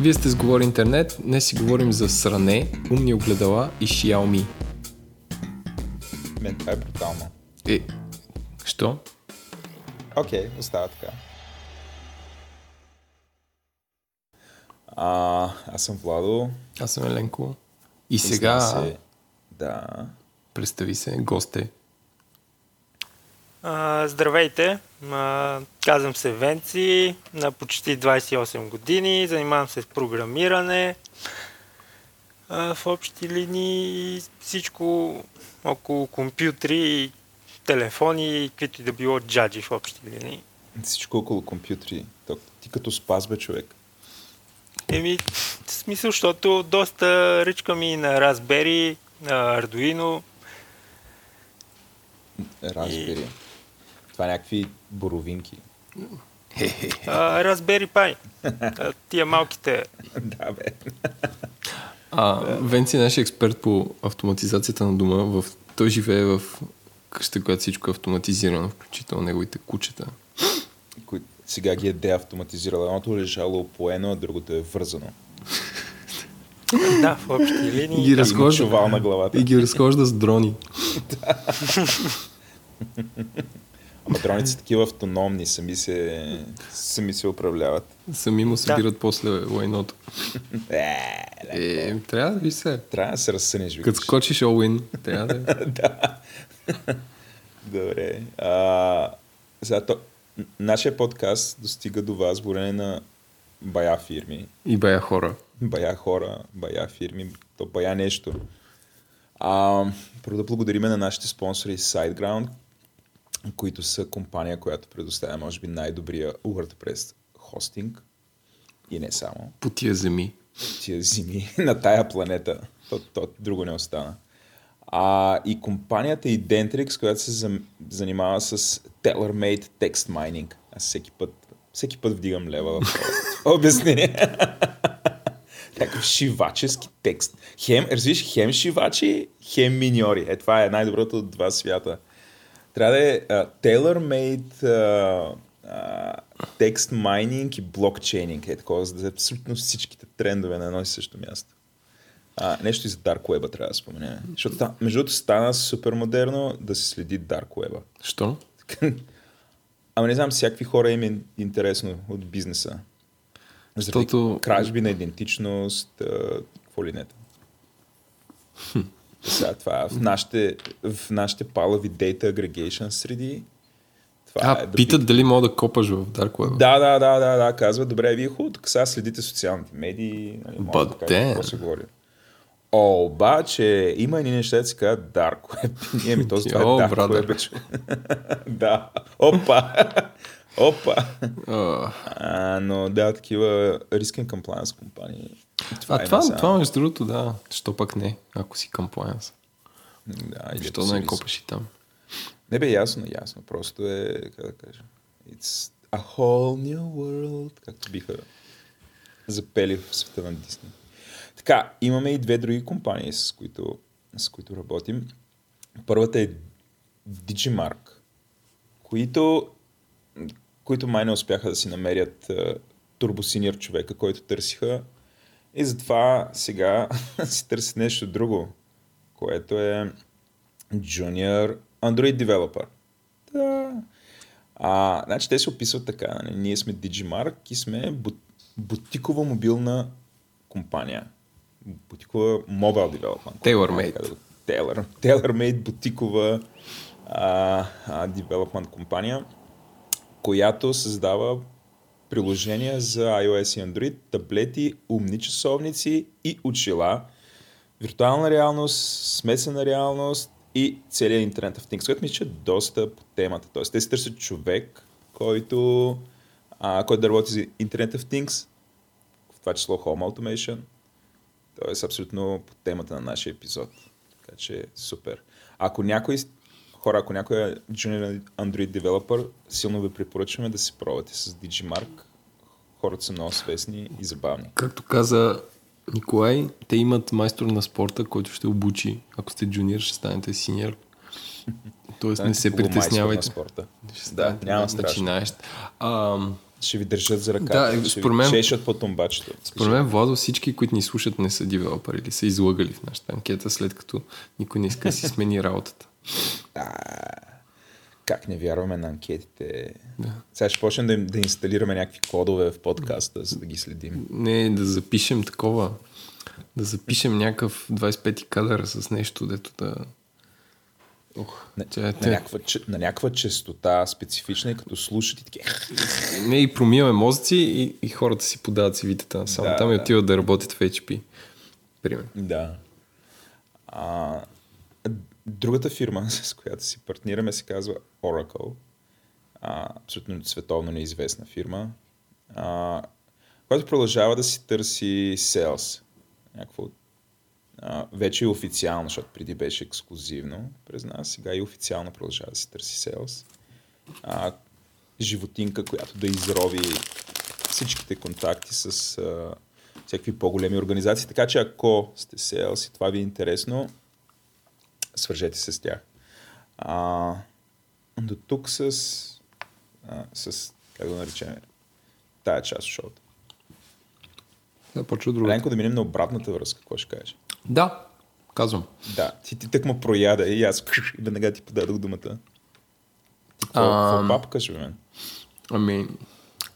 Вие сте с Говори Интернет, днес си говорим за сране, умни огледала и Xiaomi. Мен това е брутално. Е, що? Окей, okay, остава така. А, аз съм Владо. Аз съм Еленко. И сега, се... Да. представи се, госте. А, здравейте, а, казвам се Венци, на почти 28 години, занимавам се с програмиране. А, в общи линии всичко около компютри, телефони, каквито и да било джаджи в общи линии. Всичко около компютри. Ти като спас бе човек. Еми, в смисъл, защото доста ръчка ми на Raspberry, на Arduino. Raspberry. И... Това е някакви боровинки. Pi. А, тия малките. да, бе. А, Венци е нашия експерт по автоматизацията на дома. В... Той живее в къща, която всичко е автоматизирано, включително неговите кучета. Кои... Сега ги е деавтоматизирал. Едното е лежало поено, а другото е вързано. да, в общи линии. И ги разхожда, на главата. И ги разхожда с дрони. Ама дроните са такива автономни, сами се, сами се управляват. Сами му събират да. после лайното. е, е, трябва да ви се. Трябва да се разсънеш. Като скочиш Оуин, трябва да. да. Добре. А, сега, то, нашия подкаст достига до вас благодарение на бая фирми. И бая хора. Бая хора, бая фирми, то бая нещо. А, първо да благодариме на нашите спонсори SiteGround, които са компания, която предоставя, може би, най-добрия WordPress хостинг. И не само. По тия земи. По тия земи на тая планета. То, то друго не остана. А, и компанията Identrix, която се занимава с tailor-made text mining. Аз всеки път, всеки път вдигам лева в обяснение. Такъв шивачески текст. Хем, разбираш, хем шивачи, хем миньори. Е, това е най-доброто от два свята. Трябва да е uh, tailor-made uh, uh, текст майнинг и блокчейнинг. Е такова, за да е абсолютно всичките трендове на едно и също място. А, нещо и за Dark Web трябва да споменем. Защото между другото стана супер модерно да се следи Dark Web. Що? Ама не знам, всякакви хора им е интересно от бизнеса. Защото... Кражби на идентичност, какво ли не. Сега това в нашите, в нашите палави Data Aggregation среди. Това а, е питат дали мога да копаш в Dark Web. Да, да, да, да, да, казва, добре, вие хубаво, тук сега следите социалните медии, нали, може да какво се говори. Обаче има едни неща, да се казват Dark Web. Ние ми този това е Dark Web. да. Опа! Опа! А, но да, такива риск compliance компании. Това а е това, това между другото, да. Що пък не, ако си compliance. Да, Защо да не копаш и там? Не бе, ясно, ясно. Просто е, как да кажа, it's a whole new world, както биха запели в света на Дисни. Така, имаме и две други компании, с които, с които работим. Първата е Digimark, които, които май не успяха да си намерят турбосиньор човека, който търсиха. И затова сега си търсят нещо друго, което е Junior Android Developer. Да. А, значи те се описват така. Нали? Ние сме Digimark и сме бутикова мобилна компания бутикова mobile development. Tailor-made. Tailor, tailor-made бутикова а, а, development компания, която създава приложения за iOS и Android, таблети, умни часовници и очила, виртуална реалност, смесена реалност и целият интернет в Things, което мисля, е доста по темата. Тоест, те се търсят човек, който, а, който да работи за Internet of Things, в това число Home Automation, Тоест, абсолютно по темата на нашия епизод. Така че, супер. Ако някой хора, ако някой е junior Android developer, силно ви препоръчваме да се пробвате с Digimark. Хората са много свестни и забавни. Както каза Николай, те имат майстор на спорта, който ще обучи. Ако сте джуниор, ще станете синьор. Тоест не се притеснявайте. На спорта. Ще Да, няма начинаещ. Ще ви държат за ръката, Да, ще според мен- чешат по тумбачето. Според мен, Владо, всички, които ни слушат, не са девелопери или са излагали в нашата анкета, след като никой не иска да си смени работата. Как не вярваме на анкетите? Да. Сега ще почнем да, им- да инсталираме някакви кодове в подкаста, за да ги следим. Не, да запишем такова, да запишем някакъв 25 кадър с нещо, дето да... Ох, На, тя, на, тя, някаква, на някаква частота специфична и като слушат и таки. не и промиваме мозъци и, и хората си подават CV-тата. Само Да, там и да. отиват да работят в HP. Пример. Да. А, другата фирма, с която си партнираме, се казва Oracle. А, абсолютно световно неизвестна фирма, а, която продължава да си търси sales. Някакво, а, вече и официално, защото преди беше ексклюзивно през нас, сега и официално продължава да си търси sales. А, животинка, която да изрови всичките контакти с а, всякакви по-големи организации. Така че ако сте sales и това ви е интересно, свържете се с тях. А, до тук с, а, с, как да наречем, тая част от шоуто. Да, почва друга. Ленко да минем на обратната връзка, какво ще кажеш? Да, казвам. Да, ти, ти тък ме прояда и аз веднага ти подадох думата. Ти какво папкаш, бе, мен? Ами,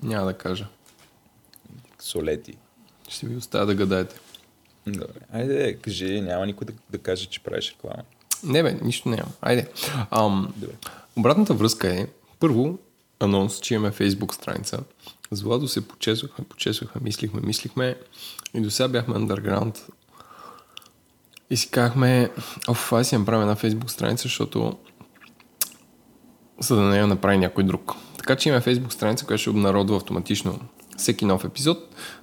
няма да кажа. Солети. Ще ви оставя да гадаете. Добре. Айде, кажи, няма никой да, да каже, че правиш реклама. Не бе, нищо няма. Айде. Ам, Добре. обратната връзка е, първо, анонс, че имаме фейсбук страница. С Владо се почесвахме, почесвахме, мислихме, мислихме и до сега бяхме underground. И си казахме, оф, аз си направим една фейсбук страница, защото за да не я направи някой друг. Така че имаме фейсбук страница, която ще обнародва автоматично всеки нов епизод,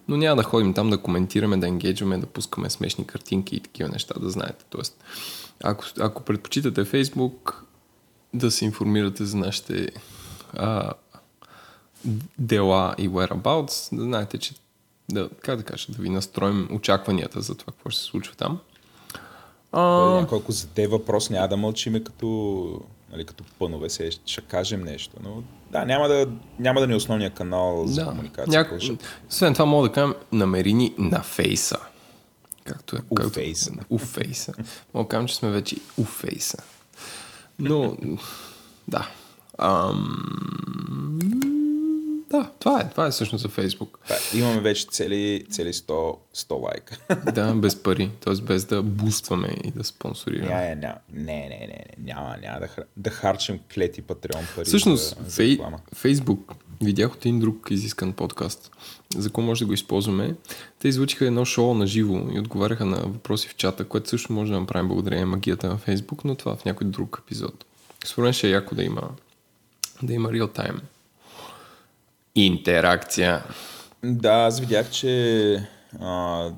но няма да ходим там да коментираме, да енгейджваме, да пускаме смешни картинки и такива неща, да знаете. Тоест, ако, ако предпочитате Фейсбук, да се информирате за нашите а, дела и whereabouts, да знаете, че да, как да кажа, да ви настроим очакванията за това, какво ще се случва там. А... А, Няколко заде въпрос, няма да мълчиме като, нали, като пънове, се ще кажем нещо. Но да, няма да, няма да ни е основния канал за да. комуникация. Няко... Няко... Освен това мога да кажем, намери ни на фейса. Както е. У както... фейса. У фейса. Мога кажем, че сме вече у фейса. Но, да. Ам... Да, това е. Това е всъщност за Фейсбук. Да, имаме вече цели, цели 100, 100 лайка. Да, без пари. Т.е. без да бустваме и да спонсорираме. Няма, не, не, не, не, няма, няма да, хар... да харчим клети патреон пари Всъщност, за, за фей... Фейсбук, видях от един друг изискан подкаст, за кого може да го използваме. Те излучиха едно шоу на живо и отговаряха на въпроси в чата, което също може да направим благодарение магията на Фейсбук, но това в някой друг епизод. Според мен ще е яко да има, да има реал тайм. Интеракция. Да, аз видях, че а,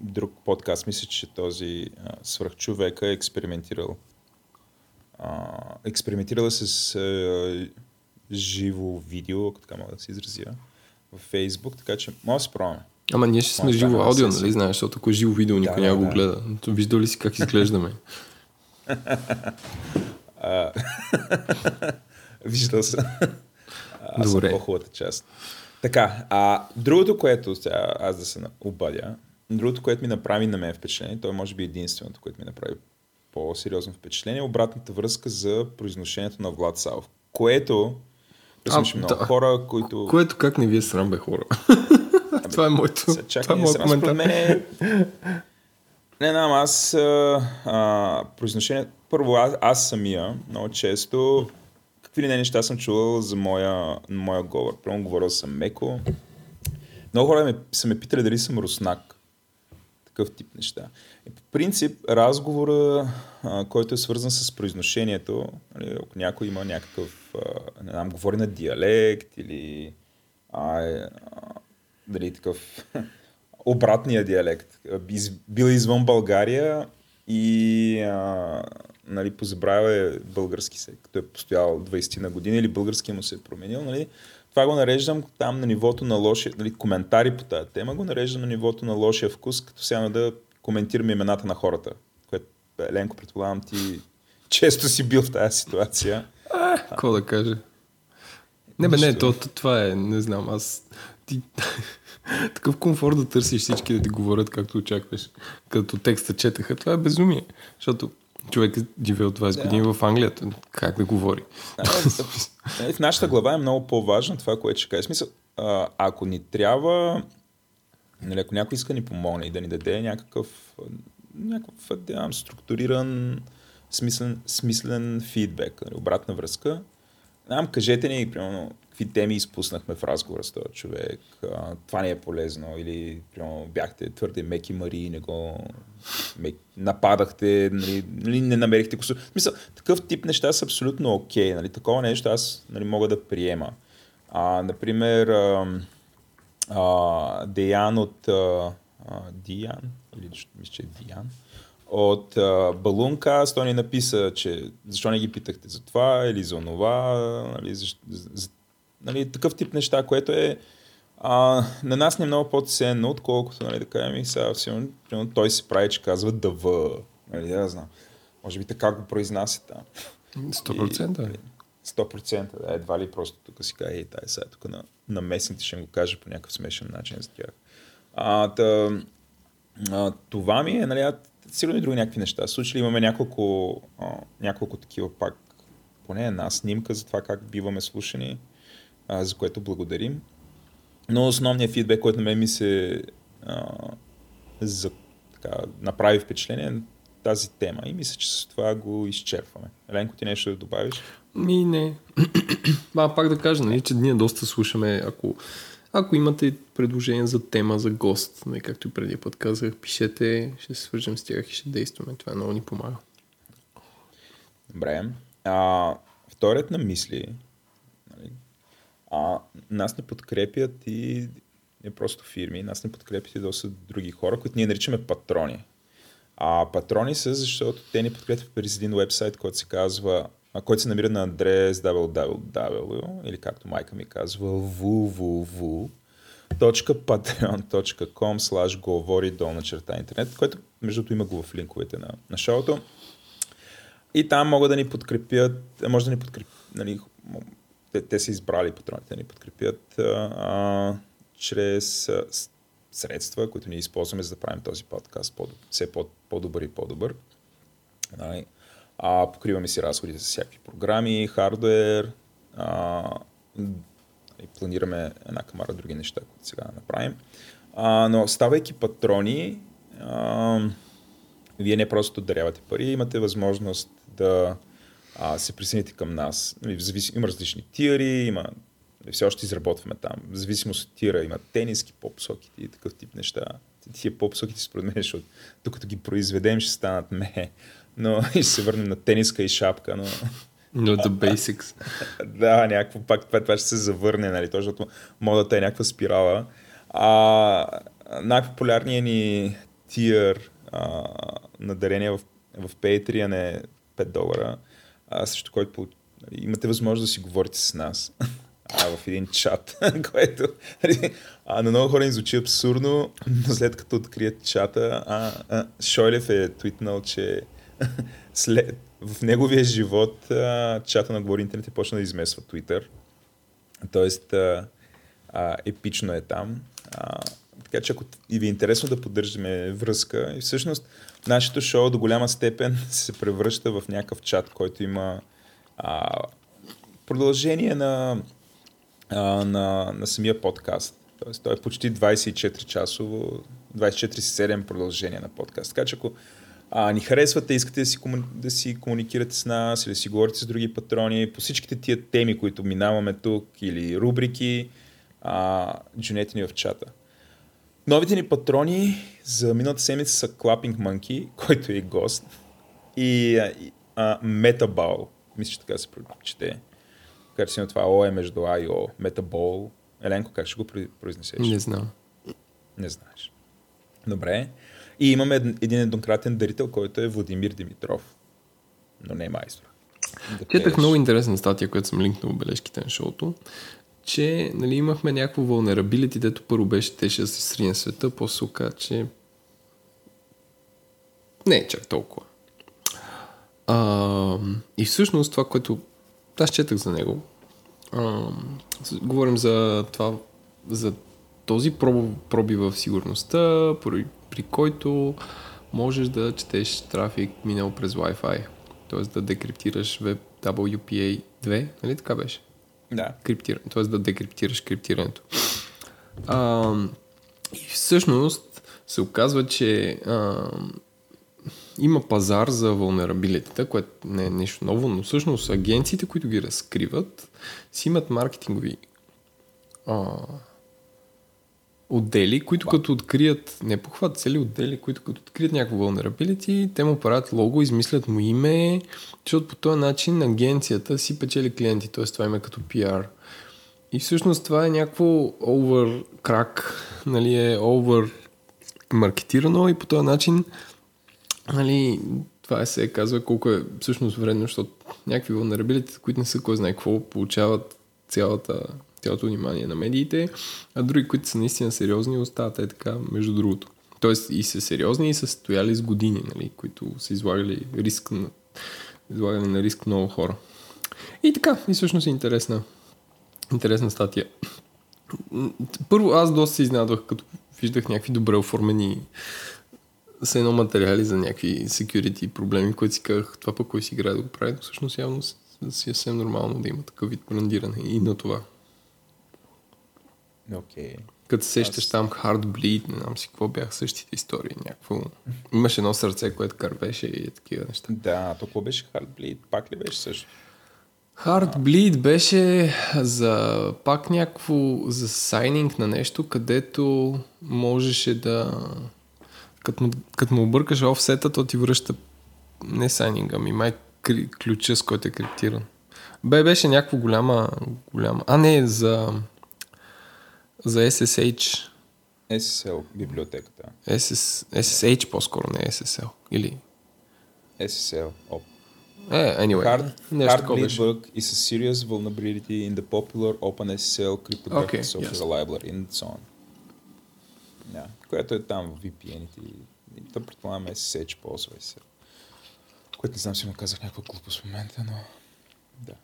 друг подкаст, мисля, че този а, свръхчовека е експериментирал. А, експериментирал с а, живо видео, ако така мога да се изразя, в Фейсбук, така че може да се пробваме. Ама ние ще сме Може да живо стане аудио, нали знаеш, защото ако е живо видео, никой Да, няма да, го да. гледа. То Виждал ли си как изглеждаме? Виждал съм. Аз Добре. съм по-хубавата част. Така, а другото, което сега аз да се обадя, другото, което ми направи на мен впечатление, то е може би единственото, което ми направи по-сериозно впечатление, е обратната връзка за произношението на Влад Савов. Което, а, много да. хора, които... Което как не ви е срам, бе, хора? това е моето. Чакай, това е не моят според коментар. мен е... Не знам, аз а, а, произношение... Първо, аз, аз самия много често какви ли не неща съм чувал за моя, моя говор. Първо говорил съм меко. Много хора ме, са ме питали дали съм руснак. Такъв тип неща. И по принцип, разговора, който е свързан с произношението, нали, ако някой има някакъв, а, не знам, говори на диалект или а, е, а, дали такъв обратния диалект. Бил извън България и а, нали, позабравя е български се, като е постоял 20 на години или български му се е променил. Нали. Това го нареждам там на нивото на лошия, нали, коментари по тази тема, го нареждам на нивото на лошия вкус, като сега да коментираме имената на хората, което Еленко предполагам ти често си бил в тази ситуация. Какво да кажа? Не, бе, не, то, то, това е, не знам, аз... Ти, такъв комфорт да търсиш всички да ти говорят както очакваш, като текста четаха, това е безумие. Защото човек е живел 20 да. години в Англия, как да говори? Нали, в нашата глава е много по-важно това, което ще кажа. Смисъл, ако ни трябва, нали, ако някой иска ни помогне и да ни даде някакъв, някакъв да, структуриран, смислен, смислен фидбек, нали, обратна връзка, Нам, кажете ни, примерно, какви теми изпуснахме в разговора с този човек, а, това не е полезно, или примерно, бяхте твърде меки мари и не го мек... нападахте, нали, нали, не намерихте косур. Мисля, такъв тип неща са абсолютно окей, okay, нали, такова нещо аз нали, мога да приема. А, например, а, а, Деян от а, Диан, или мисля, че е Диан, от Балунка, той ни написа, че защо не ги питахте за това или за това, нали, за, за, нали, такъв тип неща, което е а, на нас не е много по-ценно, отколкото нали, да кажем и сега сигурно, той се прави, че казва ДВ. Нали, да знам. Може би така го произнася там. 100%. И, 100%, да, едва ли просто тук си каже, ей, тази сега тук на, на местните ще го каже по някакъв смешен начин за тях. А, та, а, това ми е, нали, сигурно и други някакви неща. Случили имаме няколко, а, няколко такива пак, поне една снимка за това как биваме слушани, а, за което благодарим. Но основният фидбек, който на мен ми се а, за, така, направи впечатление е тази тема и мисля, че с това го изчерпваме. Еленко, ти нещо да добавиш? Ми, не. а, пак да кажа, нали, че ние доста слушаме, ако ако имате предложение за тема, за гост, не, както и преди път казах, пишете, ще се свържем с тях и ще действаме. Това много ни помага. Добре. А, вторият на мисли. А, нас не подкрепят и не просто фирми, нас не подкрепят и доста други хора, които ние наричаме патрони. А патрони са, защото те ни подкрепят през един вебсайт, който се казва който се намира на адрес www, или както майка ми казва, www.patreon.com slash говори долна черта интернет, което между другото има го в линковете на, на шоуто. И там могат да ни подкрепят, може да ни подкрепят, нали, те, те са избрали патроните да ни подкрепят а, чрез средства, които ние използваме за да правим този подкаст по, все по, по-добър и по-добър. Нали. А, покриваме си разходите за всякакви програми, хардвер, а, и планираме една камара други неща, които сега направим. А, но ставайки патрони, а, вие не просто дарявате пари, имате възможност да а, се присъедините към нас. Нали, има различни тири, има нали, все още изработваме там. В зависимост от тира има тениски, по-посоките и такъв тип неща. Тия по-посоките според мен, защото докато ги произведем ще станат ме но и ще се върнем на тениска и шапка, но... Но the basics. да, някакво пак това, това ще се завърне, нали, защото модата е някаква спирала. А, най-популярният ни тир а, на дарение в, в Patreon е 5 долара, а, също който имате възможност да си говорите с нас а, в един чат, което а, на много хора им звучи абсурдно, но след като открият чата, а, а, Шойлев е твитнал, че след, в неговия живот а, чата на Говори Интернет е почна да измесва Twitter. Тоест, а, а, епично е там. А, така че ако и ви е интересно да поддържаме връзка, и всъщност нашето шоу до голяма степен се превръща в някакъв чат, който има а, продължение на, а, на, на самия подкаст. Тоест, той е почти 24 часово, 24-7 продължение на подкаст. Така че ако а, ни харесвате, искате да си, кому... да си комуникирате с нас или да си говорите с други патрони по всичките тия теми, които минаваме тук или рубрики, а, джунете ни в чата. Новите ни патрони за миналата седмица са Clapping Monkey, който е гост, и, а, Metaball, мисля, че така се прочете. Така че това О е между А и О. Metaball. Еленко, как ще го произнесеш? Не знам. Не знаеш. Добре. И имаме един еднократен дарител, който е Владимир Димитров. Но не е майстор. Да Четах много интересна статия, която съм линкнал в бележките на шоуто, че нали, имахме някакво vulnerability, дето първо беше теше да се срине света, после оказа, че не е чак толкова. А, и всъщност това, което аз четах за него, а, говорим за това, за този проб, проби в сигурността, при, при който можеш да четеш трафик минал през Wi-Fi. Т.е. да декриптираш Web WPA 2, нали така беше? Да. криптиране, т.е. да декриптираш криптирането. А, и всъщност се оказва, че а, има пазар за вълнерабилитета, което не е нещо ново, но всъщност агенциите, които ги разкриват, си имат маркетингови а, отдели, които като открият, не похват, цели отдели, които като открият някакво vulnerability, те му правят лого, измислят му име, защото по този начин агенцията си печели клиенти, т.е. това има като PR. И всъщност това е някакво over crack, нали, е over маркетирано и по този начин нали, това се казва колко е всъщност вредно, защото някакви vulnerability, които не са кой знае какво, получават цялата, цялото внимание на медиите, а други, които са наистина сериозни, остават е така, между другото. Тоест и са сериозни и са стояли с години, нали, които са излагали риск на, излагали на риск много хора. И така, и всъщност е интересна, интересна статия. Първо, аз доста се изненадвах, като виждах някакви добре оформени с едно материали за някакви security проблеми, които си казах, това пък кой си играе да го прави, но всъщност явно си е съвсем нормално да има такъв вид брандиране и на това. Окей. Като се сещаш Аз- там Heartbleed, не знам си какво бях същите истории. Някакво... Имаше едно сърце, което кървеше и такива неща. Да, толкова беше Heartbleed. Пак ли беше също? Heartbleed беше за пак някакво за сайнинг на нещо, където можеше да като, му- като му объркаш офсета, то ти връща не сайнинга, ми май ключа, с който е криптиран. Бе, беше някаква голяма, голяма... А, не, за за SSH. SSL библиотеката. SS, SSH по-скоро, не SSL. Или... SSL. Оп. Е, anyway. Hard, нещо беше. bug is a serious vulnerability in the popular OpenSSL cryptographic Okay, software yes. library and so on. Да, което е там в VPN-ите. то предполагаме SSH ползва се. Което не знам, си му казах някаква глупост в момента, но да.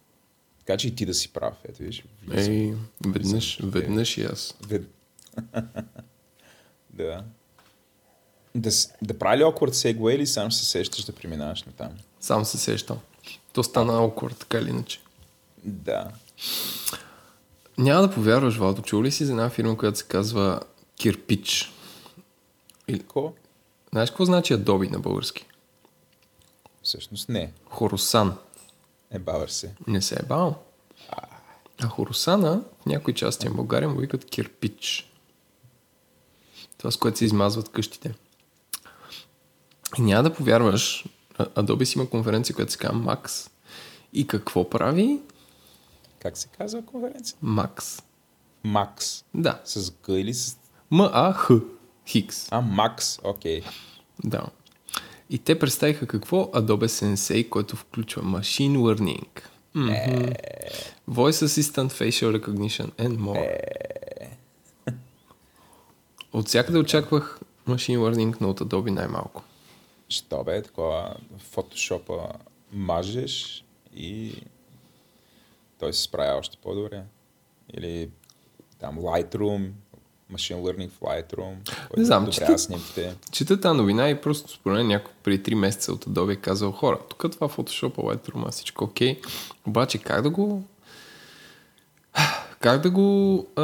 Така че и ти да си прав, ето виж. Ей, веднъж, веднъж и аз. Вед... да. Да, да прави ли awkward segue или сам се сещаш да преминаваш на там? Сам се сещам. То стана awkward, така или иначе. Да. Няма да повярваш, Владо, чул ли си за една фирма, която се казва Кирпич? Или, Ко? знаеш какво значи Adobe на български? Всъщност не. Хоросан. Е, бавър се. Не се е бал. А Хоросана в някои части на България му викат кирпич. Това с което се измазват къщите. И няма да повярваш, Adobe си има конференция, която се казва Max. И какво прави? Как се казва конференция? Max. Макс. Да. С Г или с... М-А-Х. Хикс. А, Макс. Окей. Да. И те представиха какво? Adobe Sensei, който включва Machine Learning. Мгм. Voice Assistant, Facial Recognition and more. От всякъде очаквах Machine Learning, но от Adobe най-малко. Що бе, такова фотошопа мажеш и той се справя още по-добре. Или там Lightroom, Machine Learning в Lightroom, Не знам, чета- снимките. Чета тази новина и просто според мен някой преди 3 месеца от Adobe е казал хора, тук това Photoshop, Lightroom, всичко окей. Обаче как да го как да го а,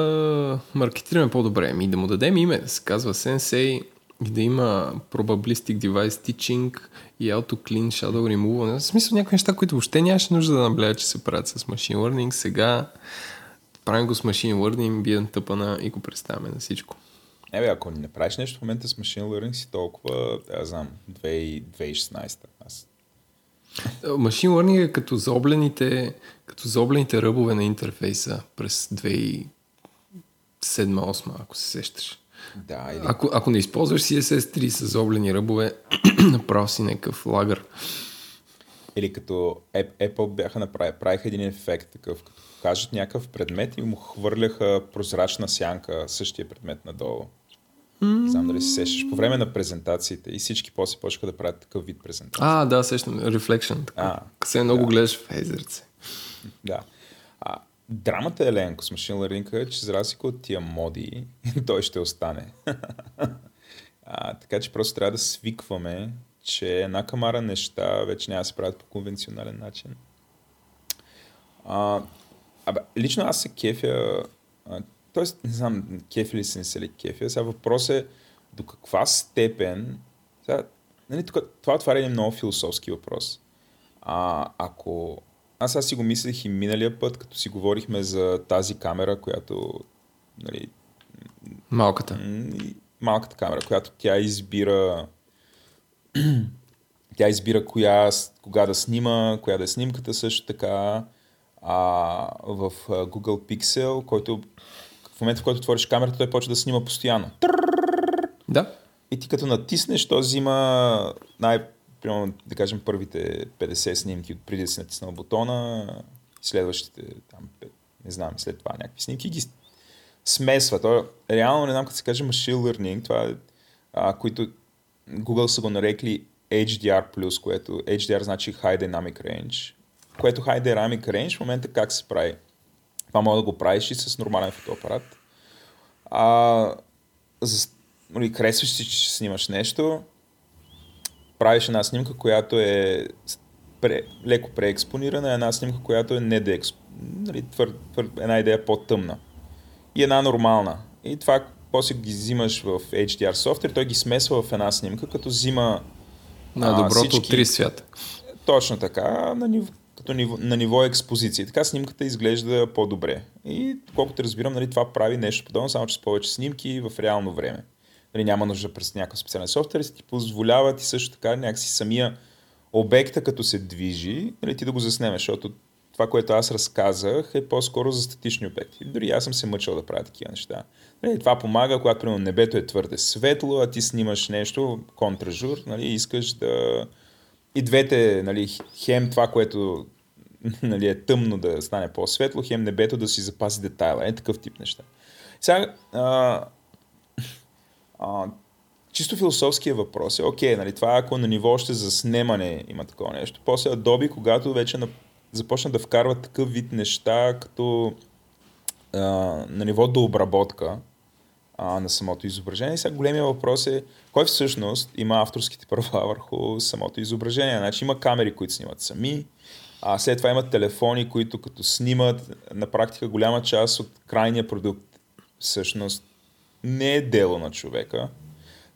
маркетираме по-добре? Ми да му дадем име, да се казва Sensei и да има Probabilistic Device Teaching и Auto Clean Shadow Removal. В смисъл някакви неща, които въобще нямаше нужда да наблея, че се правят с Machine Learning. Сега правим го с Machine Learning, бием тъпана и го представяме на всичко. Е, бе, ако не направиш нещо в момента с Machine Learning си толкова, да, знам, 2000 2016. Аз Машин Learning е като заоблените, като заоблените ръбове на интерфейса през 2007-2008, ако се сещаш. Да, или Ако, ако не използваш CSS3 с заоблени ръбове, направо си някакъв лагър. Или като Ap- Apple бяха направили, правиха един ефект такъв, като кажат някакъв предмет и му хвърляха прозрачна сянка същия предмет надолу. Не знам дали се сещаш. По време на презентациите и всички после почнаха да правят такъв вид презентации. А, да, сещам. Reflection. Така. А, Се много гледаш в езерце. Да. А, драмата е ленко с машин learning, че за разлика от тия моди, той ще остане. а, така че просто трябва да свикваме, че една камара неща вече няма да се правят по конвенционален начин. А, абе, лично аз се кефя, а, т.е. не знам, кефи ли се не се ли кефя, сега въпрос е до каква степен, сега, нали, тук, това отваря един много философски въпрос. А, ако аз аз си го мислех и миналия път, като си говорихме за тази камера, която нали, Малката. малката камера, която тя избира тя избира коя, кога да снима, коя да е снимката също така. А, в Google Pixel, който в момента, в който отвориш камерата, той почва да снима постоянно. Да. И ти като натиснеш, то взима най- примерно, да кажем, първите 50 снимки от преди да си натиснал бутона, следващите там, не знам, след това някакви снимки ги смесва. То, реално, не знам, като се каже machine learning, това е, а, които Google са го нарекли HDR+, което HDR значи High Dynamic Range, което High Dynamic Range в момента как се прави? Това може да го правиш и с нормален фотоапарат. А, за, нали, харесваш си, че снимаш нещо, правиш една снимка, която е пре, леко преекспонирана, една снимка, която е не деексп... нали, твър, твър, една идея по-тъмна. И една нормална. И това после ги взимаш в HDR софтуер, той ги смесва в една снимка, като взима На доброто от всички- три свята. точно така, на ниво, като ниво, на ниво експозиция. Така снимката изглежда по-добре. И колкото разбирам, нали, това прави нещо подобно, само че с повече снимки в реално време. Нали, няма нужда през някакъв специален софтуер, и ти позволява ти също така някакси самия обекта, като се движи, нали, ти да го заснемеш, защото това, което аз разказах, е по-скоро за статични обекти. Дори аз съм се мъчил да правя такива неща. Нали, това помага, когато примерно небето е твърде светло, а ти снимаш нещо, контражур, нали, искаш да... И двете, нали, хем това, което нали, е тъмно да стане по-светло, хем небето да си запази детайла. Е такъв тип неща. Сега, а, а, чисто философския въпрос е, окей, нали, това ако на ниво още за снимане има такова нещо. После Adobe, когато вече на, започна да вкарват такъв вид неща, като а, на ниво до обработка а, на самото изображение. Сега големия въпрос е, кой всъщност има авторските права върху самото изображение? Значи има камери, които снимат сами, а след това имат телефони, които като снимат, на практика голяма част от крайния продукт всъщност не е дело на човека.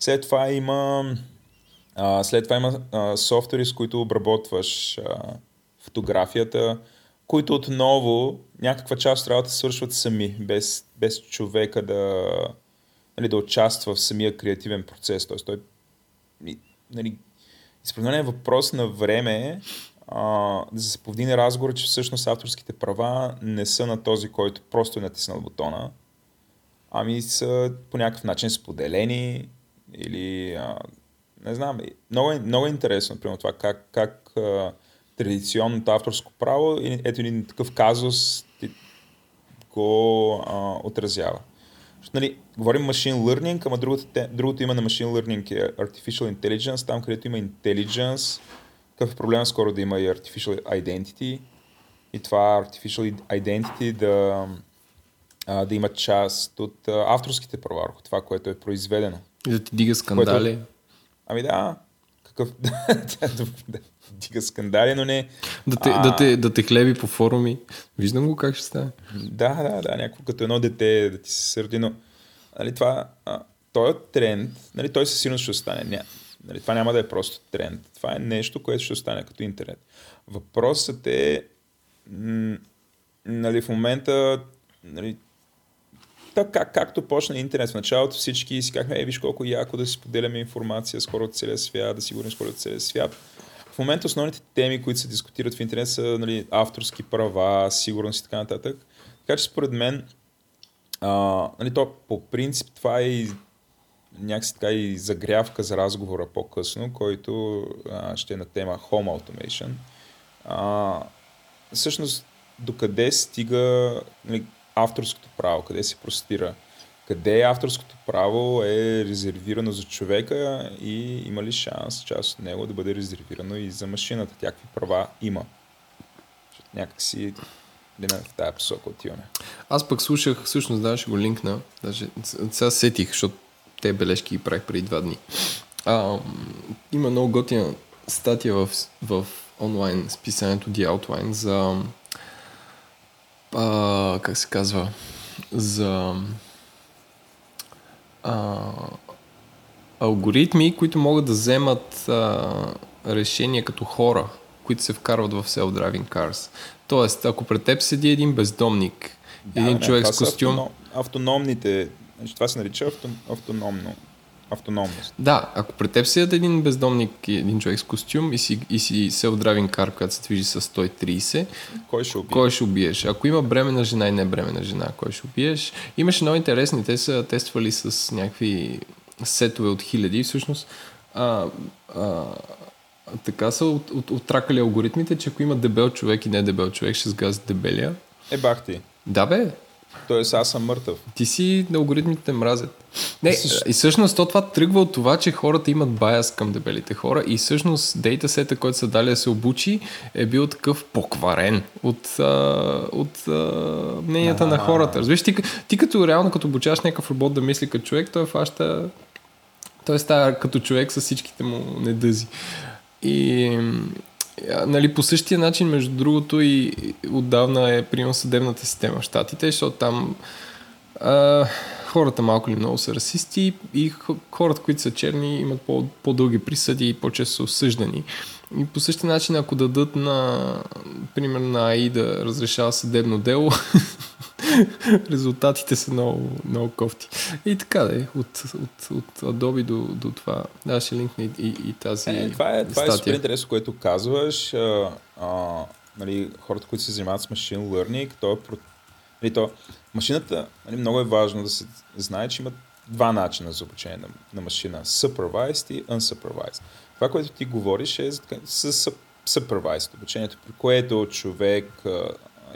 След това има, а, след това има а, софтуери, с които обработваш а, фотографията, които отново някаква част от работа свършват сами, без, без човека да, нали, да участва в самия креативен процес. Тоест, той, нали, според е въпрос на време да се повдине разговор, че всъщност авторските права не са на този, който просто е натиснал бутона, ами са по някакъв начин споделени или а, не знам. Много е, много е интересно, примерно това как, как а, традиционното авторско право, ето един такъв казус го а, отразява. Защото, нали, говорим machine learning, ама другото, другото има на machine learning е artificial intelligence, там където има intelligence, какъв е проблема скоро да има и artificial identity и това artificial identity да, а, да има част от а, авторските права върху това, което е произведено. И да ти дига скандали. Ами да, какъв... да, дига скандали, но не... Да те, А. да, те, да те хлеби по форуми. Виждам го как ще стане. Да, да, да, някакво като едно дете да ти се сърди, но нали, това, а, този тренд, нали, той със сигурност ще остане. Ня, нали, това няма да е просто тренд. Това е нещо, което ще остане като интернет. Въпросът е, нали, в момента, нали, така, както почна интернет в началото, всички си казахме, е, виж колко яко да си споделяме информация с хора от целия свят, да си говорим с хора от целия свят. В момента основните теми, които се дискутират в интернет са нали, авторски права, сигурност и така нататък. Така че според мен, а, нали, то по принцип това е и някакси така и загрявка за разговора по-късно, който а, ще е на тема Home Automation. А, всъщност, докъде стига нали, авторското право, къде се простира, къде авторското право е резервирано за човека и има ли шанс част от него да бъде резервирано и за машината? Тякакви права има. Някакси не в тази посока отиваме. Аз пък слушах, всъщност да, ще го линкна, даже сега сетих, защото те бележки ги правих преди два дни. А, има много готина статия в, в онлайн списанието The Outline за а, как се казва за а, алгоритми, които могат да вземат а, решения като хора, които се вкарват в self-driving cars. Тоест, ако пред теб седи един бездомник, да, един не, човек с костюм... Автоном, автономните, значи това се нарича авто, автономно автономност. Да, ако пред теб седят един бездомник и един човек с костюм и си, и си self-driving car, която се движи с 130, кой ще убиеш? Кой ще убиеш? Ако има бремена жена и не бремена жена, кой ще убиеш? Имаше много интересни, те са тествали с някакви сетове от хиляди. Всъщност, а, а, така са от, от, оттракали алгоритмите, че ако има дебел човек и не дебел човек, ще сгазят дебелия. Е, бах ти. Да, бе. Тоест аз съм мъртъв. Ти си на алгоритмите мразят. Не, и всъщност то това тръгва от това, че хората имат баяс към дебелите хора и всъщност дейтасета, който са дали да се обучи, е бил такъв покварен от, а, от а, мненията А-а-а. на хората. Разбираш, ти, ти като реално като обучаваш някакъв робот да мисли като човек, той фаща той става като човек с всичките му недъзи. И нали, по същия начин, между другото, и отдавна е приема съдебната система в Штатите, защото там а, хората малко ли много са расисти и хората, които са черни, имат по- по-дълги присъди и по-често са осъждани. И по същия начин, ако дадат на, примерно на АИ да разрешава съдебно дело, резултатите са много, много кофти. И така да е, от, от, от Adobe до, до това. Да, ще линкне и, и, и тази е, това е, това е супер интересно, което казваш. А, а, нали, хората, които се занимават с machine learning, то е Нали, то, машината, нали, много е важно да се знае, че има два начина за обучение на, на машина. Supervised и unsupervised. Това, което ти говориш е с supervised обучението, при което човек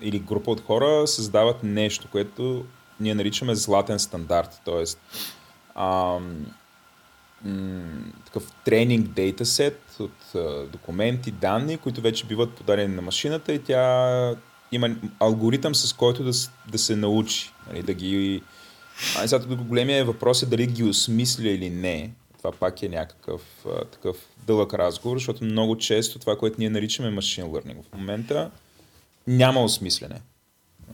или група от хора създават нещо, което ние наричаме златен стандарт. Тоест, такъв тренинг дейтасет от а, документи, данни, които вече биват подадени на машината и тя има алгоритъм, с който да, да се научи. Нали, да ги... А, сега големия въпрос е дали ги осмисля или не. Това пак е някакъв а, такъв дълъг разговор, защото много често това, което ние наричаме machine learning в момента, няма осмислене.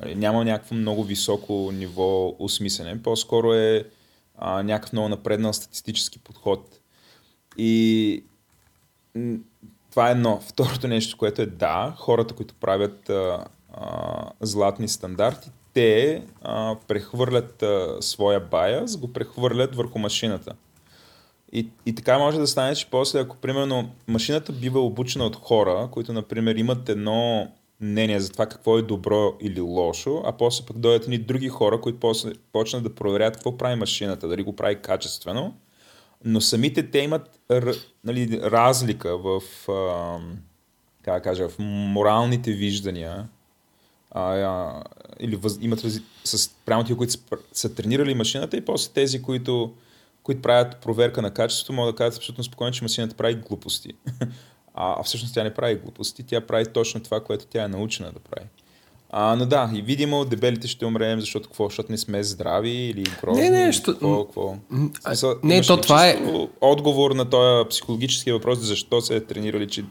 Нали, няма някакво много високо ниво осмислене. По-скоро е а, някакъв много напреднал статистически подход. И това е едно. Второто нещо, което е да, хората, които правят а, а, златни стандарти, те а, прехвърлят а, своя байаз, го прехвърлят върху машината. И, и така може да стане, че после, ако примерно машината бива обучена от хора, които, например, имат едно мнение за това какво е добро или лошо, а после пък дойдат ни други хора, които после почнат да проверят какво прави машината, дали го прави качествено, но самите те имат нали, разлика в, а, как кажа, в моралните виждания а, а, или въз, имат рази, с прямо тия, които са, са тренирали машината и после тези, които, които правят проверка на качество, могат да кажат абсолютно спокойно, че машината прави глупости. а, а всъщност тя не прави глупости, тя прави точно това, което тя е научена да прави. А, но да, и видимо дебелите ще умрем, защото какво? Защото не сме здрави или грозни? Не, не, що... какво, какво? Смисъл, не, то това е... Отговор на този психологически въпрос, защо се е тренирали, че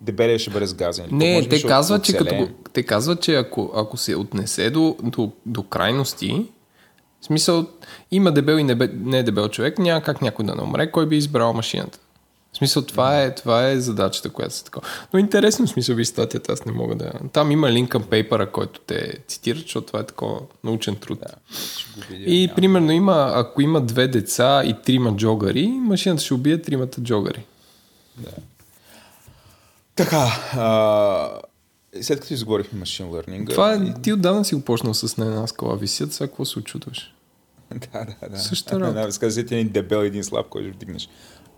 дебелия ще бъде сгазен. Не, те казват, че като, те казват, че ако, ако се отнесе до, до, до крайности, в смисъл, има дебел и не, не дебел човек, няма как някой да не умре, кой би избрал машината. В смисъл, това е, това е задачата, която се такова. Но интересно, в смисъл, ви статията, аз не мога да... Там има линк към пейпера, който те цитират, защото това е такова научен труд. Да, и няма. примерно има, ако има две деца и трима джогари, машината ще убие тримата джогари. Да. Така, а, след като изговорихме машин learning... Това е, ти отдавна си го почнал с на една скала висят, сега какво се очудваш? да, да, да. Същата работа. Да, сказа, един дебел, един слаб, който ще вдигнеш.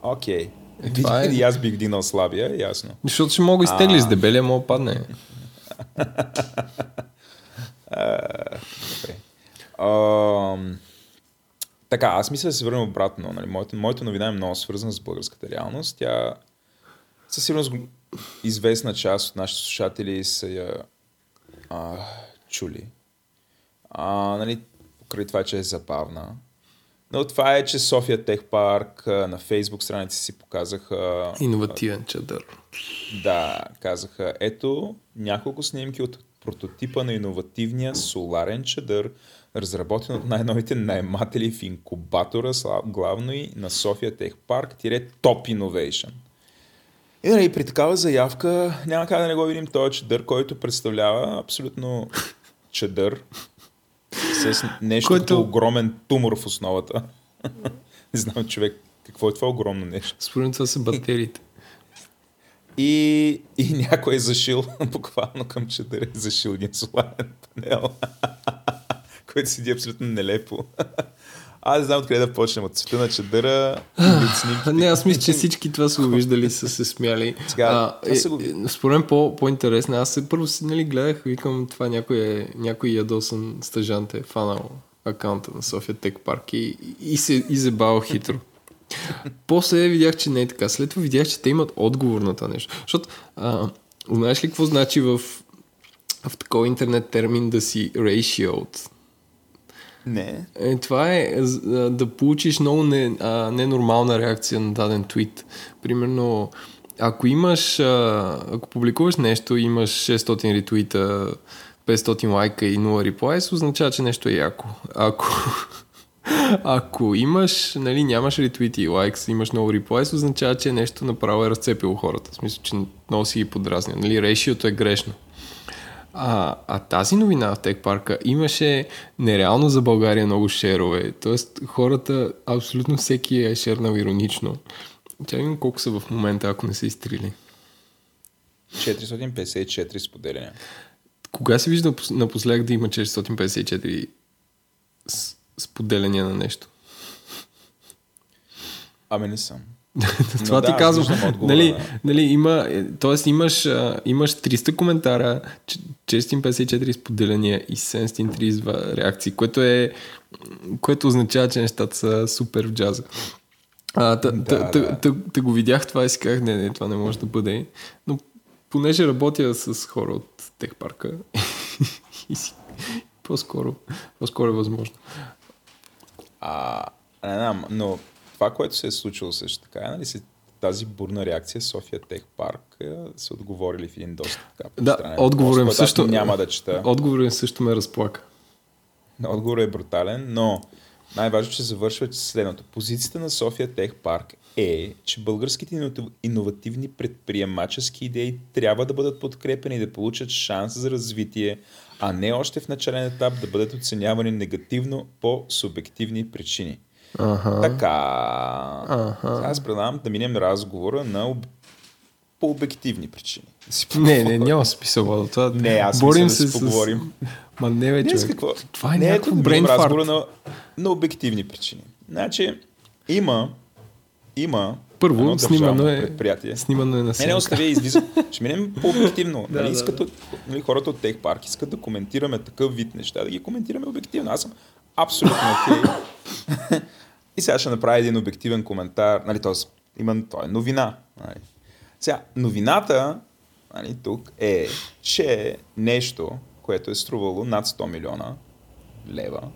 Окей. Okay. Е, това е... И аз бих вдигнал слабия, ясно. Защото ще мога изтегли с дебелия, мога падне. Така, аз мисля да се върнем обратно. Нали? Моята, моята новина е много свързана с българската реалност. Тя със сигурност известна част от нашите слушатели са я а, чули. А, нали, покрай това, че е забавна. Но това е, че София Тех Парк на фейсбук страници си показаха Иновативен чадър. да, казаха, ето няколко снимки от прототипа на иновативния соларен чадър, разработен от най-новите найматели в инкубатора, главно и на София Тех Парк, тире Top Innovation. И нали, при такава заявка няма как да не го видим този чадър, който представлява абсолютно чадър с нещо Който- като огромен тумор в основата. не знам човек, какво е това огромно нещо. Според това са батериите. И, и някой е зашил, буквално към чадъра е зашил един соларен панел, който седи абсолютно нелепо. Аз не знам откъде да почнем. От цвета на чадъра или от снимките. Не, аз мисля, че всички това са го виждали, са се смяли. Сега, а, го- е, е, според мен по, по-интересно. Аз се първо си нали, гледах, викам, това някой, е, някой ядосан стъжант е фанал акаунта на София Тек Парк и, и се изебал хитро. После видях, че не е така. След това видях, че те имат отговор на това нещо. Защото, а, знаеш ли какво значи в, в такова интернет термин да си ratioed? Не. Е, това е да получиш много не, а, ненормална реакция на даден твит. Примерно, ако имаш, а, ако публикуваш нещо и имаш 600 ретвита, 500 лайка и 0 реплайс, означава, че нещо е яко. Ако, ако имаш, нали, нямаш ретвити и лайкс, имаш много реплайс, означава, че нещо направо е разцепило хората. В смисъл, че много си ги подразня. Нали, решиото е грешно. А, а тази новина в Тек парка имаше нереално за България много шерове. Тоест хората, абсолютно всеки е шернал иронично. Тя видим колко са в момента, ако не са изтрили. 454 споделяния. Кога си виждал пос- напоследък да има 454 с- споделяния на нещо? Ами не съм. Това да, ти аз казвам. отговора, Нали, да. нали, има, е, тоест имаш, а, имаш 300 коментара, ч- 454 споделяния и 732 реакции, което е което означава, че нещата са супер в джаза. А, та, Да, та, та, да. та, та, го видях това и си казах, не, не, това не може да бъде. Но понеже работя с хора от техпарка и си, по-скоро, по-скоро е възможно. А, не знам, но това, което се е случило също така, е, нали, тази бурна реакция София Тех Парк е, са отговорили в един доста така Да, отговорът им също- Няма да чета. Отговорът също ме разплака. Отговорът е брутален, но най-важно, че завършва че следното. Позицията на София Тех Парк е, че българските ино- иновативни предприемачески идеи трябва да бъдат подкрепени и да получат шанс за развитие, а не още в начален етап да бъдат оценявани негативно по субективни причини. Ага. Така. Сега аз предлагам да минем разговора на об... по обективни причини. Да си Не, не, няма смисъл. Владо. Това... Не, аз Борим мисля да се си поговорим. Ма не, бе, Не, с човек. какво? Това е не, някакво да брейн разговора на, на обективни причини. Значи, има, има Първо, едно снимано е, предприятие. снимано е на Не, не, снимка. остави, излиза. Ще минем по-обективно. Да, нали, да, искат, да. от- нали, хората от Тех Парк искат да коментираме такъв вид неща, да ги коментираме обективно. Аз съм абсолютно окей. И сега ще направя един обективен коментар. Нали, т.е. има, то е новина. Нали. Сега, новината нали, тук е, че нещо, което е струвало над 100 милиона лева,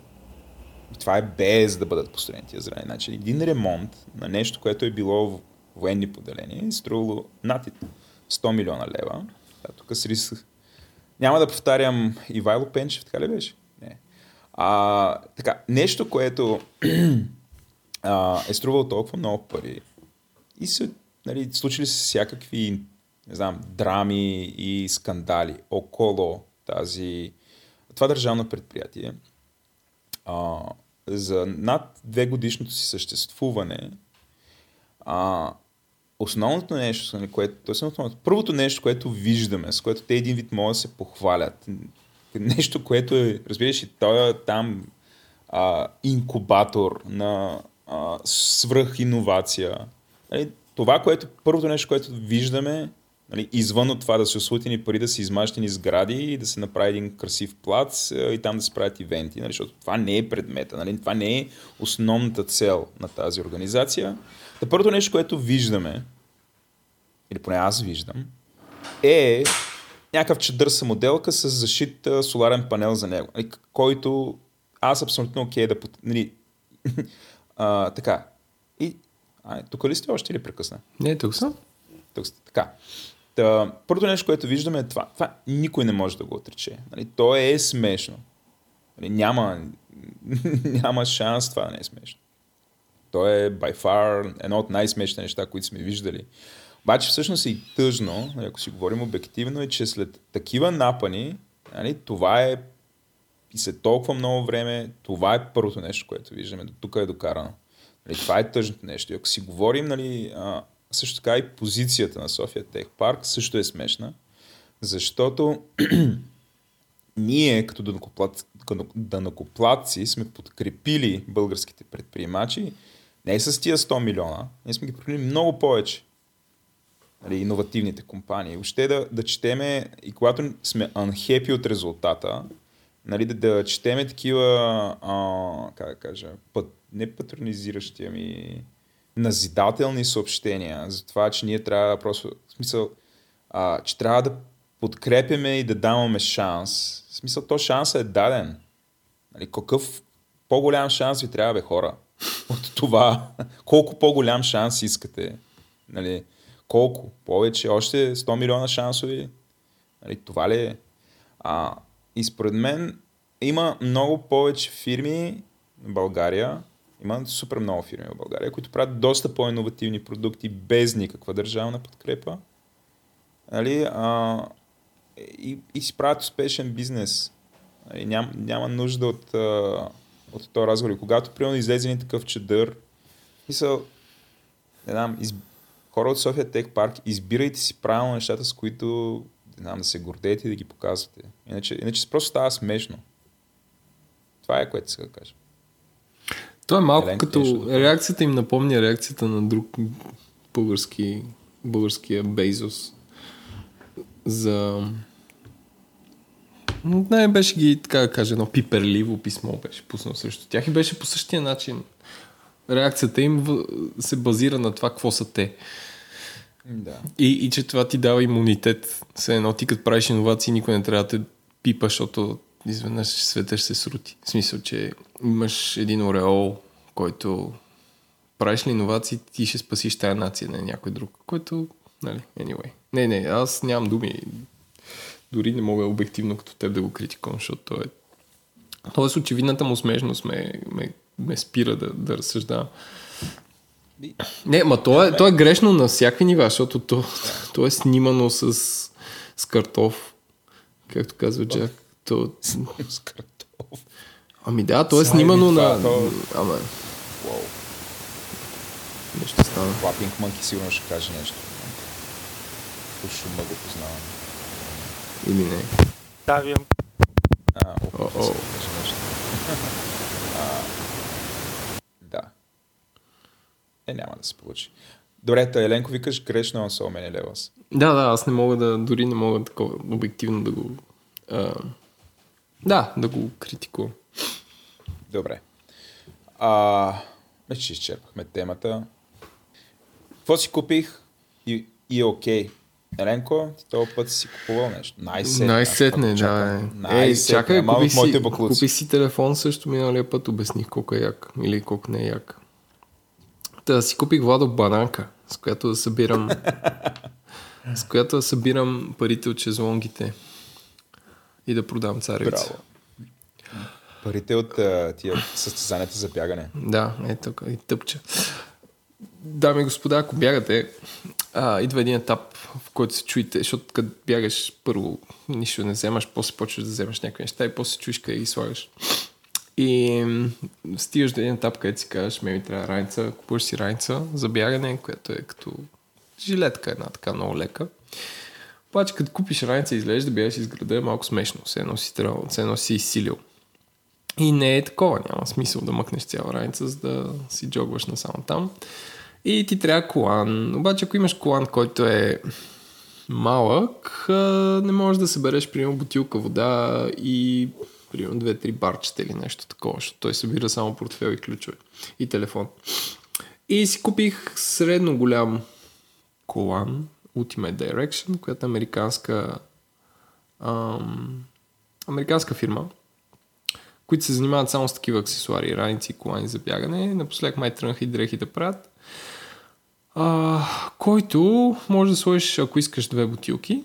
това е без да бъдат построени тия зрани. Значи един ремонт на нещо, което е било в военни поделения, е струвало над 100 милиона лева. Да, тук с риск. Няма да повтарям Ивайло Пенчев, така ли беше? Не. А, така, нещо, което а, е струвало толкова много пари и се, нали, случили се всякакви, не знам, драми и скандали около тази, това държавно предприятие. А, за над две годишното си съществуване, а, основното нещо, нали, което, то е основното, първото нещо, което виждаме, с което те един вид могат да се похвалят, нещо, което е, разбираш, и той е там а, инкубатор на свръх иновация. Нали, това, което, първото нещо, което виждаме Нали, извън от това да се освутени пари, да се измащени сгради и да се направи един красив плац и там да се правят ивенти, нали, защото това не е предмета, нали, това не е основната цел на тази организация. Та първото нещо, което виждаме, или поне аз виждам, е някакъв чадър самоделка с защит соларен панел за него, нали, който аз абсолютно окей okay да... Нали, а, така. И, а, тук ли сте още или прекъсна? Не, тук съм. Тук сте. Така. Та, първото нещо, което виждаме е това. Това никой не може да го отрече. Нали, то е смешно. Нали, няма, няма шанс това да не е смешно. То е by far едно от най-смешните неща, които сме виждали. Обаче всъщност е и тъжно, нали, ако си говорим обективно, е, че след такива напани, нали, това е и след толкова много време, това е първото нещо, което виждаме. До тук е докарано. Нали, това е тъжното нещо. И ако си говорим, нали, а, също така и позицията на София Тех Парк също е смешна, защото ние като данокоплатци сме подкрепили българските предприемачи не с тия 100 милиона, ние сме ги подкрепили много повече. Нали, иновативните компании. Въобще да, да четеме и когато сме unhappy от резултата, нали, да, да четеме такива, а, как да кажа, път, не патронизиращи, ами назидателни съобщения за това, че ние трябва просто, в смисъл, а, че трябва да подкрепяме и да даваме шанс. В смисъл, то шансът е даден. Нали, какъв по-голям шанс ви трябва, бе, хора? От това. Колко по-голям шанс искате? Нали, колко? Повече? Още 100 милиона шансови? Нали, това ли е? А, и според мен има много повече фирми в България, има супер много фирми в България, които правят доста по-инновативни продукти без никаква държавна подкрепа. Нали, а, и, и си правят успешен бизнес. Нали, ням, няма нужда от, от този разговор. Когато примерно излезе един такъв чадър, мисъл, не знам, из... хора от София Тек Парк, избирайте си правилно нещата, с които знам, да се гордеете и да ги показвате. Иначе, иначе просто става смешно. Това е което сега да кажа. То е малко Еленко, като нещо реакцията им напомня реакцията на друг български, българския Бейзос за... Не, беше ги, така да кажа, едно пиперливо писмо беше пуснал срещу тях и беше по същия начин. Реакцията им се базира на това, какво са те. Да. И, и че това ти дава имунитет. Все едно ти като правиш иновации, никой не трябва да те пипа, защото изведнъж света ще се срути. В смисъл, че имаш един ореол, който правиш ли иновации, ти ще спасиш тая нация, не някой друг, който, нали, anyway. Не, не, аз нямам думи. Дори не мога обективно като теб да го критикувам, защото той е... Тоест, очевидната му смешност ме, ме, ме спира да, да разсъждавам. Не, ма то е, то е грешно на всякакви нива, защото то, то е снимано с, с картоф, както казва Джак. То, С картоф. ами да, то е снимано на... Ама, Уау. нещо стана. Клапинг Мънки сигурно ще каже нещо. По шума го познавам. Или не. Ставям А, опитва О-о. се да каже нещо. а, да. Е, няма да се получи. Добре, та Еленко викаш грешно на Many Levels. Да, да, аз не мога да, дори не мога такова обективно да го... А, да, да го критикувам. Добре. А, вече че изчерпахме темата. Какво си купих и, и е окей. Еленко, ти този път си купувал нещо. Най-сетне. Най-сетне, да. чакам. Е, Ей, чакай, моите си, купих си телефон също миналия път, обясних колко е як. Или колко не е як. Та си купих Владо бананка, с която да събирам с която да събирам парите от шезлонгите и да продам царевица. Браво. Парите от а, тия състезанията за бягане. Да, е тук и тъпча. Дами и господа, ако бягате, а, идва един етап, в който се чуете, защото като бягаш първо нищо не вземаш, после почваш да вземаш някакви неща и после чуеш къде ги слагаш. И стигаш до един етап, където си кажеш, ме ми трябва раница, купуваш си раница за бягане, която е като жилетка, една така много лека. Обаче като купиш раница и излезеш да бягаш из града е малко смешно, все едно си, трябва, все едно си изсилил. И не е такова, няма смисъл да мъкнеш цяла раница, за да си джогваш насам там. И ти трябва колан. Обаче ако имаш колан, който е малък, не можеш да събереш, примерно, бутилка вода и примерно две-три барчета или нещо такова, защото той събира само портфел и ключове и телефон. И си купих средно голям колан Ultimate Direction, която е американска ам, американска фирма, които се занимават само с такива аксесуари, раници, колани за бягане. Напоследък май тръгнаха и дрехи да правят. А, който може да сложиш, ако искаш, две бутилки,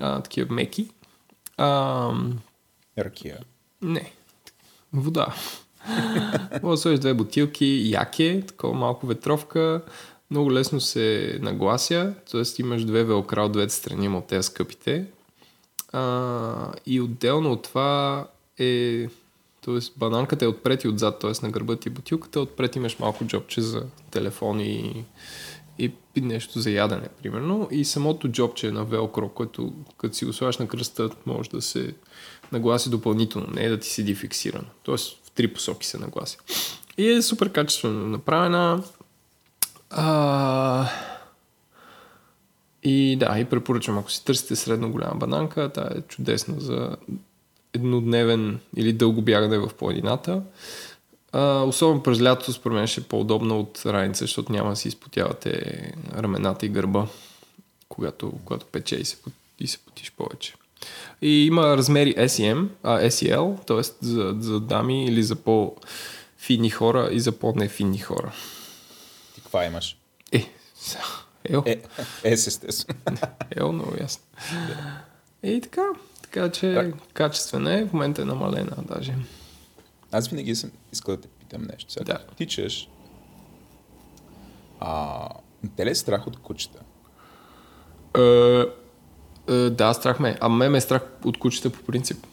а, такива меки. А, Ракия. не, вода. Може да сложиш две бутилки, яке, такова малко ветровка, много лесно се наглася, т.е. имаш две велкра от двете страни от тези скъпите. А, и отделно от това е т.е. бананката е отпред и отзад, т.е. на гърба ти бутилката, отпред имаш малко джобче за телефон и, и нещо за ядене, примерно. И самото джобче е на велкро, което като си го на кръста, може да се нагласи допълнително, не е да ти седи фиксирано. Тоест в три посоки се нагласи. И е супер качествено направена. А... И да, и препоръчвам, ако си търсите средно голяма бананка, тя е чудесна за еднодневен или дълго бягане в планината. А, особено през лятото, според мен, ще е по-удобно от раница, защото няма да си изпотявате рамената и гърба, когато, когато пече и се, и се потиш повече. И има размери SEM, а, SEL, т.е. За, за дами или за по-фини хора и за по-нефини хора. Ти каква имаш? Е, ел, Е, е естествено. ел, много ясно. И така, така че Так. качествена е, в момента е намалена даже. Аз винаги съм искал да те питам нещо. Сега, Да. тичаш, а, те ли е страх от кучета? Е, е, да, страх ме. е. А ме ме е страх от кучета по принцип.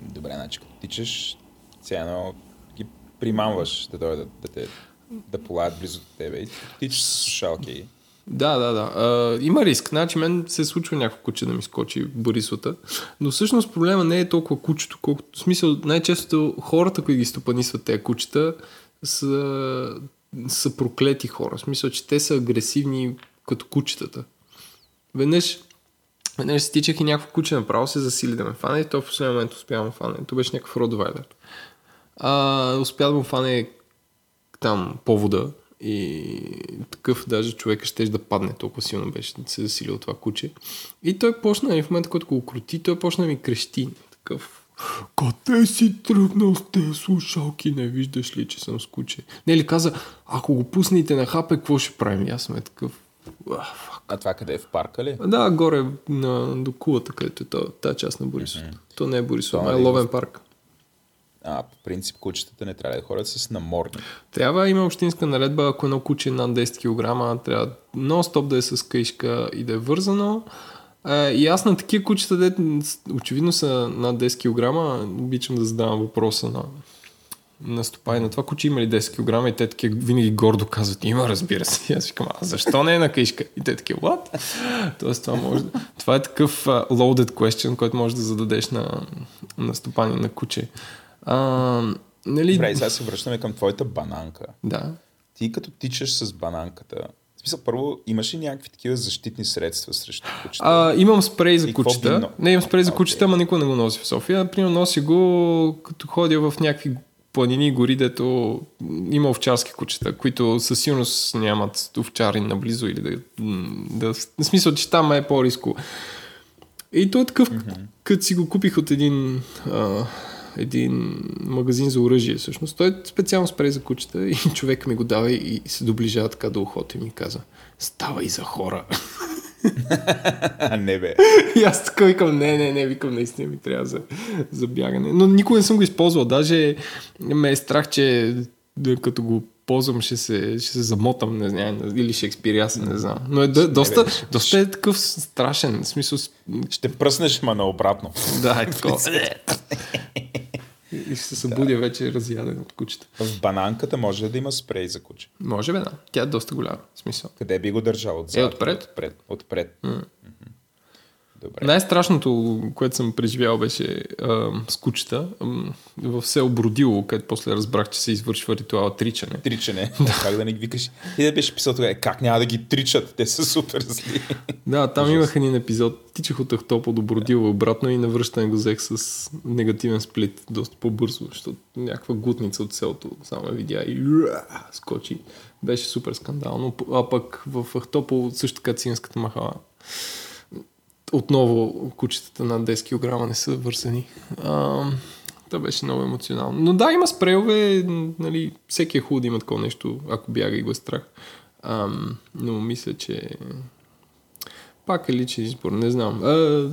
Добре, значи като тичаш, сега едно ги примамваш да дойдат да те да полаят близо до тебе и тичаш с слушалки. Да, да, да. Е, има риск. Значи мен се случва някакво куче да ми скочи барисота. Но всъщност проблема не е толкова кучето, колкото в смисъл най-често хората, които ги стопанисват тези кучета, са, са проклети хора. В смисъл, че те са агресивни като кучетата. Веднъж Веднъж си тичах и някакво куче направо се засили да ме фане и то в последния момент успя да ме фане. То беше някакъв Ротвайлер. А, успя да му фане там повода и такъв даже човека ще да падне толкова силно беше да се засили от това куче. И той почна, и в момента, който го крути, той почна да ми крещи. Такъв, къде си тръгнал с тези слушалки? Не виждаш ли, че съм с куче? Не ли каза, ако го пуснете на хапе, какво ще правим? Аз сме такъв, «Уah, fuck». А това къде е? В парка ли? Да, горе на, до кулата, където е та- тази част на Борисов. Mm-hmm. То не е Борисов, а е нали ловен парк. А, по принцип кучетата не трябва да ходят с намордник. Трябва има общинска наредба, ако едно куче е над 10 кг, трябва нон-стоп да е с каишка и да е вързано. И аз на такива кучета, де, очевидно са над 10 кг, обичам да задавам въпроса на, на стопай на това куче има ли 10 кг и те такива винаги гордо казват, има разбира се. И аз викам, а защо не е на каишка? И те такива, what? Тоест това може да... Това е такъв uh, loaded question, който можеш да зададеш на, на стопани на куче. А, нали... Добре, сега се връщаме към твоята бананка. Да. Ти като тичаш с бананката, смисъл, първо, имаш ли някакви такива защитни средства срещу кучета? А, имам спрей за И кучета. би Не, имам спрей за кучета, ама никой не го носи в София. Примерно носи го като ходя в някакви планини и гори, дето има овчарски кучета, които със сигурност нямат овчари наблизо или да, да... В смисъл, че там е по-риско. И той е такъв, mm-hmm. като си го купих от един, а, един магазин за оръжие, всъщност. Той е специално спрей за кучета и човек ми го дава и се доближава така до ухото и ми каза става и за хора. А, не бе. И аз така викам, не, не, не, викам, наистина ми трябва за, за бягане. Но никога не съм го използвал. Даже ме е страх, че като го ползвам, ще се, ще се замотам, не знам, или ще експириасам, не знам. Но е до, доста, бе, доста е такъв страшен. В смисъл, Ще пръснеш, ма наобратно. да, е такова. И се събудя вече разяден от кучета. В бананката може да има спрей за куче. Може бе, да. Тя е доста голяма. Смисъл. Къде би го държал? Отзад? Е, отпред. Отпред. отпред. Добре. Най-страшното, което съм преживял беше а, с кучета в село Бродило, където после разбрах, че се извършва ритуала тричане. Тричане. как да не ги викаш? И да беше писал тогава, «Е, как няма да ги тричат, те са супер зли. Да, там имах един епизод. Тичах от Ахтопо до Бродило обратно и навръщане го взех с негативен сплит доста по-бързо, защото някаква гутница от селото само видя и скочи. Беше супер скандално. А пък в Ахтопо също така циганската махала отново кучетата над 10 кг не са вързани. А, това беше много емоционално. Но да, има спрейове, нали, всеки е хубаво да има такова нещо, ако бяга и го е страх. А, но мисля, че пак е личен избор, не знам. А,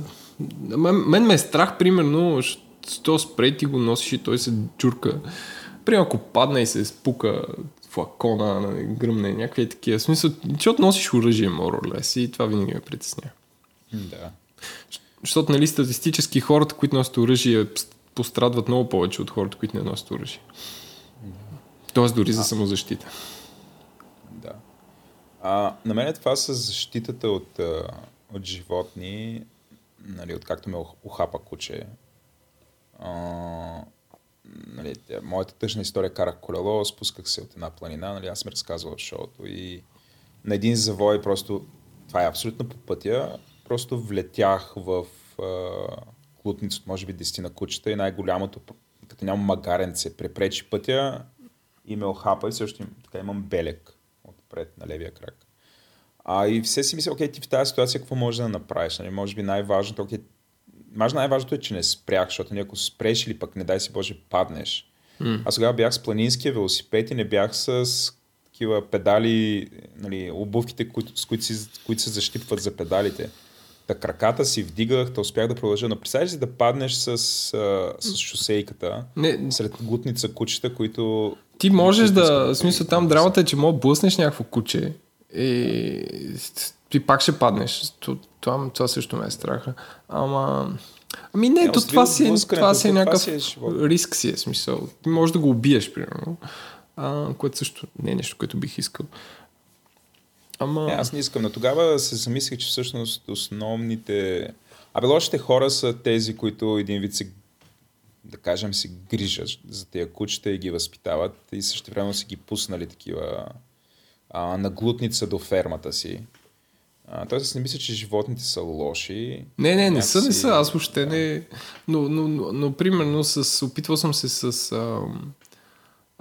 мен, мен ме е страх, примерно, що спрей ти го носиш и той се джурка. Примерно, ако падне и се спука флакона, нали, гръмне, някакви такива. В смисъл, защото носиш оръжие, моролес, и това винаги ме притеснява. Да. Защото, нали, статистически хората, които носят оръжие, пострадват много повече от хората, които не носят оръжие. Тоест дори за самозащита. Да. А, на мен това с защитата от, от животни, нали, откакто ме ухапа куче. А, нали, моята тъжна история карах колело, спусках се от една планина, нали, аз съм разказвал в шоуто и на един завой просто, това е абсолютно по пътя, просто влетях в а, клутница от може би 10 на кучета и най-голямото, като нямам магаренце, препречи пътя и ме охапа и също така имам белек отпред на левия крак. А и все си мисля, окей, ти в тази ситуация какво можеш да направиш? Нали? Може би най-важното, окей, може най-важното е, че не спрях, защото ако спреш или пък не дай си Боже паднеш. Mm. Аз тогава бях с планинския велосипед и не бях с такива педали, нали, обувките, които, с които, си, които се защипват за педалите. Та краката си вдигах, да успях да продължа. Но представяш си да паднеш с, а, с шосейката не. сред гутница кучета, които... Ти можеш да... В смисъл там драмата е, че мога блъснеш някакво куче и ти пак ще паднеш. Това, това също ме е страха. Ама... Ами не, то това си, е- това си е някакъв си е риск си е смисъл. Ти можеш да го убиеш, примерно. А, което също не е нещо, което бих искал. Ама... Не, аз не искам. Но тогава се замислих, че всъщност основните... Абе, лошите хора са тези, които един вид се да кажем, си грижат за тези кучета и ги възпитават и също време си ги пуснали такива а, наглутница до фермата си. А, тоест, не мисля, че животните са лоши. Не, не, не са, не са. Аз въобще не. Но, но, но, но примерно, с, опитвал съм се с. А,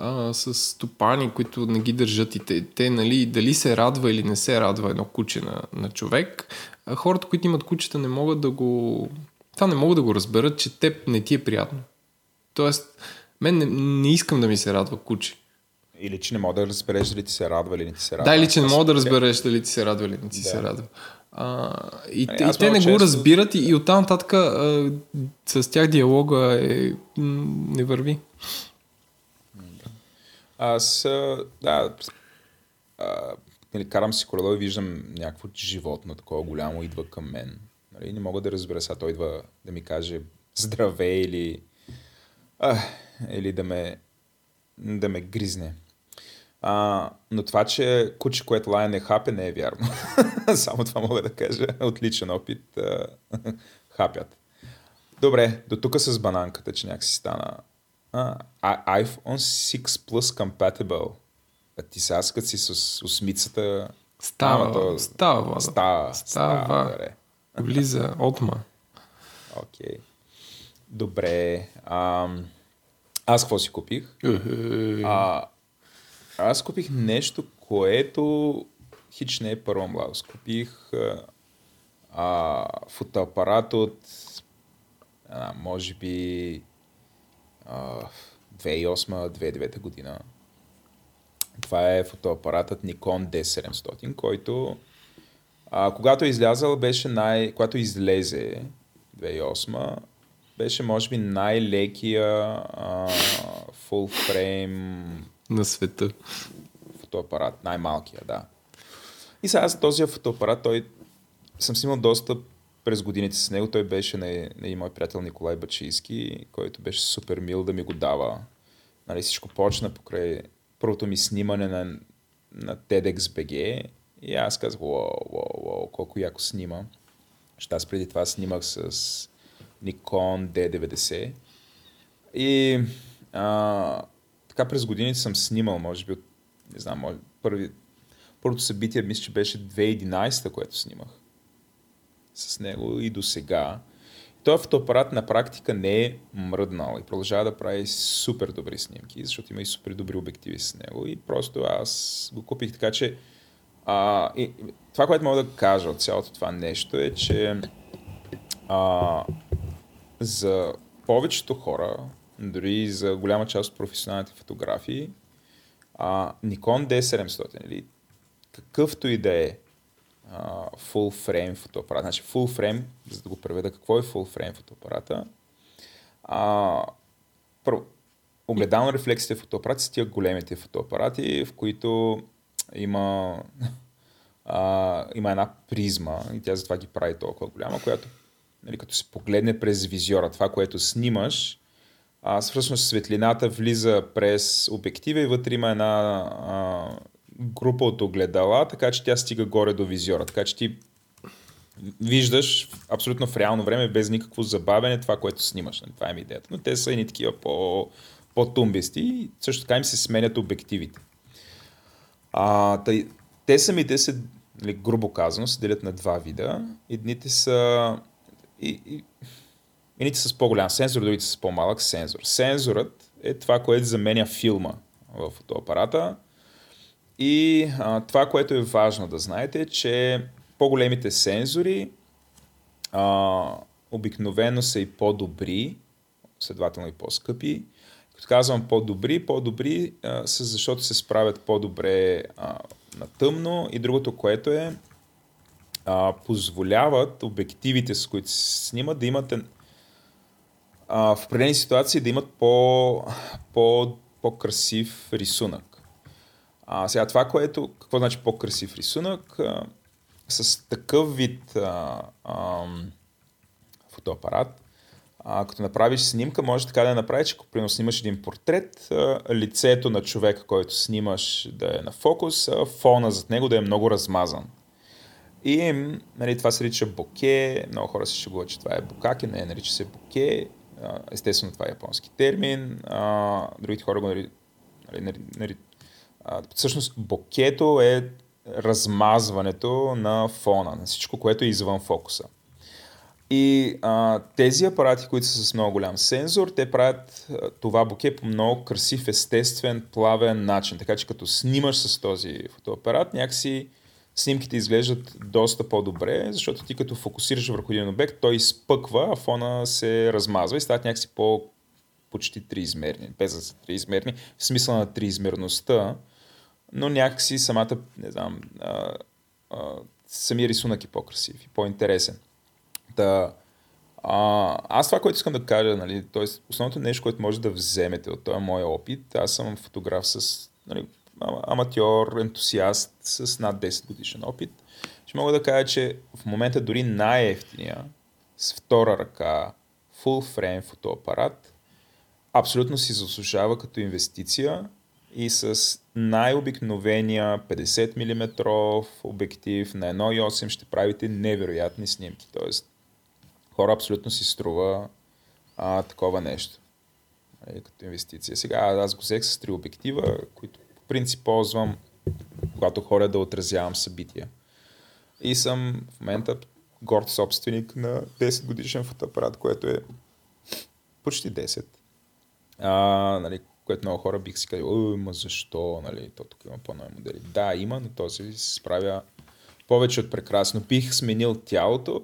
а, с стопани, които не ги държат и те, те нали, дали се радва или не се радва едно куче на, на човек, а хората, които имат кучета, не могат да го... Това не могат да го разберат, че теб не ти е приятно. Тоест, мен не, не искам да ми се радва куче. Или че не мога да разбереш дали ти се радва или не ти се радва. Да, или че не мога да разбереш дали ти се радва или не ти да. се радва. А, и, а, ами, и те не често... го разбират и, и оттам нататък с тях диалога е, не върви. Аз, да, нали, карам си колело и виждам някакво животно, такова голямо, идва към мен. Нали, не мога да разбера сега, той идва да ми каже здравей или, а, или да ме, да ме гризне. А, но това, че куче, което лая не хапе, не е вярно. Само това мога да кажа. Отличен опит. Хапят. Добре, до тук с бананката, че някакси стана а, iPhone 6 Plus compatible. А ти сега като си с осмицата... Става, то... става. Става, става. става Влиза, отма. Окей. Okay. Добре. Ам... Аз какво си купих? а, аз купих нещо, което хич не е първа младост. Купих а, фотоапарат от а, може би 2008-2009 година. Това е фотоапаратът Nikon D700, който а, когато е излязъл, беше най... когато излезе 2008 беше може би най-лекия а, full frame на света. Фотоапарат, най-малкия, да. И сега за този фотоапарат, той съм си имал достъп през годините с него. Той беше на, на мой приятел Николай Бачийски, който беше супер мил да ми го дава. Нали, всичко почна покрай първото ми снимане на, на TEDxBG и аз казах, уау, колко яко снима. Защото аз преди това снимах с Nikon D90. И а, така през годините съм снимал, може би, от, не знам, може, първи, първото събитие, мисля, че беше 2011, което снимах с него и до сега. Той фотоапарат на практика не е мръднал и продължава да прави супер добри снимки, защото има и супер добри обективи с него и просто аз го купих така, че а, и, това, което мога да кажа от цялото това нещо е, че а, за повечето хора, дори за голяма част от професионалните фотографии, а, Nikon D700 или какъвто и да е uh, full frame фотоапарат. Значи full frame, за да го преведа, какво е full frame фотоапарата? А, първо, огледално рефлексите фотоапарати са тия големите фотоапарати, в които има, а, има една призма и тя затова ги прави толкова голяма, която нали, като се погледне през визиора, това, което снимаш, а, всъщност светлината влиза през обектива и вътре има една а, група от огледала, така че тя стига горе до визиора. Така че ти виждаш абсолютно в реално време, без никакво забавяне, това, което снимаш. Нали, това е идеята. Но те са едни такива по, по-тумбисти и също така им се сменят обективите. А, тъй, те самите се, нали, грубо казано, се делят на два вида. Едните са и, и, едните с по-голям сензор, другите с по-малък сензор. Сензорът е това, което заменя филма в фотоапарата. И а, това, което е важно да знаете, е, че по-големите сензори а, обикновено са и по-добри, следователно и по-скъпи. Като казвам по-добри, по-добри а, са защото се справят по-добре а, на тъмно и другото, което е а, позволяват обективите, с които се снимат, да имат а, в определени ситуации да имат по, по, по-красив рисунък. А, сега това, което, какво значи по-красив рисунък? А, с такъв вид а, а, фотоапарат, а, като направиш снимка, може така да я направиш, ако снимаш един портрет, а, лицето на човека, който снимаш да е на фокус, а фона зад него да е много размазан. И нали, това се нарича боке, много хора се шегуват, че това е букаке, не, нарича се боке, естествено това е японски термин, а, другите хора го нали, нали, всъщност бокето е размазването на фона, на всичко, което е извън фокуса. И а, тези апарати, които са с много голям сензор, те правят а, това боке по много красив, естествен, плавен начин. Така че като снимаш с този фотоапарат, някакси снимките изглеждат доста по-добре, защото ти като фокусираш върху един обект, той изпъква, а фона се размазва и стават някакси по почти триизмерни, без да са триизмерни, в смисъл на триизмерността, но някакси самата, не знам, а, а, самия рисунък е по-красив и по-интересен. Да, а, аз това, което искам да кажа, нали, т.е. основното нещо, което може да вземете от този мой опит, аз съм фотограф с нали, аматьор, ентусиаст с над 10 годишен опит. Ще мога да кажа, че в момента дори най-ефтиния с втора ръка full frame фотоапарат абсолютно си заслужава като инвестиция и с най-обикновения 50 мм обектив на 1.8 ще правите невероятни снимки. Тоест, хора абсолютно си струва а, такова нещо е, като инвестиция. Сега аз го взех с три обектива, които по принцип ползвам, когато хора да отразявам събития. И съм в момента горд собственик на 10 годишен фотоапарат, което е почти 10. А, нали, което много хора бих си казал, ма защо, нали, то тук има по-нови модели. Да, има, но този се справя повече от прекрасно. Бих сменил тялото,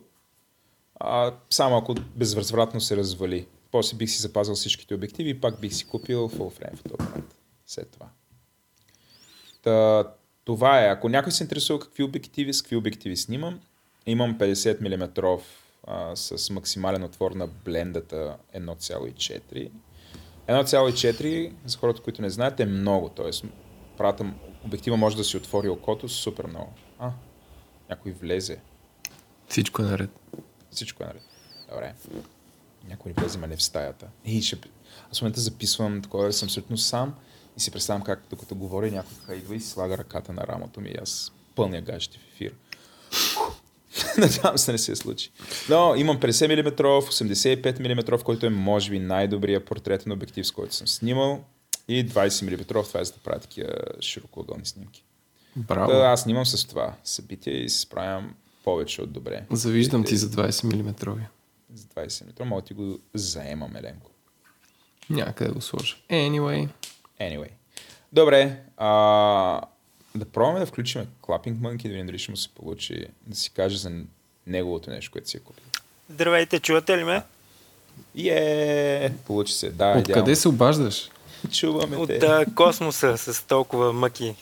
а, само ако безвъзвратно се развали. После бих си запазил всичките обективи и пак бих си купил full frame фотоапарат. След това. Та, това е. Ако някой се интересува какви обективи, с какви обективи снимам, имам 50 мм а, с максимален отвор на блендата 1.4 1,4 за хората, които не знаят, е много. Тоест, правата, обектива може да си отвори окото супер много. А, някой влезе. Всичко е наред. Всичко е наред. Добре. Някой влезе, ма не в стаята. И ще... Аз в момента записвам такова, съм абсолютно сам и си представям как докато говоря някой идва и слага ръката на рамото ми и аз пълня гаджети в ефир. Надявам се не се случи. Но имам 50 мм, 85 мм, който е може би най-добрият портретен обектив, с който съм снимал. И 20 мм, това е за да правя такива широкоъгълни снимки. Браво. Да, аз снимам с това събитие и се справям повече от добре. Завиждам ти за 20 мм. За 20 мм, мога ти го заемам еленко. Някъде го сложа. Anyway. Anyway. Добре, а, да пробваме да включим Clapping Monkey, да видим дали ще му се получи да си каже за неговото нещо, което си е купил. Здравейте, чувате ли ме? Е, получи се. Да, Откъде се обаждаш? Чуваме От те. а, космоса с толкова мъки.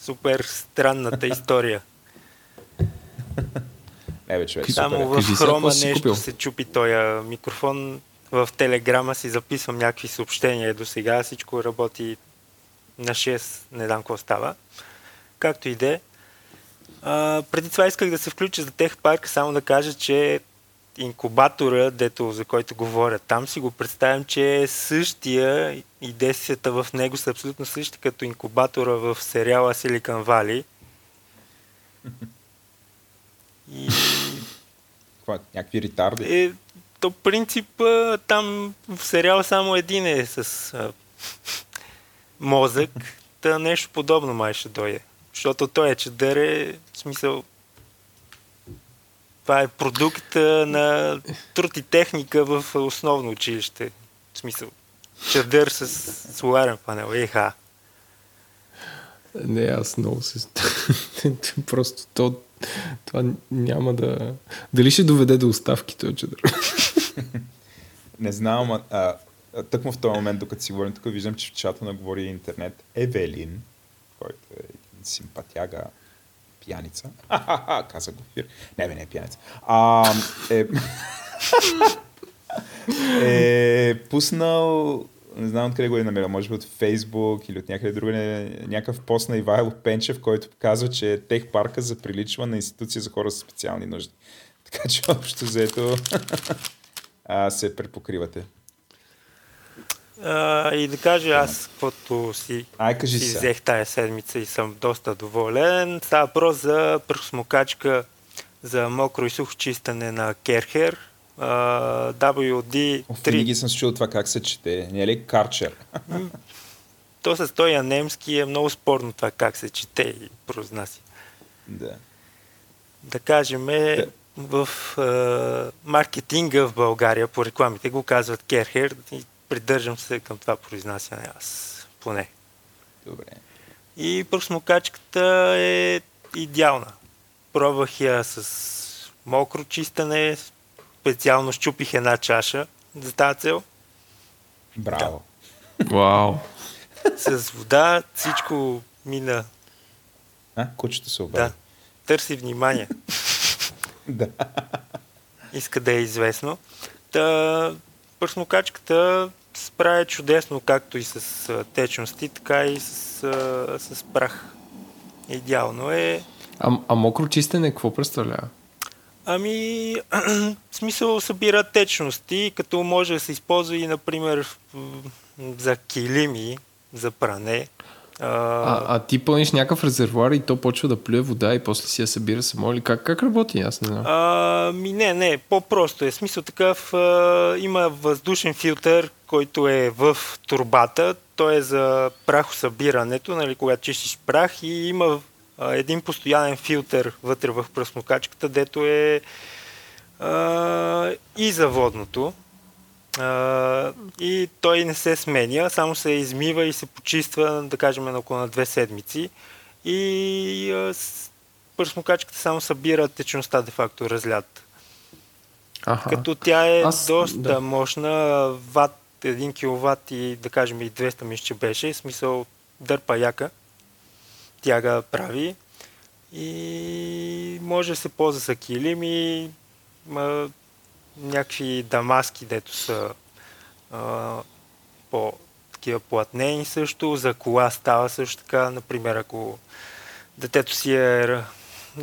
Супер странната история. Не, бе, човек, Само супер. в Кажи хрома нещо купил? се чупи този микрофон. В телеграма си записвам някакви съобщения до сега. Всичко работи на 6. Не знам какво става. Както и де. Преди това исках да се включа за тех парк, само да кажа, че инкубатора, дето, за който говоря, там си го представям, че е същия и действията в него са абсолютно същи като инкубатора в сериала Silicon Valley. И Какво, е, някакви ретарди? е, то принцип там в сериала само един е с а, мозък, та нещо подобно май ще дойде. Защото той е чадър е, в смисъл, това е продукт на труд и техника в основно училище. В смисъл, чадър с соларен панел. Еха. Не, аз много се... Просто то, това няма да... Дали ще доведе до оставки този чадър? Не знам, а, а, тъкмо в този момент, докато си говорим тук, виждам, че в чата на Говори Интернет Евелин, който е симпатяга пияница. Ха-ха-ха, каза го. Не, бе, не е пияница. А, е, е пуснал, не знам откъде го е намерил, може би от Фейсбук или от някъде другаде, някакъв пост на Ивайло Пенчев, който казва, че тех парка заприличва на институция за хора с специални нужди. Така че общо взето се препокривате. А, и да кажа аз, каквото си Ай, кажи си взех тая седмица и съм доста доволен. Става въпрос за пръхосмокачка за мокро и сухо чистане на Керхер. Uh, WD3. Оф, винаги съм чул това как се чете. Не е ли карчер? То с този немски е много спорно това как се чете и произнася. да. Да кажем, е, в uh, маркетинга в България по рекламите го казват Керхер и придържам се към това произнасяне аз поне. Добре. И пръсмокачката е идеална. Пробвах я с мокро чистане, специално щупих една чаша за тази цел. Браво. Вау. С вода всичко мина. А, кучето се обади. Да. Търси внимание. Да. Иска да е известно. Та, пръсмокачката справя чудесно, както и с течности, така и с, а, с прах. Идеално е. А, а мокро чистене какво представлява? Ами, в смисъл събира течности, като може да се използва и, например, за килими, за пране. А, А, ти пълниш някакъв резервуар и то почва да плюе вода и после си я събира само или как, как работи? Аз не знам. а, ми не, не, по-просто е. Смисъл такъв, а, има въздушен филтър, който е в турбата. Той е за прахосъбирането, нали, когато чистиш прах и има а, един постоянен филтър вътре в пръсмокачката, дето е а, и за водното. И той не се сменя, само се измива и се почиства, да кажем, на около на две седмици. И с- пръсмокачката само събира течността, де-факто, разлят. Аха. Като тя е Аз- доста да. мощна, ват, 1 киловатт и да кажем и 200 мисля, че беше, в смисъл дърпа яка. Тя ga прави и може да се ползва за килими, ма, някакви дамаски, дето са а, по такива платнени също, за кола става също така, например, ако детето си е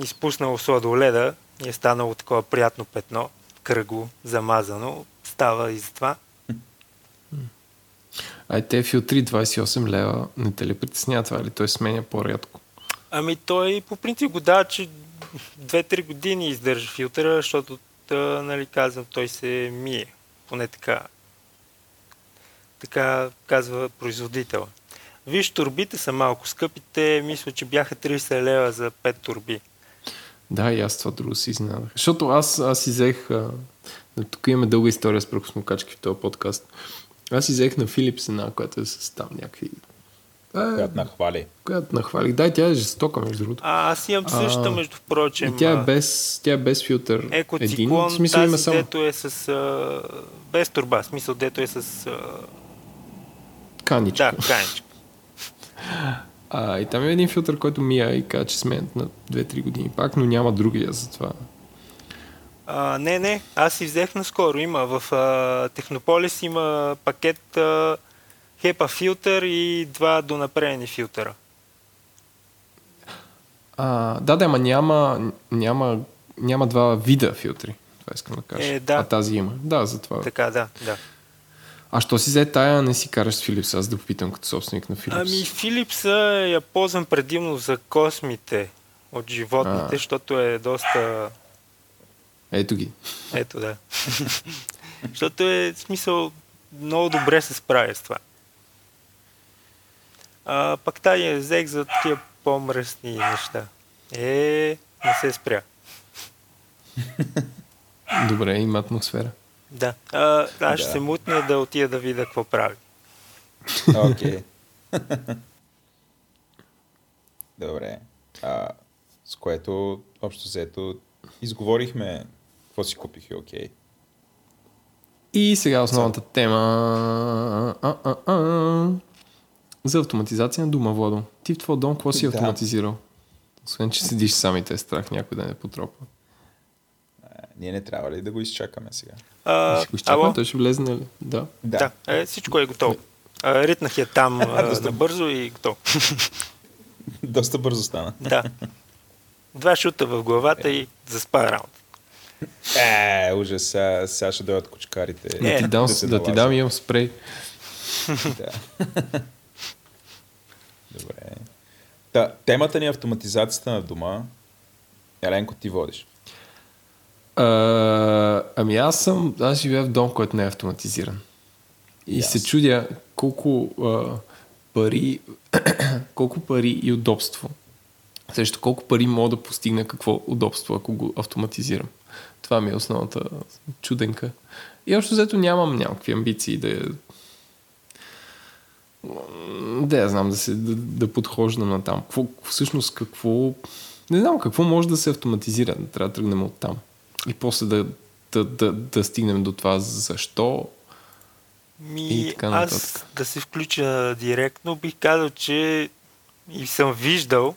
изпуснало сладоледа и е станало такова приятно петно, кръгло, замазано, става и за това. Ай, те филтри 28 лева, не те ли притеснява това или той сменя по-рядко? Ами той по принцип го дава, че 2-3 години издържа филтъра, защото, тъ, нали, казвам, той се мие. Поне така. Така казва производителя. Виж, турбите са малко скъпите. Мисля, че бяха 30 лева за 5 турби. Да, и аз това друго си изненадах. Защото аз, аз си взех... Тук имаме дълга история с пръкосмокачки в този подкаст. Аз си взех на Филипс една, която е с там някакви... А, Която нахвали. която нахвалих. Да, тя е жестока, между другото. А, аз имам същата, А, между прочим. И тя е без, тя е без филтър. Екоциклон, в смисъл тази, има само дето е с... А, без турба, смисъл, дето е с... А, каничка. да, каничка. А, и там има един филтър, който мия и казва, че сменят на 2-3 години пак, но няма другия за това. А, не, не, аз си взех наскоро. Има в а, Технополис има пакет а, HEPA филтър и два донапрени филтъра. А, да, да, ама няма, няма, няма два вида филтри. Това искам да кажа. Е, да. А тази има. Да, затова. Така, да, да. А що си взе тая, не си караш с Филипс? Аз да попитам като собственик на Филипс. Ами Филипса я ползвам предимно за космите от животните, А. защото е доста... Ето ги. Ето да. защото е, смисъл, много добре се справя с това. А, пък тая я взех за такива по-мръсни неща. Е, не се спря. Добре, има атмосфера. Да. А, аз ще Да. се мутня да отида да видя какво прави. Окей. Добре. А, с което, общо взето, изговорихме какво си купих и окей. И сега основната тема а, а, а, за автоматизация на дома, Владо. Ти в твоя дом какво си Да. автоматизирал? Освен, че седиш сам и те е страх някой да не потропа. А, ние не трябва ли да го изчакаме сега? А, Ще го изчакаме, ало? той ще влезне ли? Да. Да, е, всичко е готово. А, ритнах я там а, набързо и готово. Доста бързо стана. Да. Два шута в главата и заспа работа. Е, ужас, сега, сега ще дойдат кучкарите. Да Е, ти дам, да да ти дам имам спрей. Да. Добре. Та, темата ни е автоматизацията на дома. Еленко, ти водиш. А, ами аз съм, аз живея в дом, който не е автоматизиран. И И се чудя колко а, пари, колко пари и удобство. Също колко пари мога да постигна какво удобство, ако го автоматизирам. Това ми е основната чуденка. И общо взето нямам някакви амбиции да да я знам, да, се, да, да подхождам на там. Какво, всъщност какво... Не знам какво може да се автоматизира. Трябва да тръгнем от там. И после да, да, да, да стигнем до това защо. Ми, И така аз да се включа директно, бих казал, че и съм виждал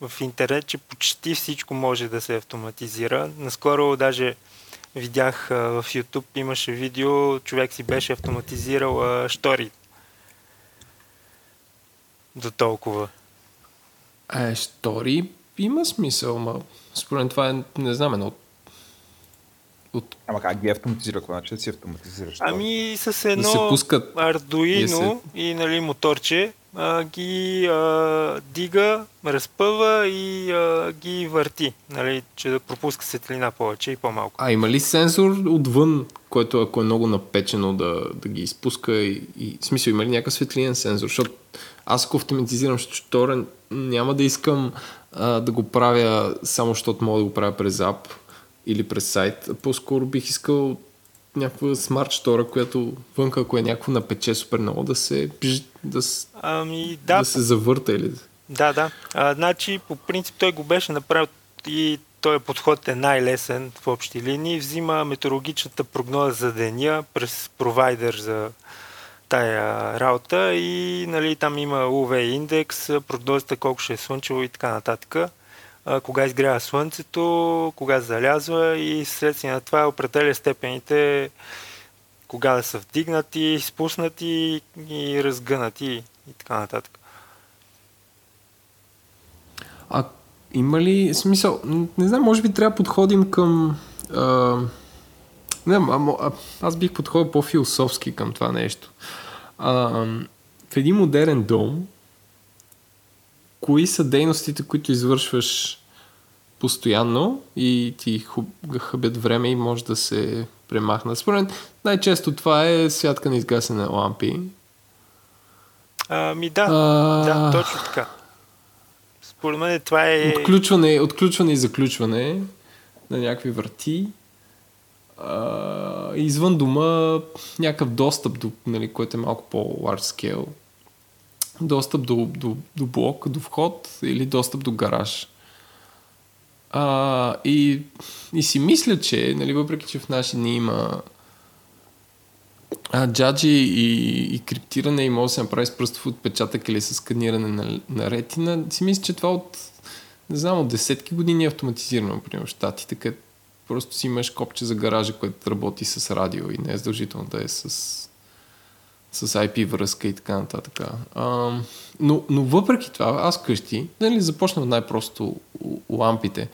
в интернет, че почти всичко може да се автоматизира. Наскоро даже видях в YouTube, имаше видео, човек си беше автоматизирал а, штори. До толкова. Е, штори има смисъл, ма според това е, не знам, едно от, от Ама как ги автоматизира? Какво значи да си автоматизираш? Ами с да едно се пускат Ардуино и нали, моторче а, ги а, дига, разпъва и а, ги върти, нали, че да пропуска светлина повече и по-малко. А има ли сензор отвън, който ако е много напечено да, да ги изпуска и, и в смисъл има ли някакъв светлинен сензор? Защото аз ако автоматизирам штора, няма да искам а, да го правя само защото мога да го правя през ап или през сайт. По-скоро бих искал някаква смарт штора, която вънка, ако е някакво напече супер много, да се, да, Ами да. да, се завърта или... да, да. А, значи по принцип той го беше направил и този подход е най-лесен в общи линии. Взима метеорологичната прогноза за деня през провайдер за тая работа и нали, там има UV индекс, прогнозата колко ще е слънчево и така нататък. Кога изгрява слънцето, кога залязва и следствие на това определя степените кога да са вдигнати, спуснати и разгънати и така нататък. А има ли смисъл? Не знам, може би трябва да подходим към... А, не, знам, а, мо- а, аз бих подходил по-философски към това нещо. А, в един модерен дом, кои са дейностите, които извършваш постоянно и ти хуб- хъбят време и може да се премахнат. Според най-често това е святка на изгасене лампи. Ами да, А, да, точно така. Според мен това е... Отключване, отключване и заключване на някакви врати. А, извън дома някакъв достъп, до, нали, което е малко по-large scale. Достъп до, до, до блок, до вход или достъп до гараж. А, и, и си мисля, че, нали, въпреки че в наши дни има а, джаджи и, и криптиране и може да се направи с пръстов отпечатък или с сканиране на, на ретина, си мисля, че това от, не знам, от десетки години е автоматизирано, например, в Штатите, където просто си имаш копче за гаража, което работи с радио и не е задължително да е с, с IP връзка и така нататък. А, но, но въпреки това, аз къщи, нали, започнах най-просто лампите.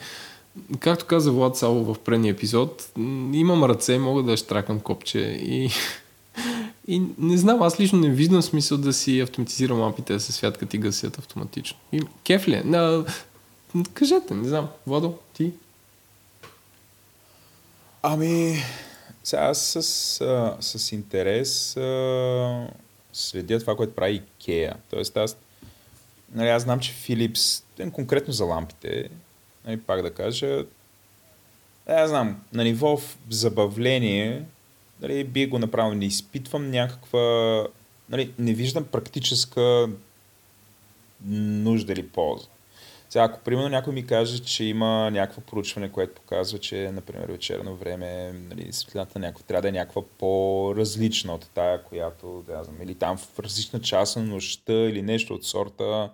Както каза Влад Сало в предния епизод, имам ръце, мога да штракам копче и, и не знам, аз лично не виждам смисъл да си автоматизирам лампите се святкат и гасят автоматично. И, кеф ли е? Кажете, не знам. Владо, ти? Ами, сега аз с, с интерес а, следя това, което прави Ikea. Тоест аз, нали, аз знам, че Philips, конкретно за лампите, нали, пак да кажа, е, аз знам, на ниво в забавление, нали, би го направил, не изпитвам някаква, нали, не виждам практическа нужда или полза. Сега, ако примерно някой ми каже, че има някакво проучване, което показва, че, например, вечерно време нали, светлината някаква, трябва да е някаква по-различна от тая, която, да знам, или там в различна част на нощта или нещо от сорта,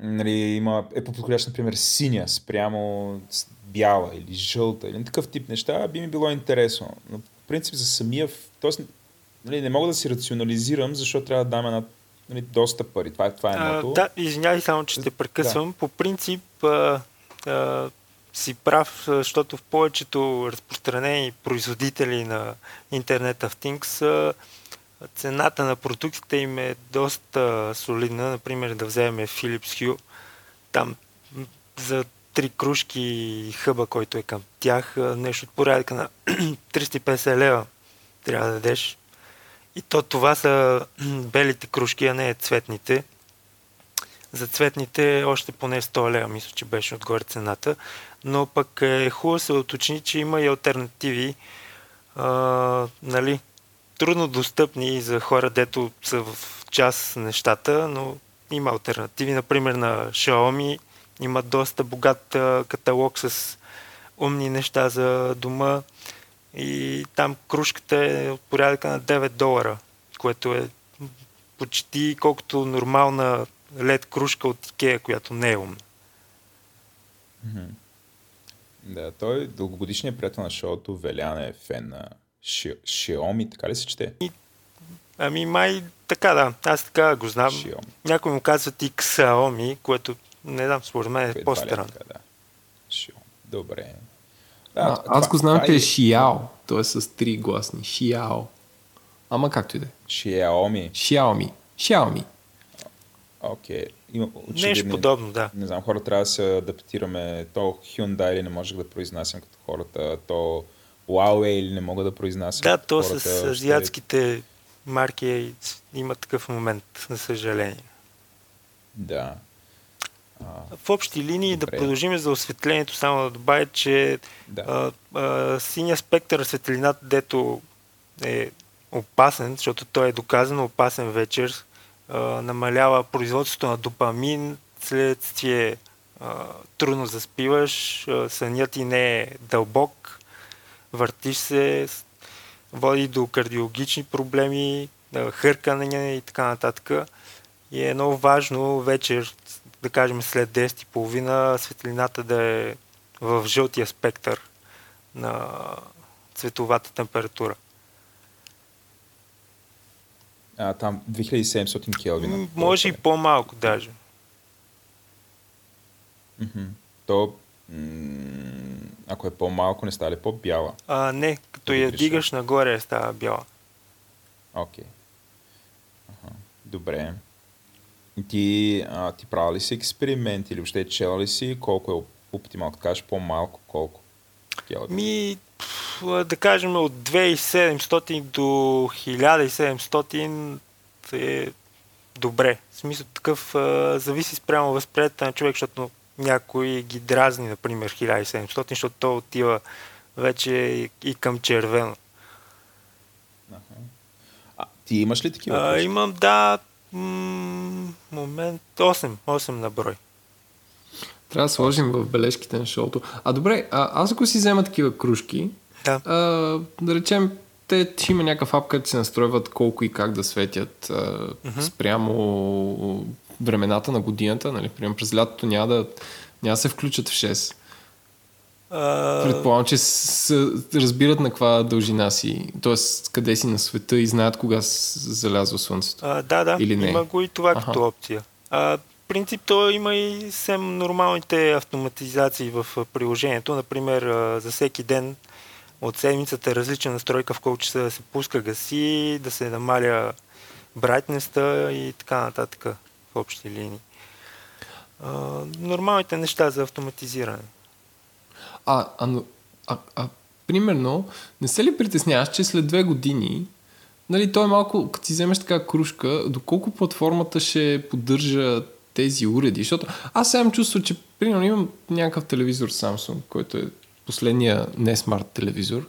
нали, има, е по-подходящ, например, синя спрямо бяла или жълта или такъв тип неща, би ми било интересно. Но в принцип за самия, т.е. Нали, не мога да си рационализирам, защото трябва да дам една нали, доста пари. Това е, това е едното. да, извинявай само, че те прекъсвам. По принцип а, а, си прав, защото в повечето разпространени производители на Internet of Things а, цената на продуктите им е доста солидна. Например, да вземем Philips Hue. Там за три кружки хъба, който е към тях, нещо от порядъка на 350 лева трябва да дадеш. И то това са белите кружки, а не цветните. За цветните още поне 100 лева, мисля, че беше отгоре цената. Но пък е хубаво се уточни, че има и альтернативи. А, нали, трудно достъпни за хора, дето са в час нещата, но има альтернативи. Например, на Xiaomi има доста богат каталог с умни неща за дома и там кружката е от порядъка на 9 долара, което е почти колкото нормална лед кружка от Икея, която не е умна. Да, той дългогодишният приятел на шоуто Велян е фен на Ши- Xiaomi, така ли се чете? Ами май така да, аз така го знам. Xiaomi. Някой му казват и Xiaomi, което не знам, според мен е ли по-странно. да. Добре. А, това- аз го знам, че е е Шиао. Той е с три гласни. Шиао. Ама както и да е. Xiaomi. Xiaomi. Xiaomi. Окей. Има Нещо подобно, да. Не знам, хора трябва да се адаптираме. То Hyundai или не можех да произнасям като хората, то Huawei или не мога да произнасям Да, като то хората. с Ще- азиатските марки има такъв момент, за съжаление. Да. В общи линии да Добре. продължим за осветлението, само да добавя, че Да. а, а, синия спектър светлината, дето е опасен, защото той е доказано опасен вечер, а, намалява производството на допамин, следствие а, трудно заспиваш, а, сънят ти не е дълбок, въртиш се, води до кардиологични проблеми, а, хъркане и така нататък. И е много важно вечер, да кажем след 10.30, светлината да е в жълтия спектър на цветовата температура. А, там 2700 келвина. Може и по-малко даже. То, м- ако е по-малко, не става ли по-бяла? А, не, като Да я греша. дигаш нагоре става бяла. Окей. Аха. Добре. Ти, а, ти правил ли си експеримент или въобще чела ли си колко е оптимално? Кажеш по-малко, колко? Киловатт? Ми, да кажем от 2700 до 1700 е добре. В смисъл такъв а, зависи спрямо възприятията на човек, защото някой ги дразни, например, 1700, защото то отива вече и, към червено. А, ти имаш ли такива? А, имам, да, м- момент, 8, 8 на брой. Трябва да сложим в бележките на шоуто. А добре, а, аз ако си взема такива кружки, Да. а, да речем, те ще има някакъв ап, където се настройват колко и как да светят а, спрямо времената на годината. Нали? Примерно през лятото няма да, няма да се включат в 6. Предполагам, че с, разбират на каква дължина си, т.е. къде си на света и знаят кога залязва слънцето. А, да, да, Или не? има го и това Аха. като опция. А, принцип, то има и съвсем нормалните автоматизации в приложението. Например, за всеки ден от седмицата е различна настройка в колко часа да се пуска гаси, да се намаля брайтнеста и така нататък в общи линии. А, нормалните неща за автоматизиране. А, а, а, а, примерно, не се ли притесняваш, че след две години, нали, то е малко, като си вземеш така кружка, доколко платформата ще поддържа тези уреди? Защото аз сега имам чувство, че примерно имам някакъв телевизор Samsung, който е последния не смарт телевизор,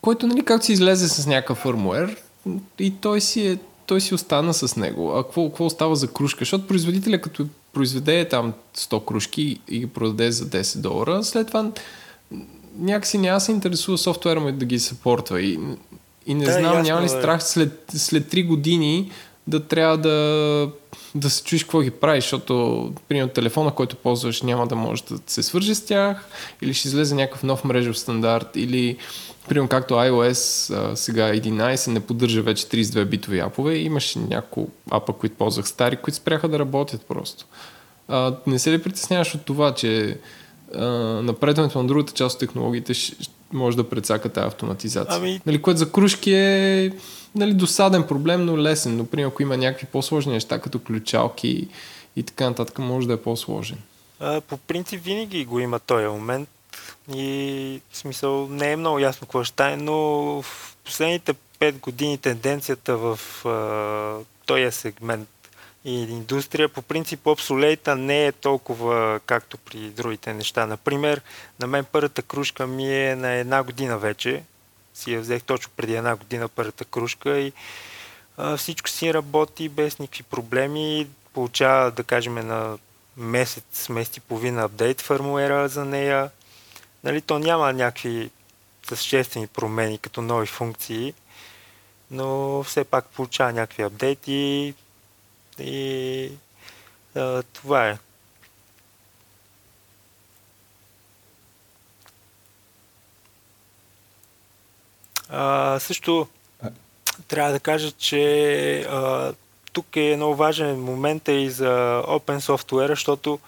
който, нали, както си излезе с някакъв фърмуер и той си, е, той си остана с него. А какво, какво остава за кружка? Защото производителя, като произведе там 100 кружки и ги продаде за 10 долара, след това някакси няма да се интересува софтуера му да ги съпортва. И, и не Да, знам, ясно няма ли е. страх след, след 3 години да трябва да, да се чуеш какво ги правиш, защото, примерно, телефона, който ползваш, няма да може да се свърже с тях, или ще излезе някакъв нов мрежов стандарт, или, примерно, както iOS а, сега 11 не поддържа вече 32 битови апове, имаше няколко апа, които ползвах стари, които спряха да работят просто. А, не се ли притесняваш от това, че а, напредването на другата част от технологиите ще може да прецака тази автоматизация? Ами- Нали, което за кружки е нали, досаден проблем, но лесен. Но, примерно, ако има някакви по-сложни неща, като ключалки и така нататък, може да е по-сложен. А, по принцип винаги го има този момент и в смисъл не е много ясно какво ще стане, но в последните 5 години тенденцията в а, този сегмент и индустрия по принцип обсолейта не е толкова както при другите неща. Например, на мен първата кружка ми е на една година вече. Си я взех точно преди една година първата кружка и а, всичко си работи без никакви проблеми. Получава, да кажем, на месец, месец и половина апдейт фърмуера за нея. Нали, то няма някакви съществени промени като нови функции, но все пак получава някакви апдейти и а, това е. А, също трябва да кажа, че а, тук е много важен момент и за Open Software, защото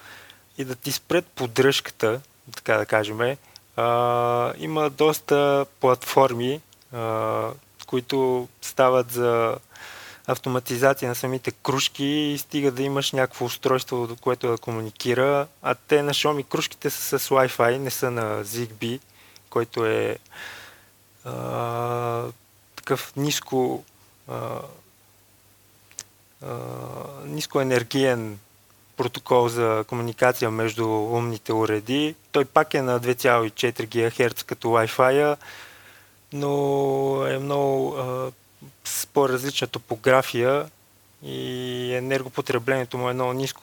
и да ти спрат поддръжката, така да кажем, а, има доста платформи, а, които стават за автоматизация на самите кружки и стига да имаш някакво устройство, до което да комуникира. А те на Xiaomi кружките са с Wi-Fi, не са на ZigBee, който е а, такъв ниско а, а, нискоенергиен протокол за комуникация между умните уреди. Той пак е на 2,4 ГГц като Wi-Fi, но е много а, с по-различна топография и енергопотреблението му е много ниско.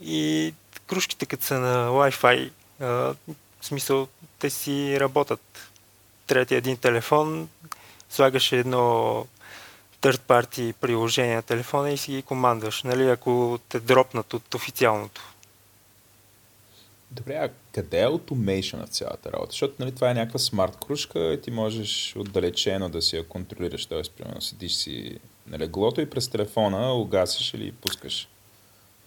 И кружките, като са на Wi-Fi, а, в смисъл, те си работят. Трети един телефон, слагаш едно third party приложение на телефона и си ги командваш, нали, ако те дропнат от официалното. Добре, а къде е automation в цялата работа? Защото нали, това е някаква смарт кружка и ти можеш отдалечено да си я контролираш. Т.е. примерно седиш си на леглото и през телефона угасиш или пускаш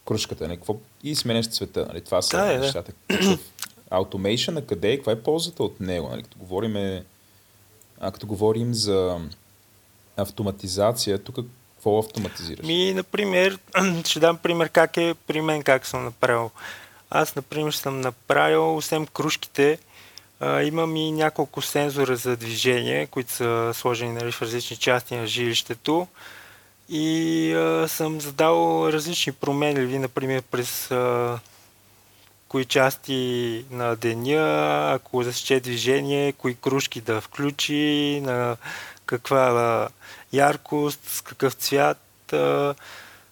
кружката нали, какво, и сменяш цвета. Нали? Това са Да, е, да. нещата. Automation на къде е? Каква е ползата от него? Нали? Като, говорим, а, като говорим за автоматизация, тук какво автоматизираш? Ми, например, ще дам пример как е при мен, как съм направил. Аз, например, съм направил, освен кружките, а, имам и няколко сензора за движение, които са сложени нали, в различни части на жилището. И а, съм задал различни променливи, например, през а, кои части на деня, ако засече движение, кои кружки да включи, на каква яркост, с какъв цвят а,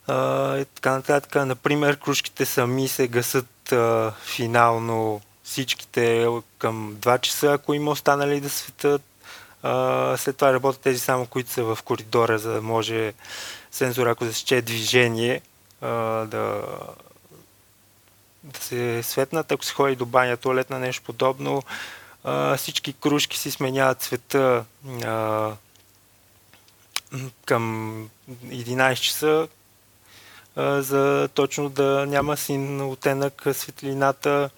и така нататък. Например, кружките сами се гасат а, финално всичките към 2 часа, ако има останали да светят. А, след това работят тези само, които са в коридора, за да може сензор, ако засече движение, а, да, да се светнат. Ако се ходи до баня, туалетна, нещо подобно, а, всички кружки си сменяват цвета към 11 часа, за точно да няма син оттенък светлината.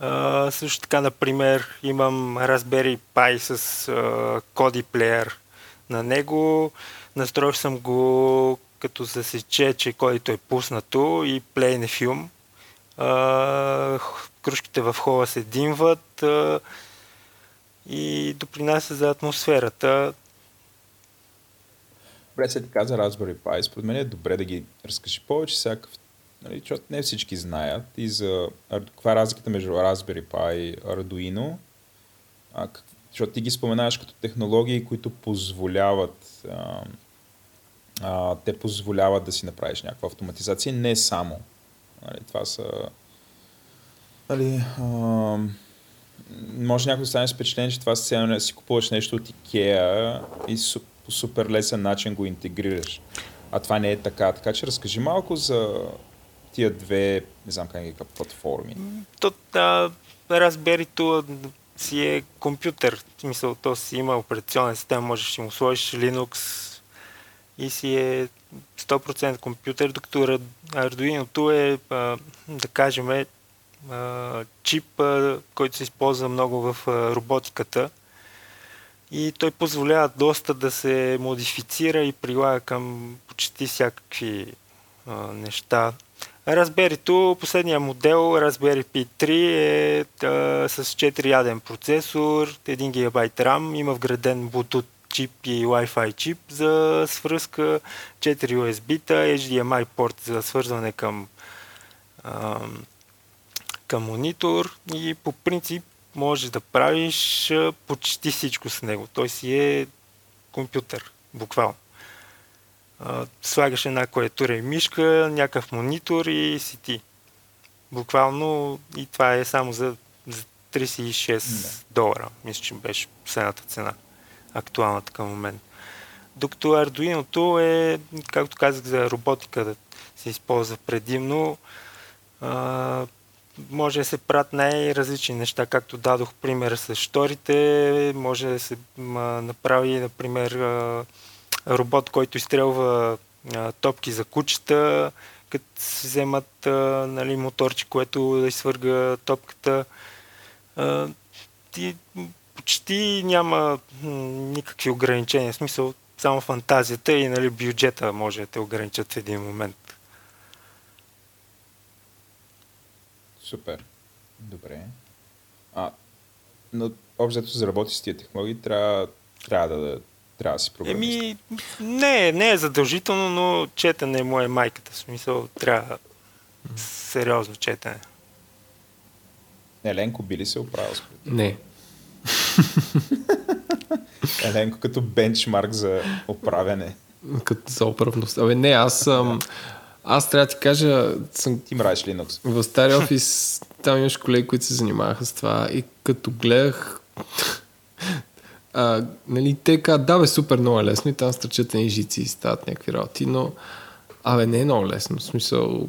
А, също така, например, имам Raspberry Pi с а, Kodi Player на него. Настроих съм го като засече, че кодито е пуснато и на филм. А, кружките в хола се димват а, и допринася за атмосферата. Добре, ти каза Raspberry Pi. Според мен е добре да ги разкажи повече всякакъв нали, защото не всички знаят и за каква е разликата между Raspberry Pi и Arduino, а, как, защото ти ги споменаваш като технологии, които позволяват а, а, те позволяват да си направиш някаква автоматизация, не само. Нали, това са нали, а, може някой да стане впечатление, че това се да си купуваш нещо от Ikea и по супер лесен начин го интегрираш. А това не е така. Така че разкажи малко за тия две, не знам как ги платформи? То, да, Raspberry си е компютър. В то си има операционна система, можеш да му сложиш Linux и си е 100% компютър, докато Arduino е, да кажем, чип, който се използва много в роботиката и той позволява доста да се модифицира и прилага към почти всякакви неща. Raspberry последния модел, Raspberry Pi 3 е а, с 4-яден процесор, 1 GB RAM, има вграден Bluetooth чип и Wi-Fi чип за свръзка, 4 USB-та, HDMI порт за свързване към, а, към монитор и по принцип можеш да правиш почти всичко с него. Той си е компютър, буквално слагаш една клавиатура и мишка, някакъв монитор и си ти. Буквално и това е само за, за 36 да. долара. Мисля, че беше последната цена. Актуалната към момент. Докато Arduino е, както казах, за роботика да се използва предимно. А, може да се правят най-различни неща, както дадох пример с шторите, може да се направи, например, робот, който изстрелва топки за кучета, като се вземат нали, моторче, което да изсвърга топката. Ти почти няма никакви ограничения. В смисъл, само фантазията и нали, бюджета може да те ограничат в един момент. Супер. Добре. А, но общо за работи с тия технологии трябва, трябва да, трябва да си програмист? Еми, не, не е задължително, но четене му е майката. В смисъл, трябва сериозно четене. Еленко би ли се оправил с Не. Еленко като бенчмарк за оправяне. Като за оправност. Абе, не, аз съм... Аз трябва да ти кажа... Съм... Ти мразиш Linux. В стария офис там имаш колеги, които се занимаваха с това и като гледах а, нали, те казват, да бе, супер много е лесно и там стърчат едни жици и стават някакви работи, но абе, не е много лесно. В смисъл,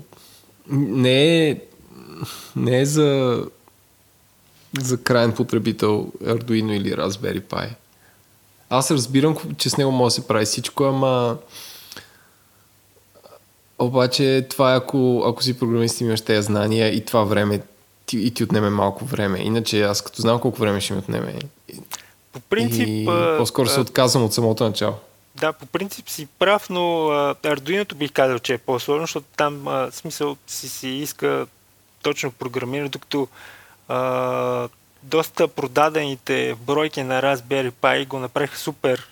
не е, не е за, за крайен потребител Arduino или Raspberry Pi. Аз разбирам, че с него може да се прави всичко, ама обаче това е ако, ако си програмист и имаш тези знания и това време ти, и ти отнеме малко време. Иначе аз като знам колко време ще ми отнеме, по принцип... И по-скоро се отказвам от самото начало. Да, по принцип си прав, но Arduino бих казал, че е по-сложно, защото там а, смисъл си, си иска точно програмиране, докато а, доста продадените бройки на Raspberry Pi го направиха супер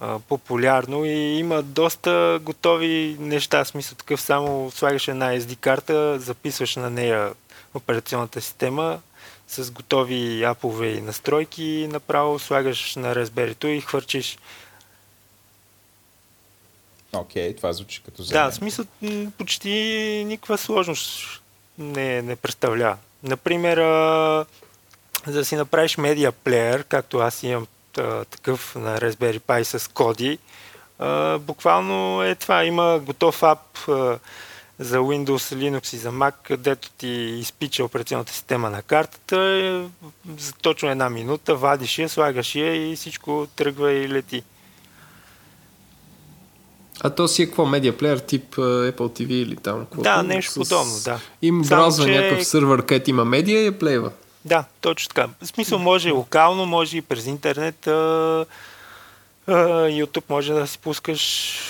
а, популярно и има доста готови неща, смисъл такъв само слагаш една SD карта, записваш на нея операционната система с готови апове настройки и направо слагаш на Raspberry и хвърчиш. Окей, okay, това звучи като за Да, в смисъл почти никаква сложност не, не представлява. Например, а, за да си направиш медиа плеер, както аз имам а, такъв на Raspberry Pi с коди, а, буквално е това. Има готов ап а, за Windows, Linux и за Mac, където ти изпича операционната система на картата. За точно една минута вадиш я, слагаш я и всичко тръгва и лети. А то си е какво? Медиаплеер тип Apple TV или там? Какво да, нещо с... подобно, да. Им браузва че... някакъв сървър, където има медиа и я плейва. Да, точно така. В смисъл може и локално, може и през интернет. А, а, YouTube може да си пускаш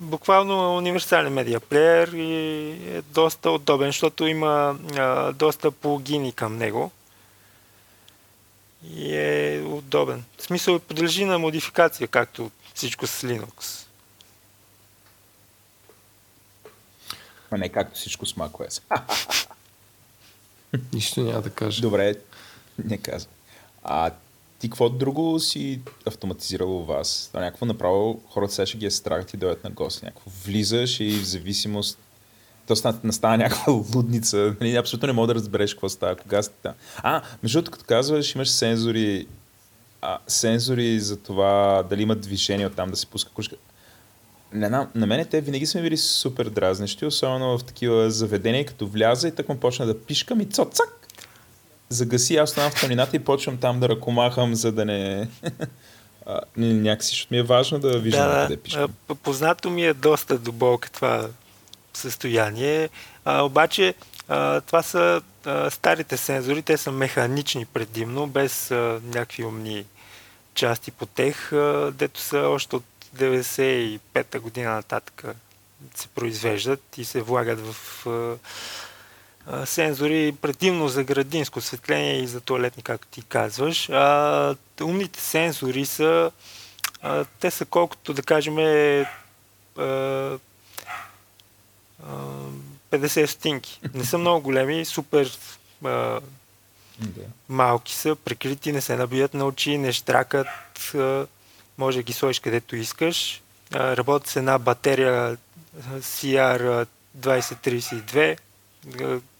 буквално универсален медиаплеер и е доста удобен, защото има а, доста плагини към него. И е удобен. В смисъл подлежи на модификация, както всичко с Linux. А не както всичко с macOS. Нищо няма да кажа. Добре, не казвам. А ти какво друго си автоматизирал у вас? Това някакво направо хората сега ще ги е страх ти дойдат на гост. Някакво влизаш и в зависимост то настава някаква лудница. Нали, абсолютно не мога да разбереш какво става. Кога сте А, между другото, като казваш, имаш сензори, а, сензори за това дали има движение от там да се пуска кружка не, на, на мене те винаги са ми били супер дразнещи, особено в такива заведения, като вляза и така почна да пишкам и цоцак. Загаси, аз оставам в тъмнината и почвам там да ръкомахам, за да не... а, някакси, защото ми е важно да виждам да, къде пишкам. Познато ми е доста до болка това състояние, а, обаче а, това са а, старите сензори, те са механични предимно, без а, някакви умни части по тех, а, дето са още от 95-та година нататък се произвеждат и се влагат в сензори предимно за градинско осветление и за туалетни, както ти казваш. А, умните сензори са а, те са колкото да кажем а, а, 50 стинки. Не са много големи, супер а, малки са, прикрити, не се набият на очи, не штракат. А, може да ги сложиш където искаш. Работи с една батерия CR2032,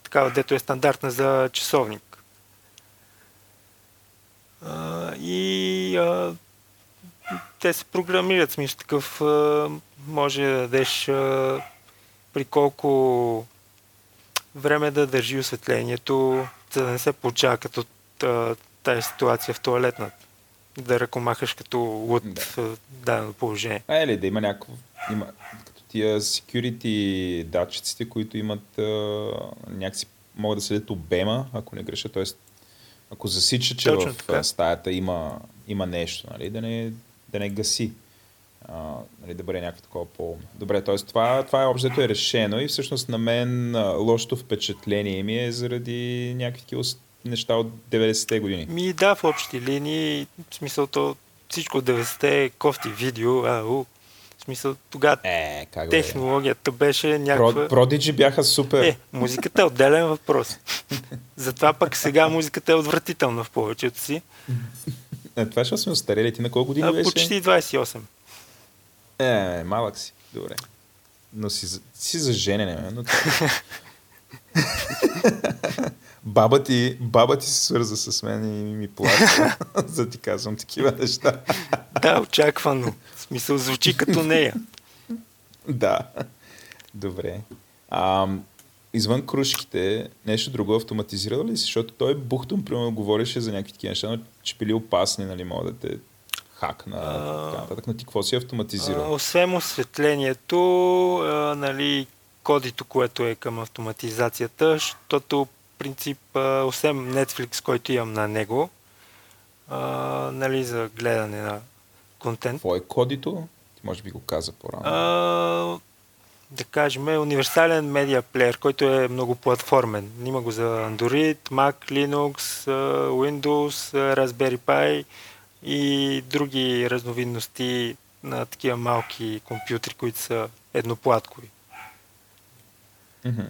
такава, дето е стандартна за часовник. И те се програмират, смисъл такъв, може да дадеш при колко време да държи осветлението, за да не се получава като тази ситуация в туалетната да ръкомахаш като луд да. в дадено положение. А, или да има някакво... Има, като тия security датчиците, които имат а, някакси могат да следят обема, ако не греша, т.е. ако засича, че Точно в така. стаята има, има нещо, нали, да, не, да не гаси. А, нали, да бъде някакво такова по Добре, т.е. това, това е общото е решено и всъщност на мен лошото впечатление ми е заради някакви неща от 90-те години. Ми да, в общи линии, в смисъл то всичко от 90-те е кофти видео, а, у, в смисъл тогава е, как технологията бе? беше някаква... Продиджи бяха супер. Е, музиката е отделен въпрос. Затова пък сега музиката е отвратителна в повечето си. Е, това ще сме остарели. Ти на колко години беше? Почти 28. Е, малък си. Добре. Но си, си за женене, но това... баба ти, баба ти се свърза с мен и ми плаща, за да ти казвам такива неща. да, очаквано. В смисъл звучи като нея. да. Добре. А, извън кружките, нещо друго автоматизирал ли си? Защото той Бухтун, примерно, говореше за някакви такива неща, но че били опасни, нали, могат да те хакна, а, така нататък. Но ти какво си автоматизирал? А, освен осветлението, а, нали, кодито, което е към автоматизацията, защото принцип, освен Netflix, който имам на него, а, нали, за гледане на контент. Какво е кодито? Ти може би го каза по-рано. А, да кажем, универсален медиа плеер, който е многоплатформен. Има го за Android, Mac, Linux, Windows, Raspberry Pi и други разновидности на такива малки компютри, които са едноплаткови. Мгм.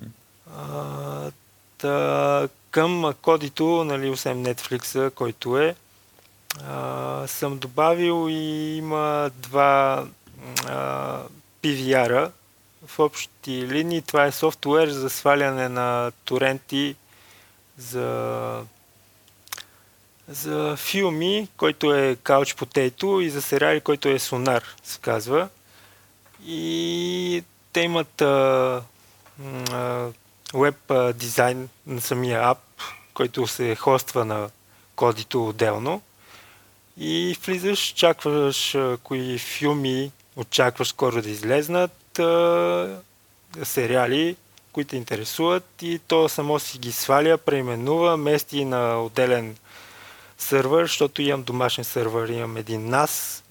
А, та, към кодито, нали, освен Netflix, който е, а, съм добавил и има два а, PVR-а. В общи линии това е софтуер за сваляне на торенти за, за филми, който е Couch Potato и за сериали, който е Sonar, се казва. И те имат а, а, веб дизайн на самия ап, който се хоства на кодито отделно. И влизаш, чакваш кои филми очакваш скоро да излезнат, сериали, които те интересуват и то само си ги сваля, преименува, мести на отделен сървър, защото имам домашен сървър, имам един NAS,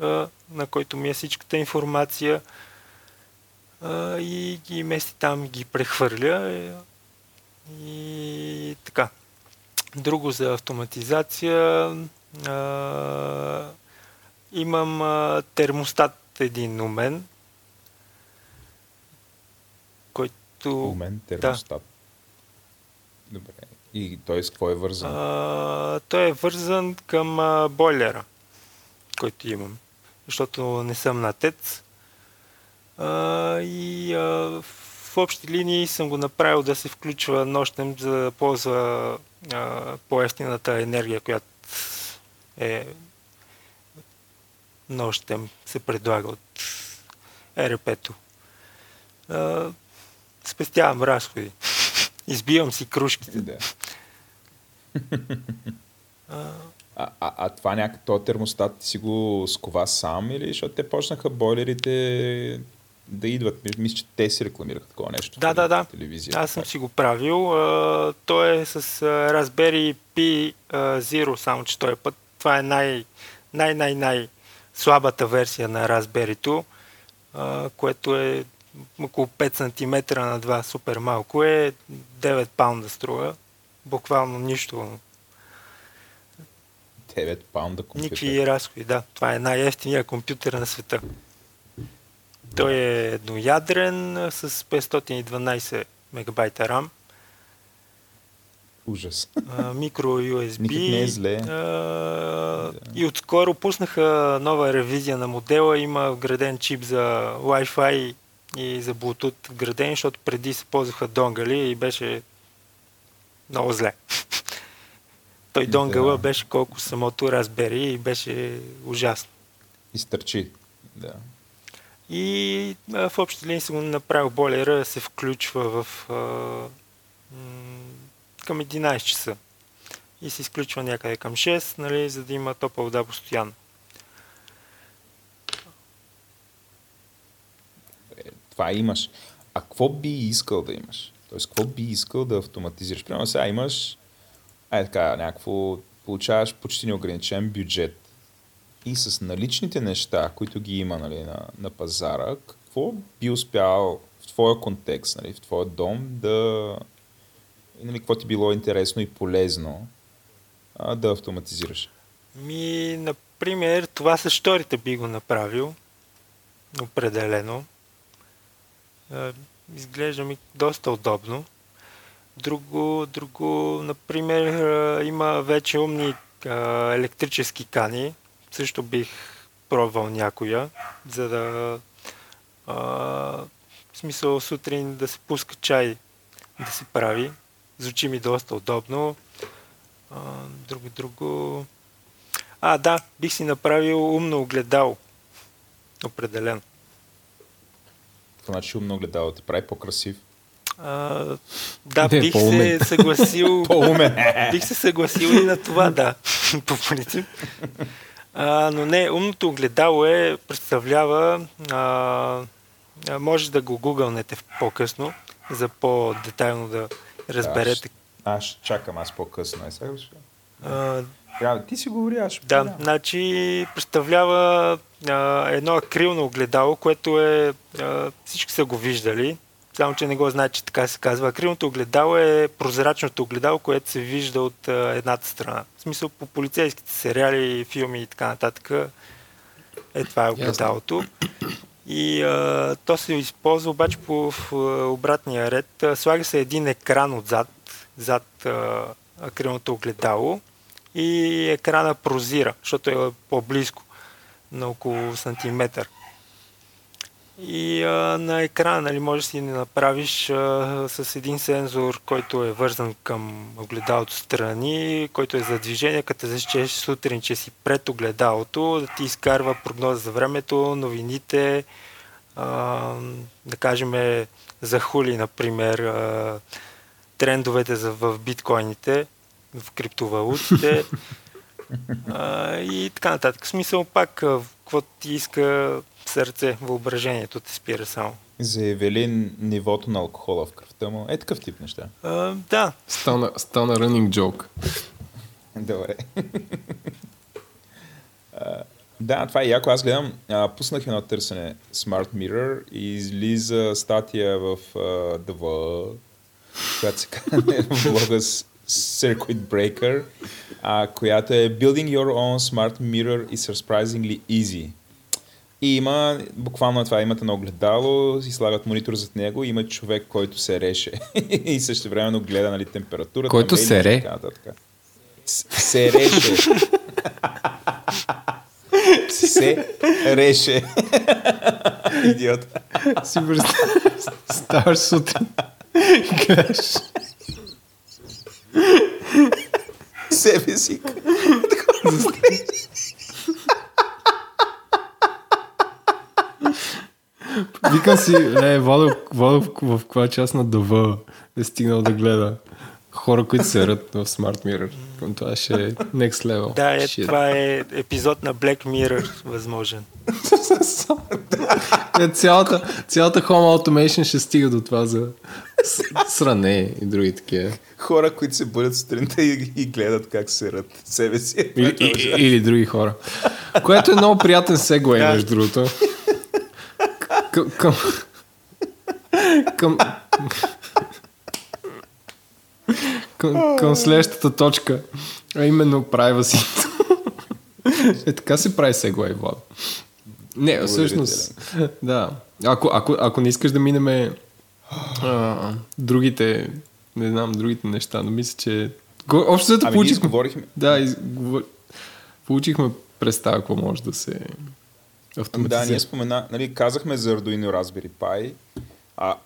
на който ми е всичката информация и ги мести там, ги прехвърля и така. Друго за автоматизация. А, имам а, термостат един у мен, който... Момент, термостат. Добре. И той с какво е вързан? А, той е вързан към а, бойлера, който имам, защото не съм на тец. А, и а, в общи линии съм го направил да се включва нощем, за да ползва по-ефтината енергия, която е нощем се предлага от ЕРП-то. А, спестявам разходи. Избивам си кружките. Да. А, А, а, а това някак, този термостат ти си го скова сам или? Защото те почнаха бойлерите да идват. Мисля, че те си рекламираха такова нещо. Да, да, да. Телевизията. Аз съм си го правил. А, той е с Raspberry Pi Zero, само че този път това е най, най, най, най слабата версия на Raspberry-то, а, което е около 5 см на 2, супер малко е, 9 паунда струва, буквално нищо, 9 паунда компютър. никакви разходи, да. Това е най-ефтиният компютър на света. Той е едноядрен с 512 мегабайта RAM. Ужас. микро USB. Не е зле. А, И отскоро пуснаха нова ревизия на модела. Има вграден чип за Wi-Fi и за Bluetooth вграден, защото преди се ползваха донгали и беше много зле. Той донгъла Да. беше колко самото Raspberry и беше ужасно. Изтърчи. Да. И в общи линии съм го направил бойлера, се включва в а, към 11 часа. И се изключва някъде към 6, нали, за да има топла вода постоянно. Това имаш. А какво би искал да имаш? Тоест, какво би искал да автоматизираш? Примерно сега имаш, ай така, някакво, получаваш почти неограничен бюджет и с наличните неща, които ги има нали, на, на пазара, какво би успял в твоя контекст, нали, в твоя дом да... Нали, какво ти било интересно и полезно а, да автоматизираш? Ми, например, това с шторите би го направил. Определено. Изглежда ми доста удобно. Друго, друго, например, има вече умни електрически кани. Също бих пробвал някоя, за да а, в смисъл сутрин да се пуска чай да се прави. Звучи ми доста удобно. А, друго, друго. А, да, бих си направил умно огледало. Определено. Значи умно огледало те прави по-красив. А, да, Не, бих се по-умен. съгласил. По-умен. бих се съгласил и на това, да. По принцип. А, но не, умното огледало е, представлява, а, а, може да го гугълнете по-късно, за по-детайлно да разберете. Аз ще чакам аз по-късно. Е, сега. А, Трябва, ти си говори, аз ще Да, значи представлява а, едно акрилно огледало, което е, а, всички са го виждали, само че не го знаят, че така се казва. Акрилното огледало е прозрачното огледало, което се вижда от а, едната страна. В смисъл по полицейските сериали, филми и така нататък е това е огледалото. И а, то се използва обаче по в, обратния ред. А, слага се един екран отзад, зад а, акрилното огледало и екрана прозира, защото е по-близко, на около сантиметър. И а, на екрана нали, можеш да си направиш а, с един сензор, който е вързан към огледалото страни, който е за движение, като защеш сутрин, че си пред огледалото, да ти изкарва прогноза за времето, новините, а, да кажем за хули, например, а, трендовете за, в биткоините, в криптовалутите а, и така нататък. В смисъл пак, какво ти иска сърце, въображението те спира само. За Евелин нивото на алкохола в кръвта му. Е такъв тип неща. А, да. Стана, стана running joke. Добре. да, това е яко. Аз гледам, а, пуснах едно търсене Smart Mirror и излиза статия в uh, The World, която се казва в блога Circuit Breaker, а, която е Building your own smart mirror is surprisingly easy. И има, буквално това, имате на огледало, и слагат монитор зад него, има човек, който се реше и също времено гледа нали, температурата. Който се ре? Се реше. се реше. Идиот. Си ставаш сутрин гледаш себе си. Викам си, не, Водо, Водо в каква част на ДВ е стигнал да гледа хора, които се рът в Smart Mirror. Това ще е next level. Да, е, това е епизод на Black Mirror, възможен. е, цялата, цялата Home Automation ще стига до това за сране и други такива. Хора, които се бъдат сутринта и, и гледат как се рът себе си. Или, и, или други хора. Което е много приятен сегуей, да. между другото. Към, към, към, към, към следващата точка, а именно privacy. е, така се прави сегуей, Влад. Не, всъщност, да. Ако, ако, ако не искаш да минеме а, другите, не знам, другите неща, но мисля, че... Общо зато ами получихме... Говорихме... Да, из... получихме представа какво може да се Ами да, ние спомена, нали, казахме за Arduino Raspberry Pi, а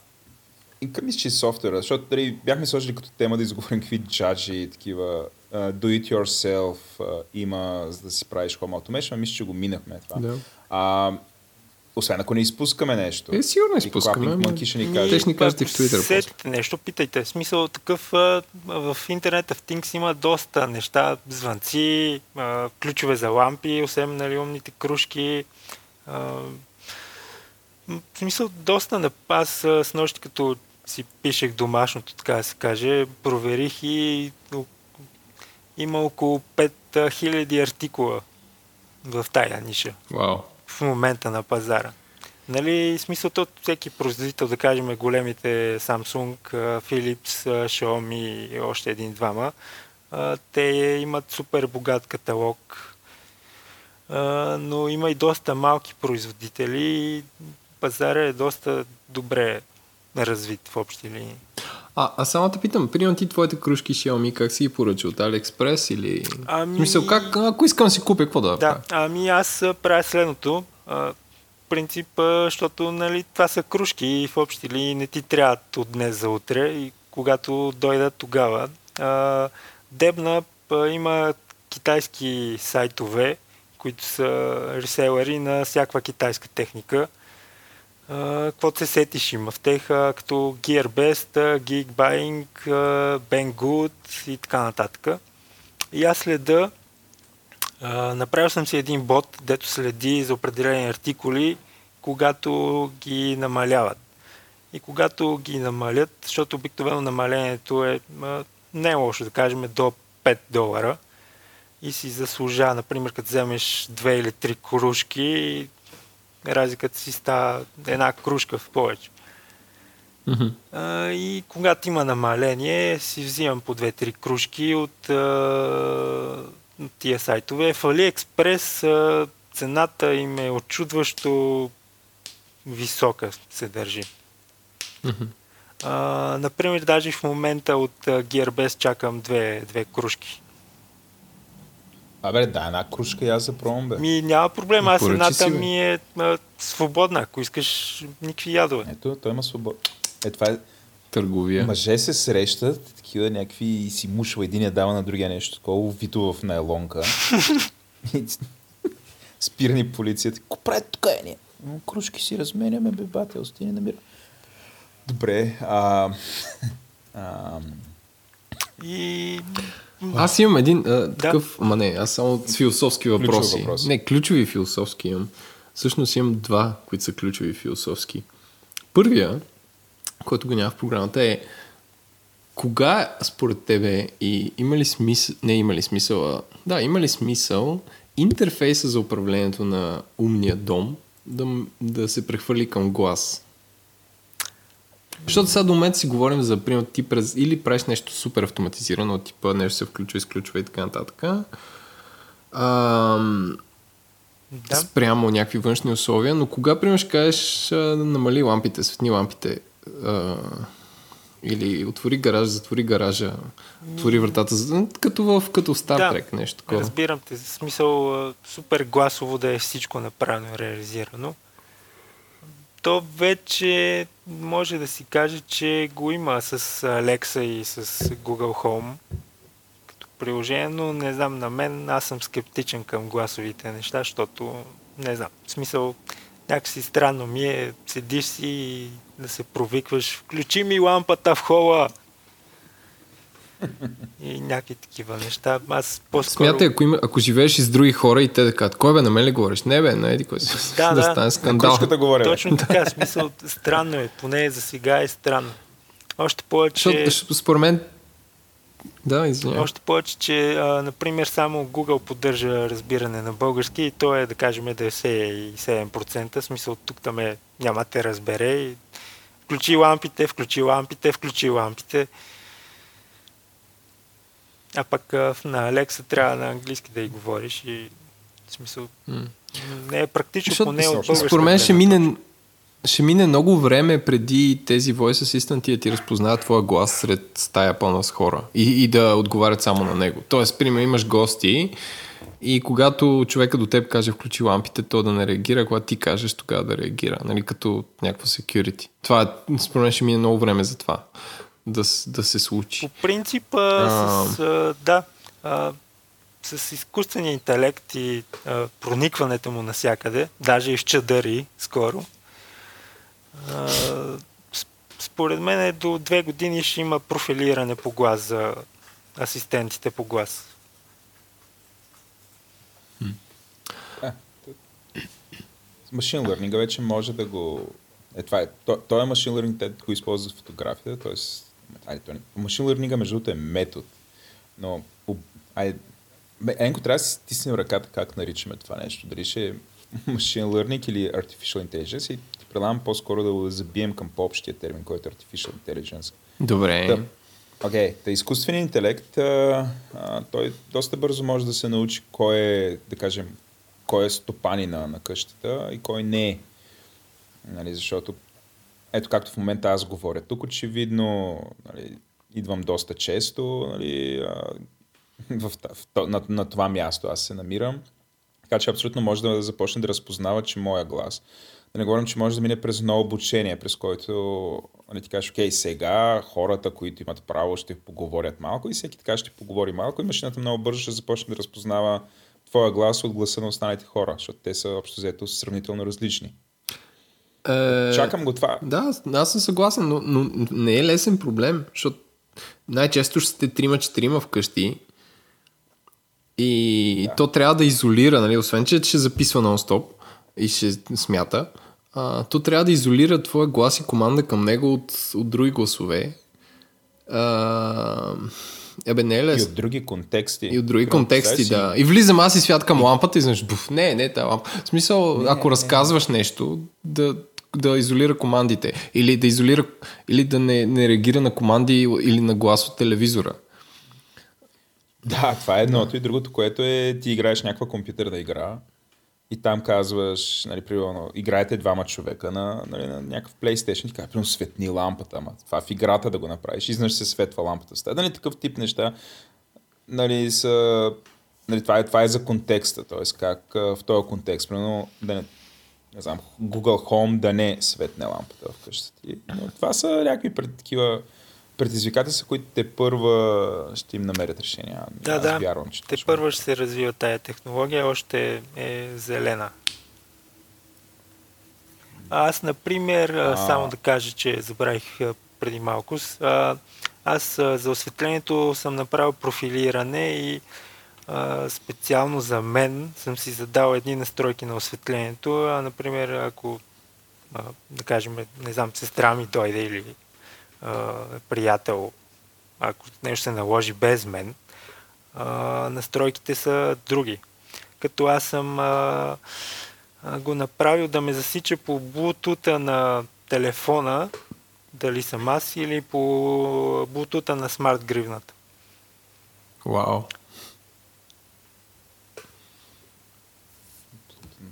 и към мисля, че софтуера, защото нали, бяхме сложили като тема да изговорим какви джаджи и такива uh, do it yourself uh, има, за да си правиш home automation, мисля, че го минахме това. Да. А, освен ако не изпускаме нещо. Е, сигурно изпускаме. Мънки ще ни каже. Те ще ни кажете в Twitter. Сетите нещо, питайте. Смисъл такъв в интернета в Things има доста неща, звънци, ключове за лампи, освен нали, умните кружки. В смисъл доста. Аз с нощи като си пишех домашното, така да се каже, проверих и има около 5000 артикула в тая ниша. Вау. В момента на пазара. Нали, смисъл от всеки производител, да кажем големите Samsung, Philips, Xiaomi и още един-двама, те имат супер богат каталог, но има и доста малки производители и пазара е доста добре развит в общи линии. А, а само те питам, примерно ти твоите кружки Xiaomi, как си ги поръча? От AliExpress или... Ами... В смисъл, как, ако искам си купя, какво да Да, ами аз правя следното. А, принцип, защото нали, това са кружки и в общи линии не ти трябват от днес за утре и когато дойдат тогава. А, Дебна има китайски сайтове, които са реселери на всякаква китайска техника каквото се сетиш има в тех, като GearBest, Geekbuying, Banggood и така нататък. И аз следа, направил съм си един бот, дето следи за определени артикули, когато ги намаляват. И когато ги намалят, защото обикновено намалението е не е лошо, да кажем, до 5 долара, и си заслужава. Например, като вземеш две или три кружки, разликата си става една кружка в повече. Мгм. А, и когато има намаление, си взимам по две-три кружки от, а, тия сайтове. В AliExpress а, цената им е очудващо висока се държи. Мгм. А, например, даже в момента от Gearbest чакам две, две кружки. Абе, да, една кружка и аз за пробвам, бе. Ми няма проблем, аз Поръчи едната си, бе. ми е а, свободна, ако искаш никакви ядове. Ето, той има свобода. Е, това е... Търговия. Мъже се срещат, такива някакви и си мушва един я дава на другия нещо, такова вито в найлонка. Спирани полицията. Ко прави тук е ние? «М, Кружки си разменяме, бе, бател, ти не намира. Добре, а... а И Аз имам един а, такъв, ма не, аз само с философски въпроси. въпрос. Не, ключови философски имам. Всъщност имам два, които са ключови философски. Първия, който го няма в програмата е кога според тебе и има ли смисъл, не има ли смисъл, а, да, има ли смисъл интерфейса за управлението на умния дом да, да се прехвърли към глас? Защото сега до момента си говорим за, примерно, ти през, или правиш нещо супер автоматизирано, типа нещо се включва, изключва и така нататък. Ам, да, спрямо някакви външни условия, но кога, примерно, ще кажеш намали лампите, светни лампите, а, или отвори гаража, затвори гаража, отвори вратата, като в, като Star Да. Trek, нещо такова. разбирам те. Смисъл супер гласово да е всичко направено реализирано. То вече може да си каже, че го има с Alexa и с Google Home. Като приложение, но не знам, на мен аз съм скептичен към гласовите неща, защото не знам, в смисъл някакси странно ми е, седиш си и да се провикваш, включи ми лампата в хола и някакви такива неща. Аз по-скоро... Смятай, ако, има, ако живееш с други хора и те да кажат, кой бе, на мен ли говориш? Не бе, на еди кой си. Да, да, да. стане скандал. говоря. бе. Точно така, смисъл, странно е, поне за сега е странно. Още повече, Защото, според мен... Да, извинявай. още повече, че, а, например, само Google поддържа разбиране на български и то е, да кажем, 97%, в смисъл тук там е, няма те разбере. И включи лампите, включи лампите, включи лампите. А, в- на Alexa трябва на английски да й говориш и в смисъл не е практично, Защото поне от Според мен ще мине, ще мине много време преди тези voice assistant да ти разпознават твоя глас сред стая пълна с хора и, и да отговарят само на него. Тоест, примерно, имаш гости и когато човека до теб каже включи лампите, то да не реагира, когато ти кажеш тогава да реагира, нали, като някаква security. Това, е- според мен ще мине много време за това да, да се случи. По принцип, а, с, а, да, а, с изкуствения интелект и а, проникването му навсякъде, даже и в чадъри скоро, а, според мен до две години ще има профилиране по глас за асистентите по глас. С машин learning вече може да го... Е, това е. То, той е машин learning, те го в фотографията, т.е. Айде, то не... Машин learning между другото е метод. Но, айде, Енко, трябва да си стиснем ръката как наричаме това нещо. Дали ще е машин learning или artificial intelligence и ти предлагам по-скоро да го забием към по-общия термин, който е artificial intelligence. Добре. Да. Окей, okay. изкуственият интелект, а, а, той доста бързо може да се научи кой е, да кажем, кой е стопанина на къщата и кой не е. Нали, защото, ето както в момента аз говоря тук, очевидно, нали, идвам доста често нали, а, в, в, на, на това място аз се намирам. Така че абсолютно може да започне да разпознава, че моя глас. Да не говорим, че може да мине през ново обучение, през който нали, ти кажеш, окей, сега хората, които имат право, ще поговорят малко и всеки така ще поговори малко и машината много бързо ще започне да разпознава твоя глас от гласа на останалите хора, защото те са общо взето сравнително различни. Е, Чакам го това. Да, аз- съм съгласен, но, но не е лесен проблем, защото най-често ще сте трима-четирима вкъщи и да. то трябва да изолира, нали, освен че ще записва нон-стоп и ще смята, а, то трябва да изолира твоя глас и команда към него от, от други гласове. А, Ебе, не е И лесно. от други контексти. И от други контексти, да. И влизам аз и свят към лампата и знаеш, буф, не, не, та лампа. В смисъл, ако разказваш нещо, да, да изолира командите. Или да изолира, или да не, не реагира на команди или на глас от телевизора. Да, това е едното. И другото, което е, ти играеш някаква компютърна игра и там казваш, нали, примерно, играете двама човека на, нали, на някакъв PlayStation ти казваш, примерно, светни лампата, ама това в играта да го направиш, изнъж се светва лампата. Ста. Нали, такъв тип неща, нали, са, нали, това, е, това е за контекста, т.е. как в този контекст, примерно, да не, не знам, Google Home да не светне лампата в къщата ти. Но това са някакви пред, такива предизвикателства, които те първа ще им намерят решения. Да, Аз да. Вярвам, че Те точно. първо ще се развива тая технология, още е зелена. Аз, например, а... Само да кажа, че забравих преди малко, аз за осветлението съм направил профилиране и специално за мен съм си задал едни настройки на осветлението. Например, ако, да кажем, не знам, сестра ми дойде или а, приятел, ако нещо се наложи без мен, а, настройките са други. Като аз съм а, а, го направил да ме засича по блутута на телефона, дали съм аз или по блутута на смарт гривната. Вау.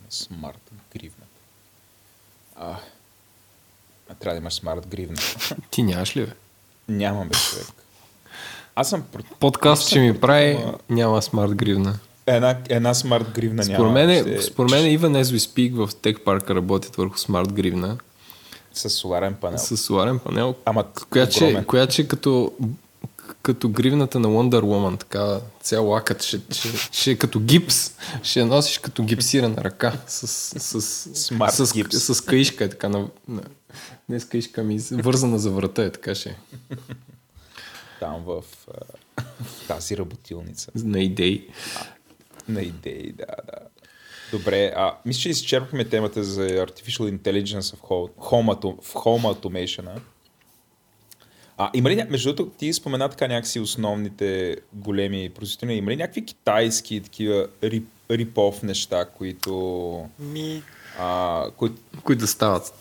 Смарт гривна. А, а трябва да имаш смарт гривна. Ти нямаш ли, бе? Нямам бе човек. Аз съм Подкаст, че ми прави, Ама- няма смарт гривна. една, една смарт гривна няма. Според мен, Ще- според мен Even As We Speak в Tech Park работят върху смарт гривна С соларен панел. с соларен панел, Ама която че, която че като, като гривната на Wonder Woman, така цял лакът, ще, ще, ще е като гипс, ще носиш като гипсирана ръка с, с, с, Смарт с, гипс. с, каишка, е така на, на, не с каишка, ми вързана за врата е, така ще е, Там в, а, в тази работилница. на идеи. На идеи, да, да. Добре, а, мисля, че изчерпахме темата за Artificial Intelligence в Home, в home Automation. а. А, има ли, между другото, ти спомена така някакси основните големи производители, има ли някакви китайски такива рип, рипов неща, които, Ми, а, които Които да стават.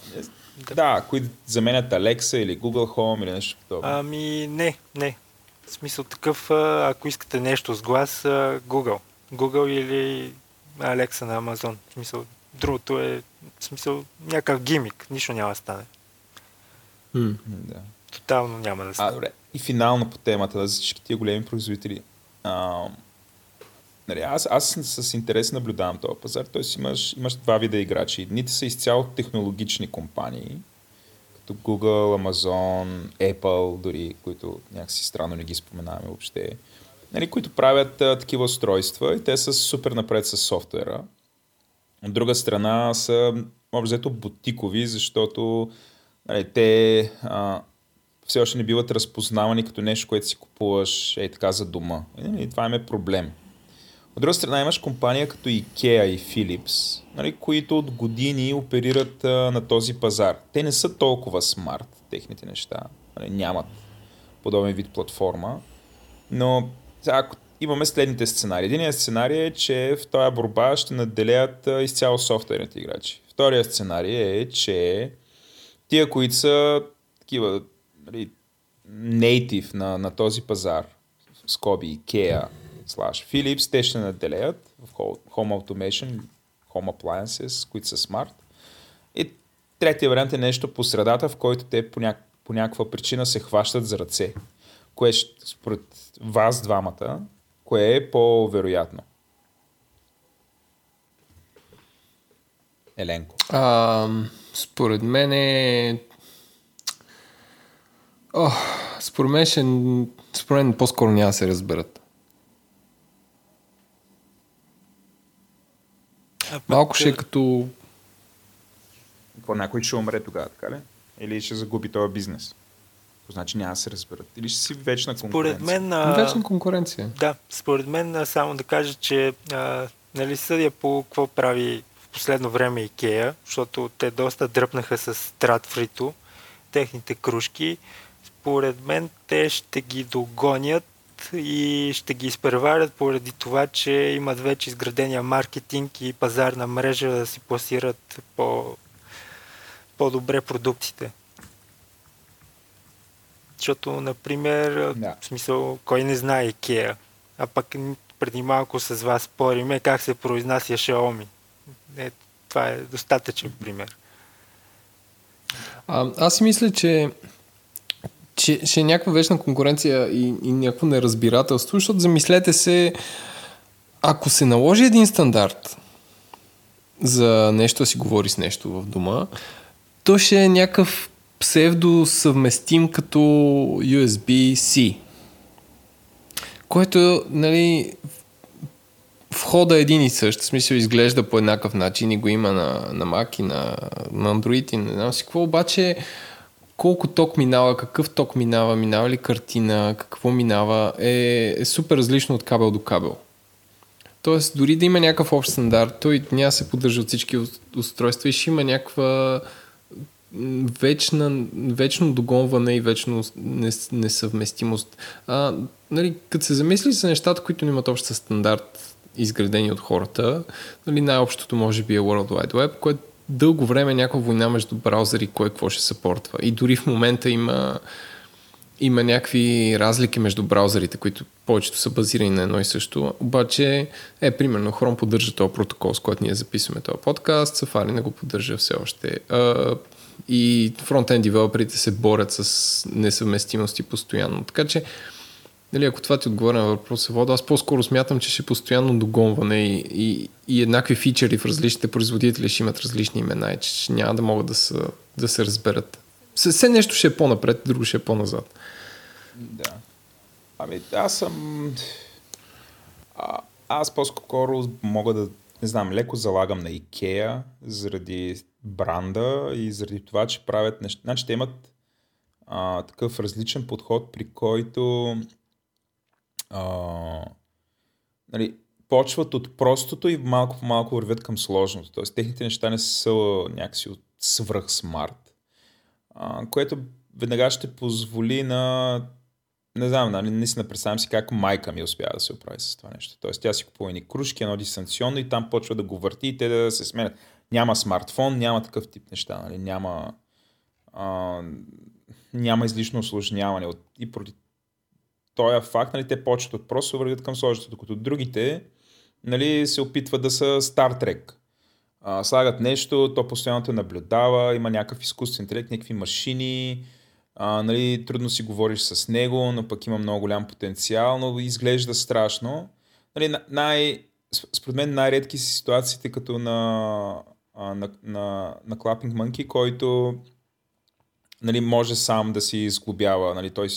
Да, които заменят Alexa или Google Home или нещо подобно. ами не, не. В смисъл такъв, а, ако искате нещо с глас, а, Google. Google или Alexa на Amazon. В смисъл, другото е в смисъл някакъв гимик. Нищо няма да стане. Да. Тотално няма да А, стане. добре. И финално по темата за всички тия големи производители. А, нали, аз, аз с интерес наблюдавам този пазар. Тоест имаш, имаш два вида играчи. Едните са изцяло технологични компании, като Google, Amazon, Apple, дори, които някакси странно не ги споменаваме въобще, нали, които правят а, такива устройства и те са супер напред с софтуера. От друга страна са общо взето бутикови, защото нали, те а, все още не биват разпознавани като нещо, което си купуваш ей така за дома. И, нали, това им е проблем. От друга страна имаш компания като IKEA и Philips, нали, които от години оперират а, на този пазар. Те не са толкова смарт, техните неща. Нали, нямат подобен вид платформа. Но ако имаме следните сценарии. Единият сценарий е, че в този борба ще наделят а, изцяло софтуерните играчи. Вторият сценарий е, че тия, които са такива нали, на, на този пазар, скоби IKEA, slash Philips, те ще наделеят в Home Automation, Home Appliances, които са смарт. И третия вариант е нещо по средата, в който те по, ня... по някаква причина се хващат за ръце. Кое ще, според вас двамата, кое е по-вероятно? Еленко. А, според мен е... О, според мен, ще... според мен по-скоро няма да се разберат. А пък, Малко ще е като... Какво, някой ще умре тогава, така ли? Или ще загуби този бизнес? То значи няма да се разберат. Или ще си вечна конкуренция. Според мен... а, Вечна конкуренция. Да, според мен а, само да кажа, че а, нали съдя по какво прави в последно време Икея, защото те доста дръпнаха с Стратфрито, техните кружки. Според мен те ще ги догонят и ще ги изпреварят поради това, че имат вече изградения маркетинг и пазарна мрежа да си пласират по, по-добре продуктите. Защото, например, Да. в смисъл, кой не знае Ikea, а пък преди малко с вас спориме как се произнася Xiaomi. Е, това е достатъчен пример. А, аз мисля, че, че ще е някаква вечна конкуренция и, и някакво неразбирателство, защото замислете се, ако се наложи един стандарт за нещо да си говори с нещо в дома, то ще е някакъв псевдо съвместим като USB-C, който, нали, входа е един и същ, в смисъл изглежда по еднакъв начин и го има на, на Mac и на, на Android и не знам си какво, обаче колко ток минава, какъв ток минава, минава ли картина, какво минава, е, е супер различно от кабел до кабел. Тоест, дори да има някакъв общ стандарт, той няма се поддържа от всички ус- устройства и ще има някаква вечна, вечно догонване и вечно нес- несъвместимост. А, нали, като се замисли за нещата, които имат общ стандарт, изградени от хората, нали, най-общото може би е World Wide Web, което дълго време някаква война между браузъри, кой какво ще съпортва. И дори в момента има има някакви разлики между браузърите, които повечето са базирани на едно и също. Обаче, е, примерно, Chrome поддържа този протокол, с който ние записваме този подкаст, Safari не го поддържа все още. А, и фронтенд девелоперите се борят с несъвместимости постоянно. Така че, нали, ако това ти отговоря на въпроса, Водо, аз по-скоро смятам, че ще постоянно догонване и, и, и еднакви фичери в различните производители ще имат различни имена и че няма да могат да, са, да се разберат. Все нещо ще е по-напред, друго ще е по-назад. Да. Ами, аз съм... А, аз по-скоро мога да, не знам, леко залагам на Икеа заради бранда и заради това, че правят неща. Значи те имат а, такъв различен подход, при който а, нали, почват от простото и малко по малко вървят към сложното. Тоест техните неща не са някакси от свръх смарт, а, което веднага ще позволи на не знам, нали, наистина представям си как майка ми успява да се оправи с това нещо. Тоест тя си купува ни кружки, едно дистанционно и там почва да го върти и те да се сменят. Няма смартфон, няма такъв тип неща, нали, няма, а, няма излишно осложняване. И поради този факт, нали, те почват от просто вървят към сложното, докато другите нали, се опитват да са Star Trek. Слагат нещо, то постоянно те наблюдава, има някакъв изкуствен интелект, някакви машини, а, нали, трудно си говориш с него, но пък има много голям потенциал, но изглежда страшно. Нали, на- най, сп- според мен най-редки са ситуациите като на, а, на, на, на Clapping Monkey, който нали, може сам да си изглобява. Нали, той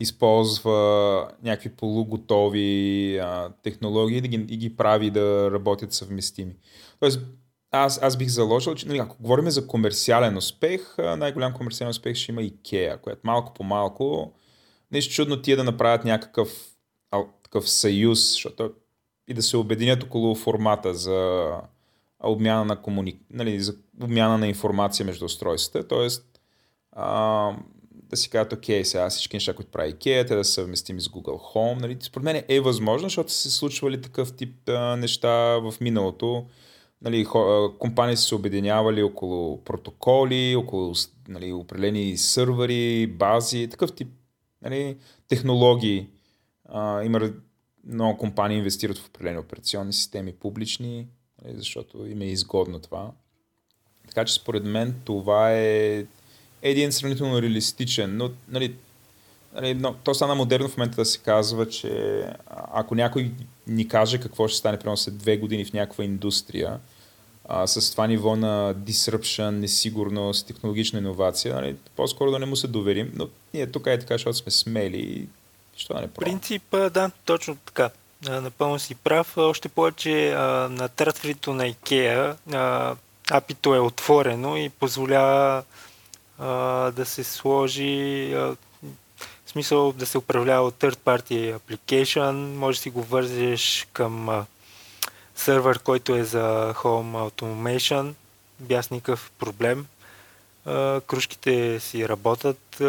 използва някакви полуготови а, технологии да ги, и ги прави да работят съвместими. Тоест, аз, аз бих заложил, че нали, ако говорим за комерциален успех, най-голям комерциален успех ще има IKEA, което малко по малко, нещо чудно тия да направят някакъв а, такъв съюз, защото и да се обединят около формата за обмяна на, комуни... нали, за обмяна на информация между устройствата. Тоест, а, да си кажат, окей, сега всички неща, които прави IKEA, те да са съвместими с Google Home. Нали? Според мен е възможно, защото са се случвали такъв тип а, неща в миналото. Нали, компании са се обединявали около протоколи, около нали, определени сървъри, бази, такъв тип нали, технологии. А, има много компании инвестират в определени операционни системи публични, нали, защото им е изгодно това. Така че според мен това е един сравнително реалистичен, но нали, нали, но, то стана модерно в момента да се казва, че ако някой ни каже какво ще стане примерно след две години в някаква индустрия, а, с това ниво на disruption, несигурност, технологична иновация, нали, по-скоро да не му се доверим, но ние тук е така, защото сме смели и що да не пробваме. принцип, да, точно така. Напълно си прав. Още повече а, на търсването на IKEA а, апито е отворено и позволява да се сложи в смисъл да се управлява от third party application, може да си го вързеш към а, сървър, който е за Home Automation, без никакъв проблем. Кружките си работят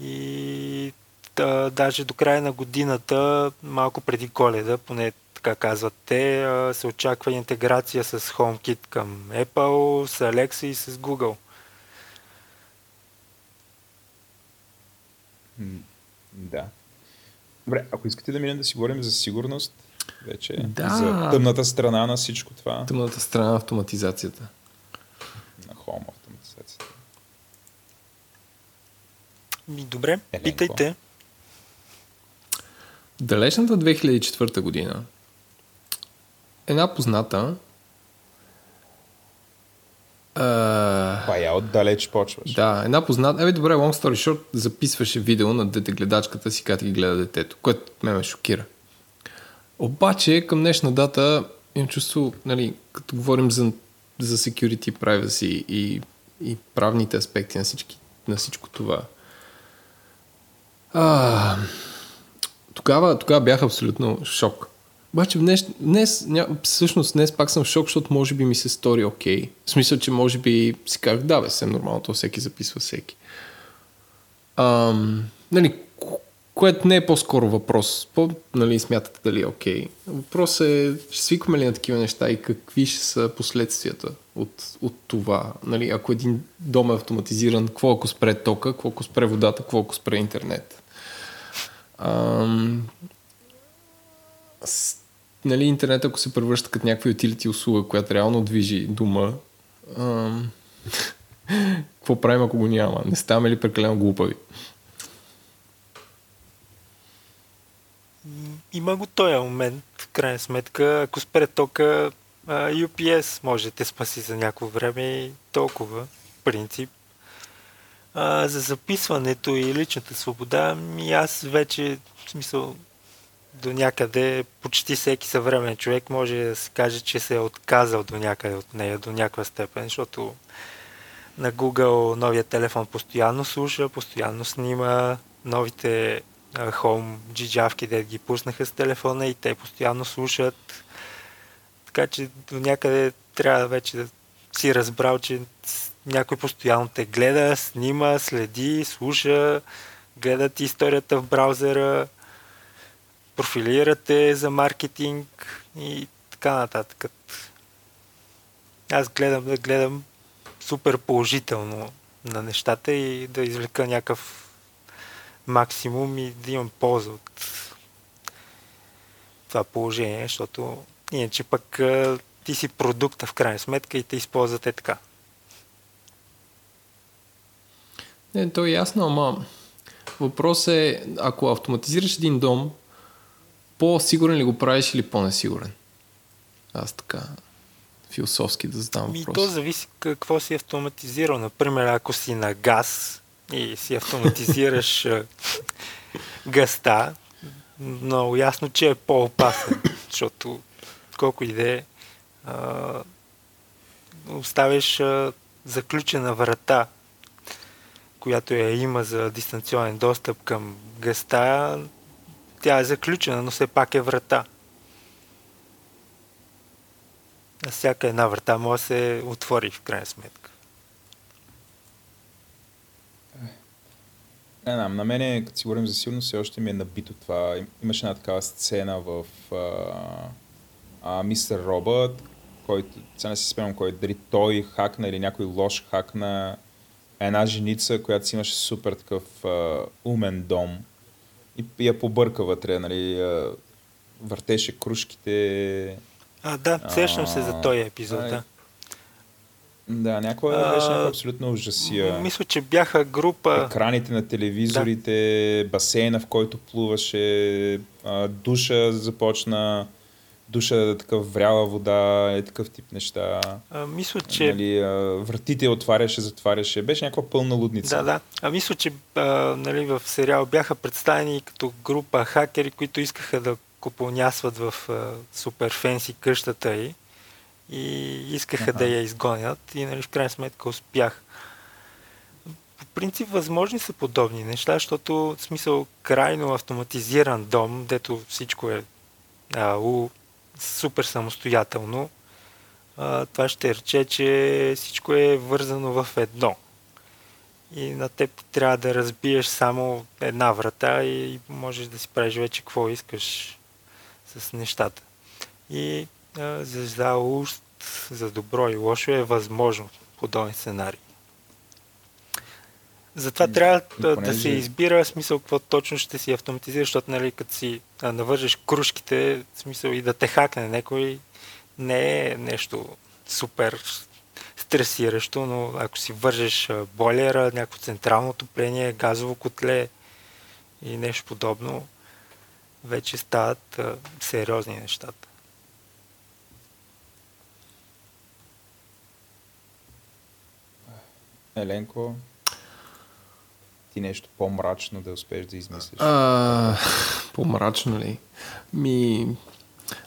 и да, даже до края на годината, малко преди коледа, поне така казват те, се очаква интеграция с HomeKit към Apple, с Alexa и с Google. Да. Добре, ако искате да минем да си говорим за сигурност, вече Да. за тъмната страна на всичко това, Тъмната страна на автоматизацията. на Home автоматизацията. Ми, добре, Еленко. питайте. Далечната 2004 година една позната а, Бая, отдалеч почваш. Да, една позната. Ебе, добре, long story short, записваше видео на детегледачката си, как ги гледа детето, което ме ме шокира. Обаче, към днешна дата имам чувство, нали, като говорим за, за security, privacy и, и правните аспекти на, всички, на всичко това. А, тогава, тогава бях абсолютно шок. Обаче днес, днес ня, всъщност днес пак съм в шок, защото може би ми се стори окей. Okay. В смисъл, че може би си казах, да бе, съвсем нормално, то всеки записва всеки. Ам, нали, ко- което не е по-скоро въпрос. По, нали, смятате дали е окей. Okay. Въпрос е, ще свикваме ли на такива неща и какви ще са последствията от, от това. Нали, ако един дом е автоматизиран, какво ако спре тока, какво ако спре водата, какво ако спре интернет. Ам, нали, интернет, ако се превръща като някаква utility услуга, която реално движи дома, ам, какво правим, ако го няма? Не ставаме ли прекалено глупави? Има го този момент, в крайна сметка. Ако спре тока, UPS може да те спаси за някакво време и толкова, в принцип. А, за записването и личната свобода, ми аз вече, в смисъл, до някъде почти всеки съвременен човек може да се каже, че се е отказал до някъде от нея, до някаква степен, защото на Google новия телефон постоянно слуша, постоянно снима, новите Home джиджавки, да ги пуснаха с телефона и те постоянно слушат. Така че до някъде трябва вече да си разбрал, че някой постоянно те гледа, снима, следи, слуша, гледа ти историята в браузъра, профилирате за маркетинг и така нататък. Аз гледам да гледам супер положително на нещата и да извлека някакъв максимум и да имам полза от това положение, защото иначе пък ти си продукта в крайна сметка и те използвате така. Не, то е ясно, ама въпрос е, ако автоматизираш един дом, по-сигурен ли го правиш или по-несигурен? Аз така философски да задам Ми, въпрос. то зависи какво си автоматизирал. Например, ако си на газ и си автоматизираш гъста, много ясно, че е по-опасен, защото колко и да е, а, оставяш а, заключена врата, която я има за дистанционен достъп към гъста, тя е заключена, но все пак е врата. А всяка една врата може да се отвори в крайна сметка. Не знам, на мене, като си говорим за сигурност, все още ми е набито това. Им- Имаше една такава сцена в Мистер Робът, който, сега не си спомням кой, дали той хакна или някой лош хакна една женица, която си имаше супер такъв а, умен дом и, и я побърка вътре, нали, въртеше кружките. А, да, сещам се за този епизод. Да. Да, А, беше някаква абсолютно ужасия. Мисля, че бяха група. Екраните на телевизорите, басейна, в който плуваше, душа започна, душа такъв вряла вода и такъв тип неща. А, мисля, че. Нали, а, вратите отваряше, затваряше. Беше някаква пълна лудница. Да, да. А мисля, че а, нали, в сериал бяха представени като група хакери, които искаха да купонясват в а, супер фенси къщата й и искаха Аха. да я изгонят и нали, в крайна сметка успях. По принцип възможни са подобни неща, защото в смисъл крайно автоматизиран дом, дето всичко е а, у, супер самостоятелно, а, това ще рече, че всичко е вързано в едно. и на теб трябва да разбиеш само една врата и можеш да си правиш вече какво искаш с нещата. И а, за уст, за добро и лошо е възможно подобен сценарий. Затова трябва да, да се избира смисъл какво точно ще си автоматизира, защото нали, като си а, навържеш кружките, смисъл и да те хакне някой, не е нещо супер стресиращо, но ако си вържеш бойлера, някакво централно отопление, газово котле и нещо подобно, вече стават а, сериозни нещата. Еленко, ти нещо по-мрачно да успееш да измислиш? А, по-мрачно ли? Ми,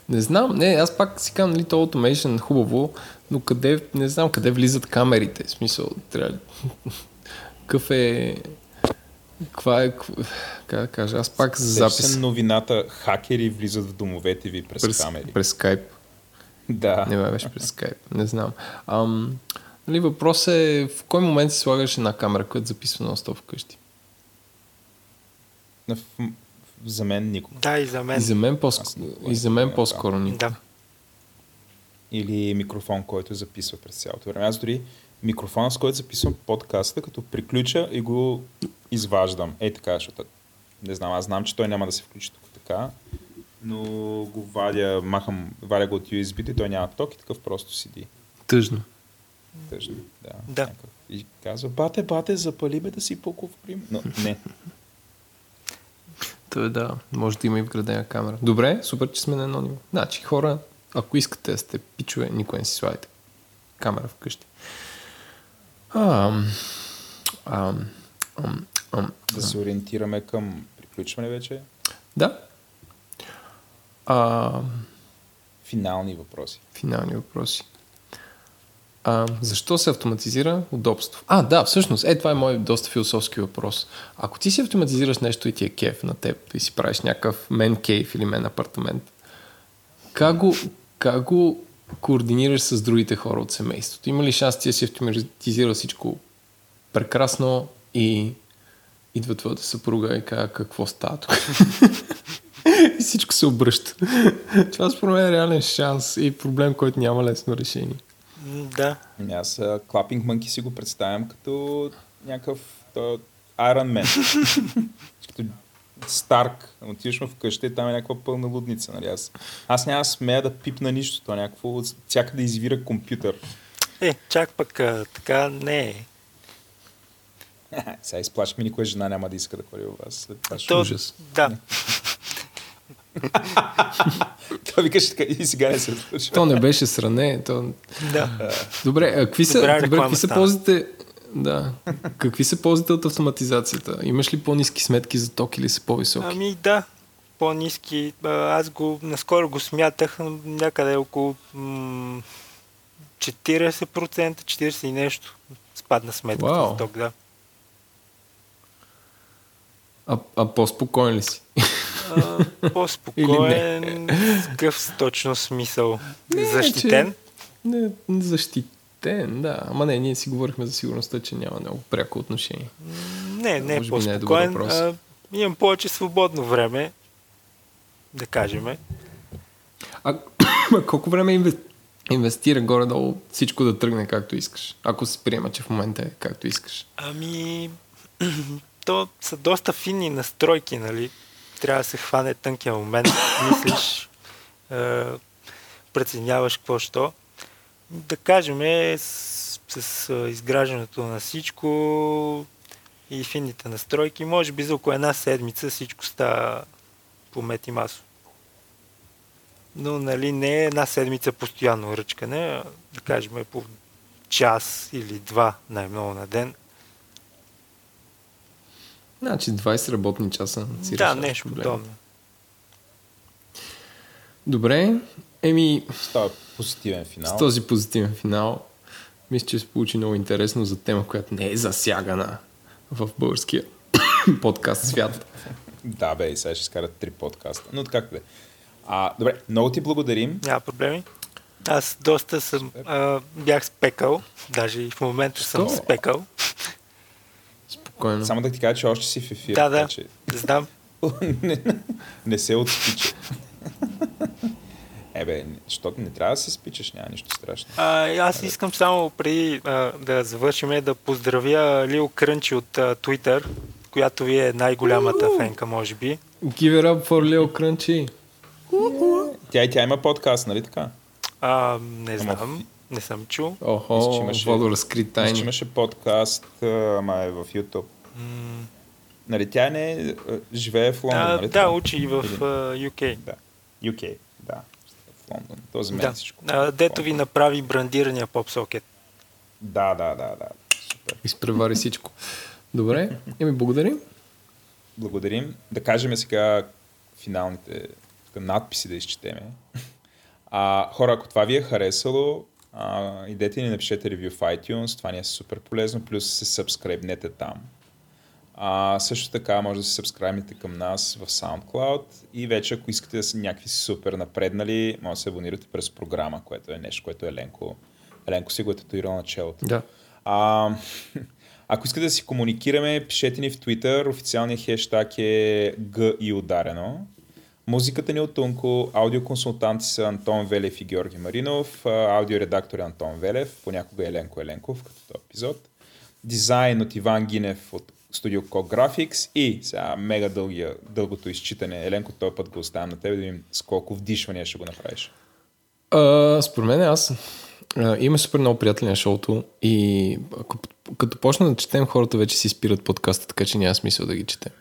не знам, не, аз пак си казвам, нали, то automation хубаво, но къде, не знам къде влизат камерите, в смисъл, трябва какъв е, каква е, как да кажа, аз пак за запис. Се новината, хакери влизат в домовете ви през, през камери. През скайп. Да. Не беше през скайп, не знам. Ам, нали, въпрос е в кой момент си слагаш една камера, която записва на стоп вкъщи? В, за мен никога. Да, и за мен. И за мен, по- и за мен по-скоро никога. Да. Или микрофон, който записва през цялото време. Аз дори микрофон, с който записвам подкаста, като приключа и го изваждам. Ей така, защото не знам, аз знам, че той няма да се включи тук така, но го вадя, махам, вадя го от USB и той няма ток и такъв просто седи. Тъжно. Тъжно, да. Да. И казва, бате, бате, запали бе да си поковрим. Но не, То е да, може да има и вградена камера. Добре, супер, че сме на едно ниво. Значи, хора, ако искате да сте пичове, никой не си слагайте камера вкъщи. Ам, ам, ам, ам, да се ориентираме към приключване вече. Да. А, Финални въпроси. финални въпроси. А, защо се автоматизира удобство? А, да, всъщност, е, това е мой доста философски въпрос. Ако ти си автоматизираш нещо и ти е кеф на теб и си правиш някакъв мен кейф или мен апартамент, как го, как го координираш с другите хора от семейството? Има ли шанс ти да си автоматизира всичко прекрасно и идва твоята съпруга и казва какво става тук? и всичко се обръща. Това според мен е реален шанс и проблем, който няма лесно решение. Да. Ами Аз Clapping Monkey си го представям като някакъв то, Iron Man. като Старк. Отиваш му вкъщи и там е някаква пълна лудница. Нали? Аз, аз няма смея да пипна нищо. То е някакво всяка да извира компютър. Е, чак пък а, така не е. Сега изплаш ми, никоя жена няма да иска да ходи у вас. След това. То, ужас. да. Той викаше така и сега не се случва. То не беше сране. То... да. Добре, а какви са, Добра добре, какви са ползите? Да. Какви са ползите от автоматизацията? Имаш ли по-низки сметки за ток или са по-високи? Ами да, по-низки. Аз го наскоро го смятах някъде около м- 40%, 40 и нещо спадна сметката за ток, да. А, а по-спокоен ли си? А, по-спокоен, с какъв точно смисъл? Защитен? Не, защитен, да. Ама не, ние си говорихме за сигурността, че няма много пряко отношение. Не, не е Може би не е по-спокоен. а, имам повече свободно време, да кажем. А, а колко време инве- инвестира горе-долу всичко да тръгне както искаш? Ако се приема, че в момента е както искаш. Ами, то са доста финни настройки, нали? Трябва да се хване тънкия момент, мислиш, е, преценяваш какво що. Да кажем, е, с, с изграждането на всичко и финните настройки, може би за около една седмица всичко става по и масо. Но нали не е една седмица постоянно ръчкане, да кажем е по час или два най-много на ден. Значи 20 работни часа. си да, решаваш нещо подобно. Добре, еми Става позитивен финал. с този позитивен финал мисля, че се получи много интересно за тема, която не е засягана в българския подкаст свят. Да, бе, и сега ще изкарат три подкаста. Но така да е. А, добре, много ти благодарим. Няма проблеми. Аз доста съм, а, бях спекал, даже и в момента съм спекал. Спокойно. Само да ти кажа, че още си в ефир. Да, да. че Знам. не, не се отспича. Ебе, защото не трябва да се спичаш, няма нищо страшно. А, аз искам само преди а, да завършим да поздравя Лил Крънчи от а, Twitter, която ви е най-голямата фенка, може би. Give it up for Leo Crunchy. Тя и тя има подкаст, нали така? А, не знам, не съм чул. Мисля, че Охо, имаше- Владо разкри Мисля, че тайни. имаше подкаст, ама е в YouTube. М, Нали, тя не живее в Лондон, А, нали да, учи и в а, UK. Да. UK, да. В Лондон. То за мен Да. всичко. А, дето ви направи брандирания поп-сокет. Да, да, да, да. Супер. Изпревари всичко. Добре, еми благодарим. Благодарим. Да кажем сега финалните надписи да изчетеме. А, хора, ако това ви е харесало, а, идете и ни напишете ревю в iTunes, това ни е супер полезно, плюс се сабскрайбнете там. А, също така може да се сабскрайбнете към нас в SoundCloud и вече ако искате да са някакви супер напреднали, може да се абонирате през програма, което е нещо, което Еленко, Еленко си го е татуирал на челото. Да. А, ако искате да си комуникираме, пишете ни в Twitter. Официалният хештаг е Г и ударено. Музиката ни е от Тунко, аудиоконсултанти са Антон Велев и Георги Маринов, аудиоредактор е Антон Велев, понякога Еленко Еленков, като този епизод. Дизайн от Иван Гинев от студио Ко Graphics и сега мега дългия, дългото изчитане. Еленко, този път го оставям на теб да видим с колко вдишвания ще го направиш. А, според мен аз а, супер много приятели на шоуто и ако, като почна да четем, хората вече си спират подкаста, така че няма смисъл да ги четем.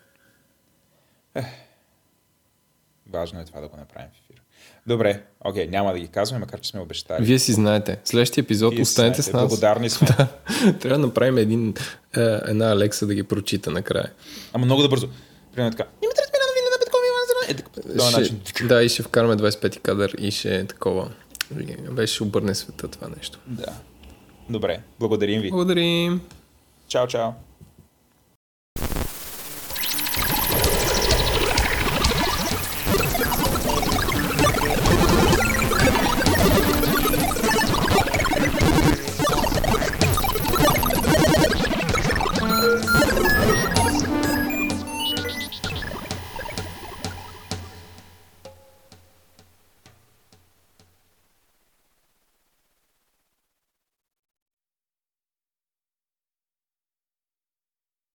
Важно е това да го направим в ефир. Добре, окей, няма да ги казваме, макар че сме обещали. Вие си знаете. Следващия епизод Вие останете знаете, с нас. Благодарни сме. Трябва да направим един, е, една Алекса да ги прочита накрая. Ама много да бързо. Примерно така. Димитър Спирано вили на Петков Иван Е, така, Ще, начин. да, и ще вкараме 25 кадър и ще е такова. Беше обърне света това нещо. Да. Добре, благодарим ви. Благодарим. Чао, чао.